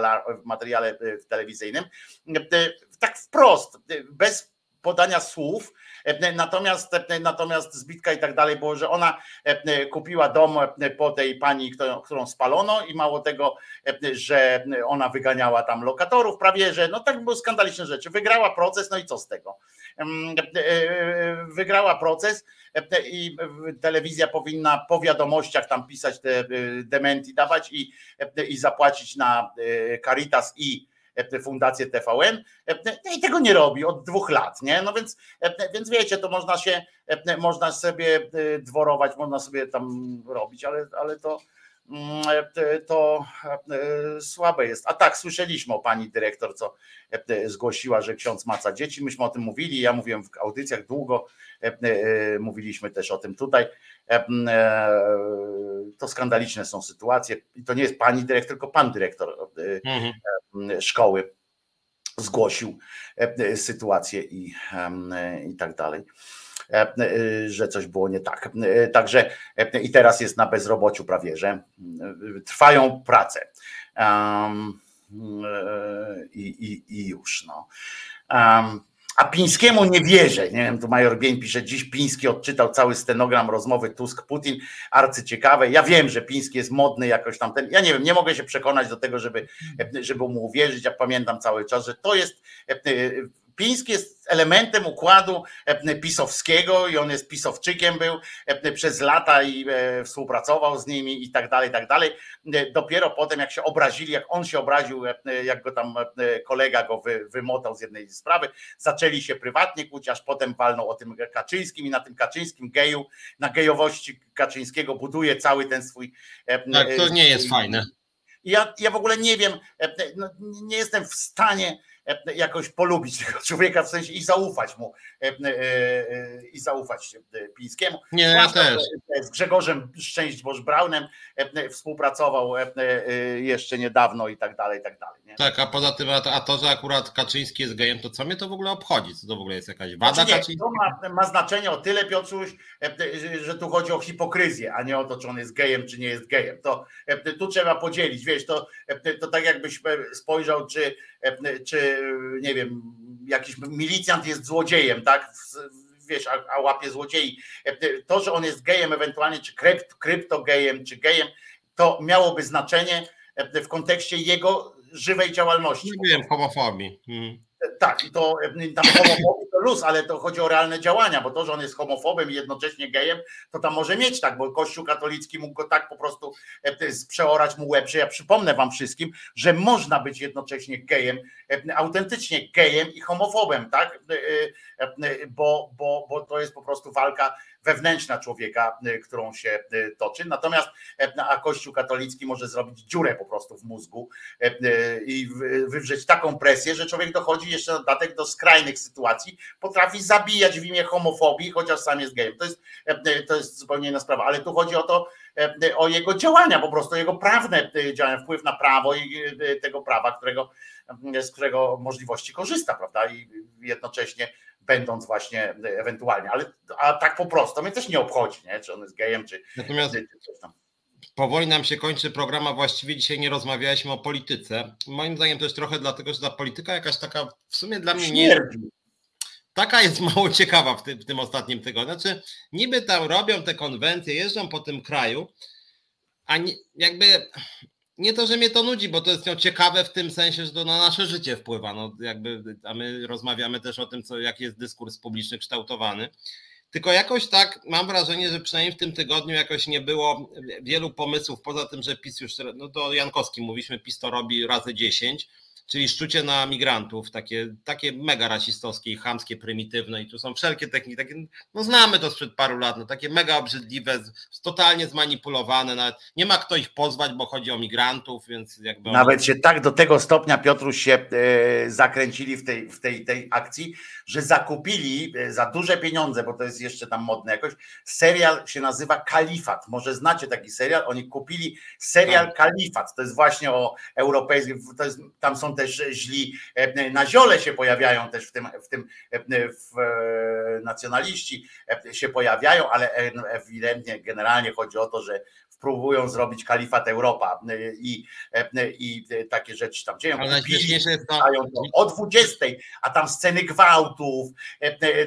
w materiale telewizyjnym, tak wprost, bez podania słów, E, natomiast, e, natomiast zbitka i tak dalej było, że ona e, kupiła dom po tej pani, którą spalono i mało tego, że ona wyganiała tam lokatorów, prawie że no tak były skandaliczne rzeczy. Wygrała proces, no i co z tego? Wygrała proces i telewizja powinna po wiadomościach tam pisać te dementi dawać i, i zapłacić na Caritas i Fundację TVN no i tego nie robi od dwóch lat, nie? No więc, więc wiecie, to można się, można sobie dworować, można sobie tam robić, ale, ale to, to słabe jest. A tak, słyszeliśmy o pani dyrektor, co zgłosiła, że ksiądz maca dzieci. Myśmy o tym mówili, ja mówiłem w audycjach długo, mówiliśmy też o tym tutaj. To skandaliczne są sytuacje. I to nie jest pani dyrektor, tylko pan dyrektor mhm szkoły zgłosił e, sytuację i, i tak dalej e, że coś było nie tak. Także i teraz jest na bezrobociu prawie, że trwają prace. Um, i, i, I już. No. Um, a Pińskiemu nie wierzę. Nie wiem, tu major Bień pisze, dziś Piński odczytał cały stenogram rozmowy Tusk-Putin, arcyciekawe. Ja wiem, że Piński jest modny jakoś tam ten. Ja nie wiem, nie mogę się przekonać do tego, żeby, żeby mu uwierzyć. Ja pamiętam cały czas, że to jest Piński jest elementem układu e, pisowskiego i on jest pisowczykiem był e, przez lata i e, współpracował z nimi i tak dalej, i tak dalej. Dopiero potem jak się obrazili, jak on się obraził, jak go tam kolega go wy, wymotał z jednej sprawy, zaczęli się prywatnie kłócić, aż potem walnął o tym Kaczyńskim i na tym Kaczyńskim geju, na gejowości Kaczyńskiego buduje cały ten swój... Tak, to nie jest fajne. Ja, ja w ogóle nie wiem, no, nie jestem w stanie jakoś polubić tego człowieka, w sensie i zaufać mu e, e, i zaufać Pińskiemu. Nie, ja też. Z Grzegorzem Szczęść Boż Braunem współpracował jeszcze niedawno i tak dalej, i tak dalej. Nie? Tak, a poza tym, a to, że akurat Kaczyński jest gejem, to co mnie to w ogóle obchodzi? Co to w ogóle jest jakaś wada znaczy nie, Kaczyńskiego? To ma, ma znaczenie o tyle, Piotruś, że tu chodzi o hipokryzję, a nie o to, czy on jest gejem, czy nie jest gejem. To tu trzeba podzielić, wiesz, to, to tak jakbyś spojrzał, czy, czy nie wiem, jakiś milicjant jest złodziejem, tak? Wiesz, a, a łapie złodziei. To, że on jest gejem ewentualnie, czy krypt, kryptogejem, czy gejem, to miałoby znaczenie w kontekście jego żywej działalności. Nie wiem, homofobii. Hmm. Tak, i to tam homofobii to luz, ale to chodzi o realne działania, bo to, że on jest homofobem i jednocześnie gejem, to tam może mieć tak, bo Kościół katolicki mógł go tak po prostu e, przeorać mu łeb, że ja przypomnę wam wszystkim, że można być jednocześnie gejem, e, autentycznie gejem i homofobem, tak? E, bo, bo, bo to jest po prostu walka wewnętrzna człowieka, y, którą się y, toczy. Natomiast e, a Kościół katolicki może zrobić dziurę po prostu w mózgu e, y, i wywrzeć taką presję, że człowiek dochodzi jeszcze dodatek do skrajnych sytuacji potrafi zabijać w imię homofobii, chociaż sam jest gejem. To jest, to jest zupełnie inna sprawa, ale tu chodzi o to, o jego działania, po prostu jego prawne działania, wpływ na prawo i tego prawa, którego, z którego możliwości korzysta, prawda? I jednocześnie będąc właśnie ewentualnie, ale a tak po prostu mnie też nie obchodzi, nie? czy on jest gejem, czy, Natomiast... czy coś tam powoli nam się kończy program, a właściwie dzisiaj nie rozmawialiśmy o polityce. Moim zdaniem też trochę dlatego, że ta polityka jakaś taka w sumie dla mnie nie taka jest mało ciekawa w tym, w tym ostatnim tygodniu. Znaczy, niby tam robią te konwencje, jeżdżą po tym kraju, a nie, jakby nie to, że mnie to nudzi, bo to jest ciekawe w tym sensie, że to na nasze życie wpływa. No, jakby, a my rozmawiamy też o tym, co, jaki jest dyskurs publiczny kształtowany. Tylko jakoś tak mam wrażenie, że przynajmniej w tym tygodniu jakoś nie było wielu pomysłów, poza tym, że PiS już, no to Jankowski mówiliśmy, PiS to robi razy 10, czyli szczucie na migrantów, takie, takie mega rasistowskie i chamskie, prymitywne. I tu są wszelkie techniki, takie, no znamy to sprzed paru lat, no takie mega obrzydliwe, totalnie zmanipulowane, nawet nie ma kto ich pozwać, bo chodzi o migrantów, więc jakby... Nawet się tak do tego stopnia Piotruś się e, zakręcili w tej, w tej, tej akcji, że zakupili e, za duże pieniądze, bo to jest jeszcze tam modne jakoś, serial się nazywa Kalifat, może znacie taki serial, oni kupili serial tak. Kalifat, to jest właśnie o europejskim, to jest, tam są też źli, e, na ziole się pojawiają też w tym, w tym e, w e, nacjonaliści się pojawiają, ale ewidentnie generalnie chodzi o to, że próbują zrobić kalifat Europa i, i takie rzeczy tam dzieją. Ale to o 20, a tam sceny gwałtów,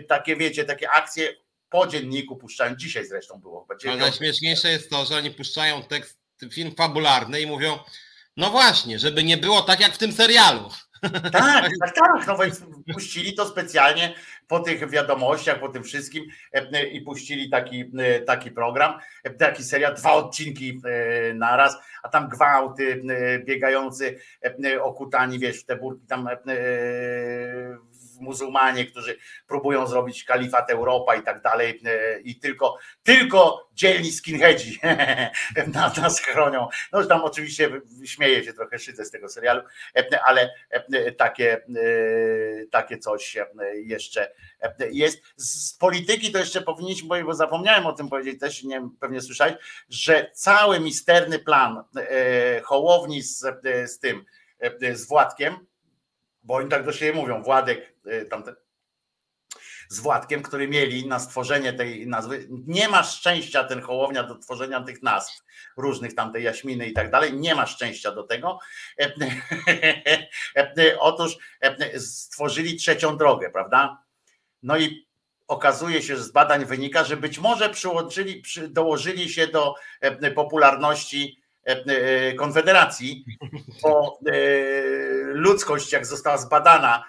takie wiecie, takie akcje po dzienniku puszczają. Dzisiaj zresztą było. Ale najśmieszniejsze jest to, że oni puszczają tekst, film fabularny i mówią, no właśnie, żeby nie było tak jak w tym serialu. Tak, tak, tak. No więc puścili to specjalnie po tych wiadomościach, po tym wszystkim e, e, i puścili taki, e, taki program, taki serial, dwa odcinki naraz, a tam gwałty, biegający, okutani, wiesz, w te burki tam muzułmanie, którzy próbują zrobić kalifat Europa i tak dalej i tylko, tylko dzielni skinheadzi nas chronią. No tam oczywiście śmieję się trochę, szydzę z tego serialu, ale takie, takie coś jeszcze jest. Z polityki to jeszcze powinniśmy, bo zapomniałem o tym powiedzieć też, nie pewnie słyszałeś, że cały misterny plan Hołowni z, z tym, z Władkiem, bo oni tak do siebie mówią, Władek, tamte, z Władkiem, który mieli na stworzenie tej nazwy. Nie ma szczęścia ten Hołownia do tworzenia tych nazw różnych tamtej Jaśminy i tak dalej. Nie ma szczęścia do tego. Otóż stworzyli trzecią drogę, prawda? No i okazuje się, że z badań wynika, że być może przyłączyli, dołożyli się do popularności Konfederacji, bo ludzkość, jak została zbadana,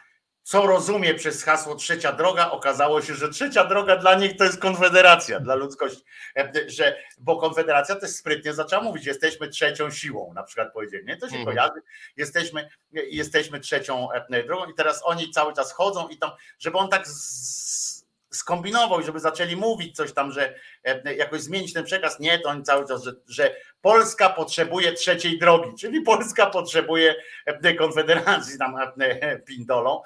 co rozumie przez hasło trzecia droga, okazało się, że trzecia droga dla nich to jest konfederacja, dla ludzkości, e, że, bo konfederacja też sprytnie zaczęła mówić, jesteśmy trzecią siłą, na przykład powiedzieli, nie? To się mhm. kojarzy, jesteśmy, jesteśmy trzecią e, drogą i teraz oni cały czas chodzą i tam, żeby on tak z, skombinował, żeby zaczęli mówić coś tam, że e, jakoś zmienić ten przekaz. Nie, to oni cały czas, że, że Polska potrzebuje trzeciej drogi, czyli Polska potrzebuje e, konfederacji tam e, pindolą.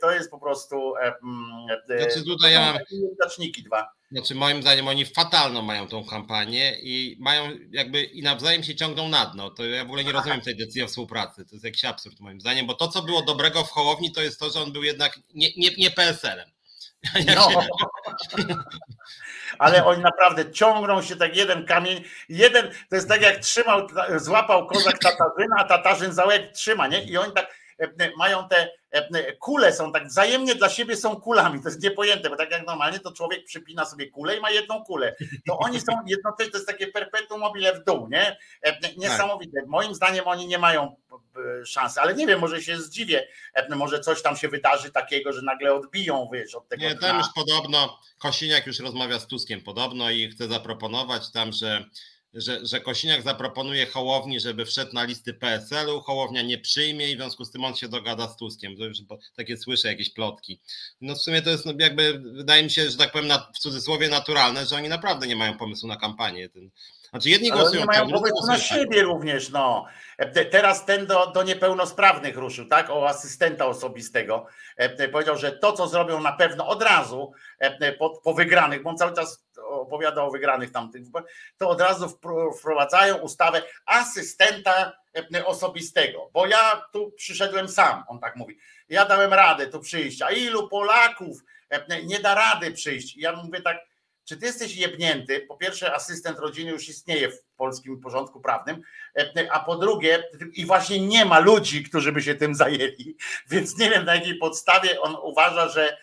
To jest po prostu. Mm, znaczy tutaj ja mam. Zaczniki dwa. Znaczy moim zdaniem oni fatalną mają tą kampanię i mają jakby i nawzajem się ciągną na dno. To ja w ogóle nie rozumiem tej decyzji o współpracy. To jest jakiś absurd moim zdaniem, bo to co było dobrego w Hołowni to jest to, że on był jednak nie, nie, nie PSL-em. No. Ale oni naprawdę ciągną się tak jeden kamień, jeden, to jest tak jak trzymał, złapał kozak Tatarzyna, a Tatarzyn za łeb trzyma, nie? I oni tak mają te e, kule, są tak wzajemnie dla siebie są kulami, to jest niepojęte, bo tak jak normalnie to człowiek przypina sobie kulę i ma jedną kulę, to oni są jednocześnie, to jest takie perpetuum mobile w dół, nie? Niesamowite. Moim zdaniem oni nie mają szansy, ale nie wiem, może się zdziwię, może coś tam się wydarzy takiego, że nagle odbiją, wiesz, od tego. Nie, tam już podobno, Kosiniak już rozmawia z Tuskiem podobno i chce zaproponować tam, że że, że Kosiniak zaproponuje Hołowni, żeby wszedł na listy PSL-u, Hołownia nie przyjmie i w związku z tym on się dogada z Tuskiem. Takie słyszę jakieś plotki. No w sumie to jest no jakby, wydaje mi się, że tak powiem w cudzysłowie naturalne, że oni naprawdę nie mają pomysłu na kampanię. Ten, znaczy jedni Ale głosują. Oni mają pomysł na siebie również. No. E, teraz ten do, do niepełnosprawnych ruszył, tak? O asystenta osobistego. E, powiedział, że to, co zrobią na pewno od razu e, po, po wygranych, bo on cały czas opowiada o wygranych tamtych, to od razu wprowadzają ustawę asystenta osobistego. Bo ja tu przyszedłem sam, on tak mówi. Ja dałem radę tu przyjść, a ilu Polaków nie da rady przyjść? Ja mówię tak czy ty jesteś jebnięty? Po pierwsze, asystent rodziny już istnieje w polskim porządku prawnym, e, a po drugie, i właśnie nie ma ludzi, którzy by się tym zajęli, więc nie wiem na jakiej podstawie on uważa, że, e,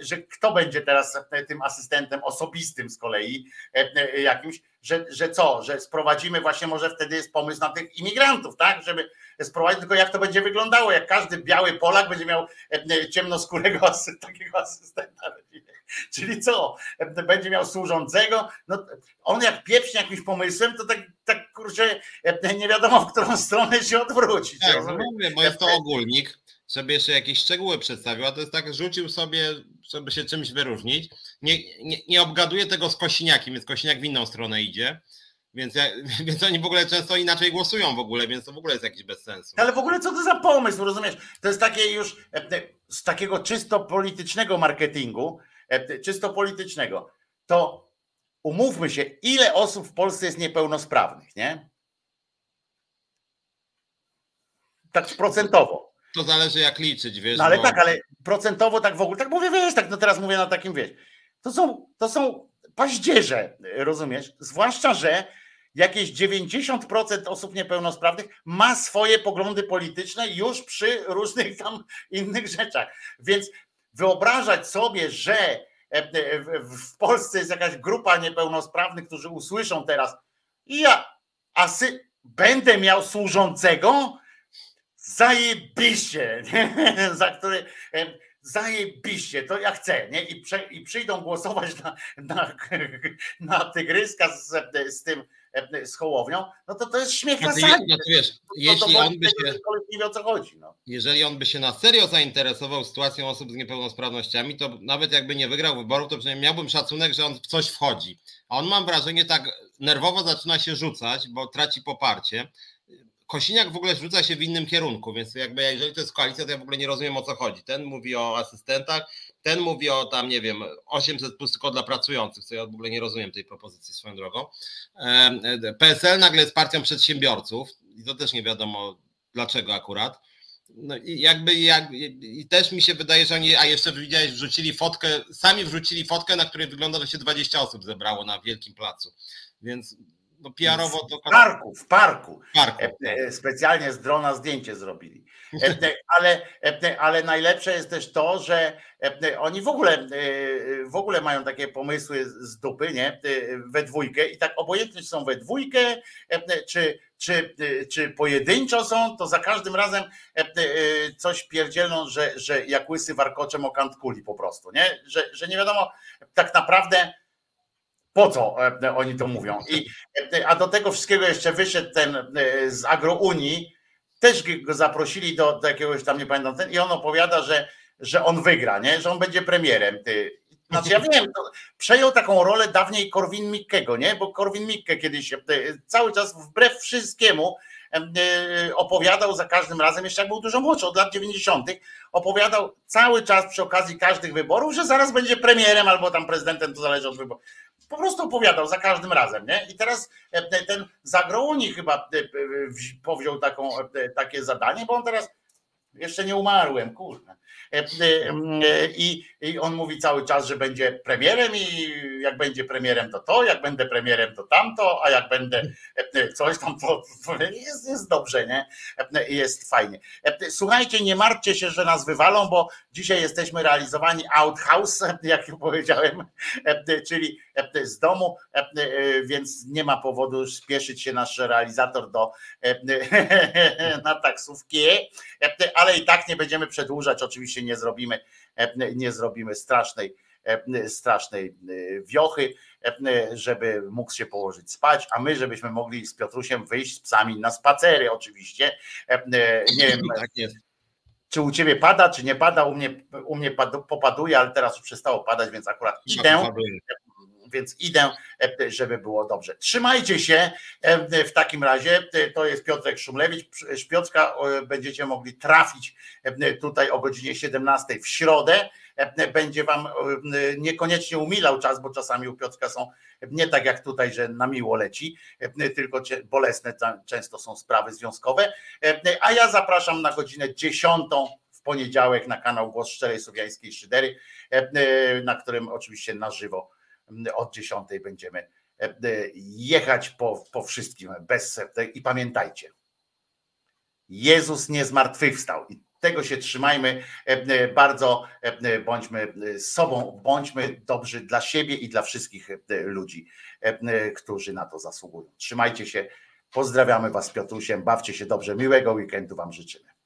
że kto będzie teraz tym asystentem osobistym z kolei e, jakimś, że, że co, że sprowadzimy właśnie, może wtedy jest pomysł na tych imigrantów, tak, żeby sprowadzić, tylko jak to będzie wyglądało, jak każdy biały Polak będzie miał ciemnoskórego takiego asystenta Czyli co? Będzie miał służącego? No, on jak pieprznie jakimś pomysłem, to tak, tak kurczę, nie wiadomo w którą stronę się odwrócić. Tak, no mówię, bo jest to ogólnik, żeby jeszcze jakieś szczegóły przedstawił, a to jest tak, rzucił sobie, żeby się czymś wyróżnić. Nie, nie, nie obgaduje tego z Kosiniakiem, więc Kosiniak w inną stronę idzie. Więc, ja, więc oni w ogóle często inaczej głosują w ogóle, więc to w ogóle jest jakiś bez sensu. Ale w ogóle co to za pomysł, rozumiesz? To jest takie już z takiego czysto politycznego marketingu, E, czysto politycznego, to umówmy się, ile osób w Polsce jest niepełnosprawnych, nie? Tak procentowo. To zależy jak liczyć, wiesz. No ale bo... tak, ale procentowo tak w ogóle, tak mówię, wiesz, tak no teraz mówię na takim, wiesz, to są, to są paździerze, rozumiesz? Zwłaszcza, że jakieś 90% osób niepełnosprawnych ma swoje poglądy polityczne już przy różnych tam innych rzeczach. Więc wyobrażać sobie, że e, e, w Polsce jest jakaś grupa niepełnosprawnych, którzy usłyszą teraz, ja asy, będę miał służącego, zajebiście, za który zajebiście, to ja chcę, nie? I, prze, i przyjdą głosować na, na, na tygryska z, z tym z Hołownią, no to to jest śmiech na sali. No wiesz, jeśli on by się, nie wie o co chodzi. No. Jeżeli on by się na serio zainteresował sytuacją osób z niepełnosprawnościami, to nawet jakby nie wygrał wyborów, to przynajmniej miałbym szacunek, że on w coś wchodzi. A on mam wrażenie tak nerwowo zaczyna się rzucać, bo traci poparcie. Kosiniak w ogóle rzuca się w innym kierunku, więc jakby jeżeli to jest koalicja, to ja w ogóle nie rozumiem o co chodzi. Ten mówi o asystentach, ten mówi o tam, nie wiem, 800 plus tylko dla pracujących, co ja w ogóle nie rozumiem tej propozycji swoją drogą. PSL nagle jest partią przedsiębiorców i to też nie wiadomo dlaczego akurat. No i jakby jak, i też mi się wydaje, że oni, a jeszcze widziałeś, wrzucili fotkę, sami wrzucili fotkę, na której wygląda, że się 20 osób zebrało na wielkim placu. Więc no PR-owo parku, w parku. Parku e, tak. Specjalnie z drona zdjęcie zrobili. E, ale, e, ale najlepsze jest też to, że oni w ogóle, w ogóle mają takie pomysły z dupy, nie? We dwójkę i tak obojętnie czy są we dwójkę, czy, czy, czy pojedynczo są, to za każdym razem coś pierdzielną, że, że jak łysy warkoczem o kant kuli po prostu, nie? Że, że nie wiadomo tak naprawdę po co e, oni to mówią. I, e, a do tego wszystkiego jeszcze wyszedł ten e, z Agrounii, też go zaprosili do, do jakiegoś tam, nie pamiętam, ten, i on opowiada, że, że on wygra, nie? że on będzie premierem. Ty. Znaczy ja wiem, przejął taką rolę dawniej Korwin Mikkego, nie? Bo Korwin Mikke kiedyś cały czas wbrew wszystkiemu opowiadał za każdym razem, jeszcze jak był dużo młodszy, od lat 90., opowiadał cały czas przy okazji każdych wyborów, że zaraz będzie premierem albo tam prezydentem, to zależy od wyborów po prostu opowiadał za każdym razem, nie? I teraz e, ten Zagrołoni chyba e, powziął taką, e, takie zadanie, bo on teraz jeszcze nie umarłem, kurde. I, I on mówi cały czas, że będzie premierem i jak będzie premierem to to, jak będę premierem to tamto, a jak będę coś tam, to, jest, jest dobrze, nie? Jest fajnie. Słuchajcie, nie martwcie się, że nas wywalą, bo dzisiaj jesteśmy realizowani outhouse, jak powiedziałem, czyli z domu, więc nie ma powodu spieszyć się nasz realizator do na taksówki, ale i tak nie będziemy przedłużać, oczywiście nie zrobimy, nie zrobimy strasznej strasznej wiochy, żeby mógł się położyć spać, a my, żebyśmy mogli z Piotrusiem wyjść z psami na spacery oczywiście. Nie wiem, tak czy u ciebie pada, czy nie pada, u mnie, u mnie popaduje, ale teraz już przestało padać, więc akurat idę więc idę, e, żeby było dobrze. Trzymajcie się e, w takim razie. E, to jest Piotrek Szumlewicz. Szpiocka będziecie mogli trafić tutaj o godzinie 17 w środę. Będzie wam niekoniecznie umilał czas, bo czasami u Piotrka są nie tak jak tutaj, że na miło leci, tylko bolesne często są sprawy związkowe. A ja zapraszam na godzinę 10 w poniedziałek na kanał Głos Szczerej Słowiańskiej Szydery, na którym oczywiście na żywo od 10 będziemy e, e, jechać po, po wszystkim bez i pamiętajcie, Jezus nie zmartwychwstał i tego się trzymajmy e, bardzo, bądźmy sobą, bądźmy dobrzy dla siebie i dla wszystkich ludzi, którzy na to zasługują. Trzymajcie się, pozdrawiamy Was Piotrusiem, bawcie się dobrze, miłego weekendu Wam życzymy.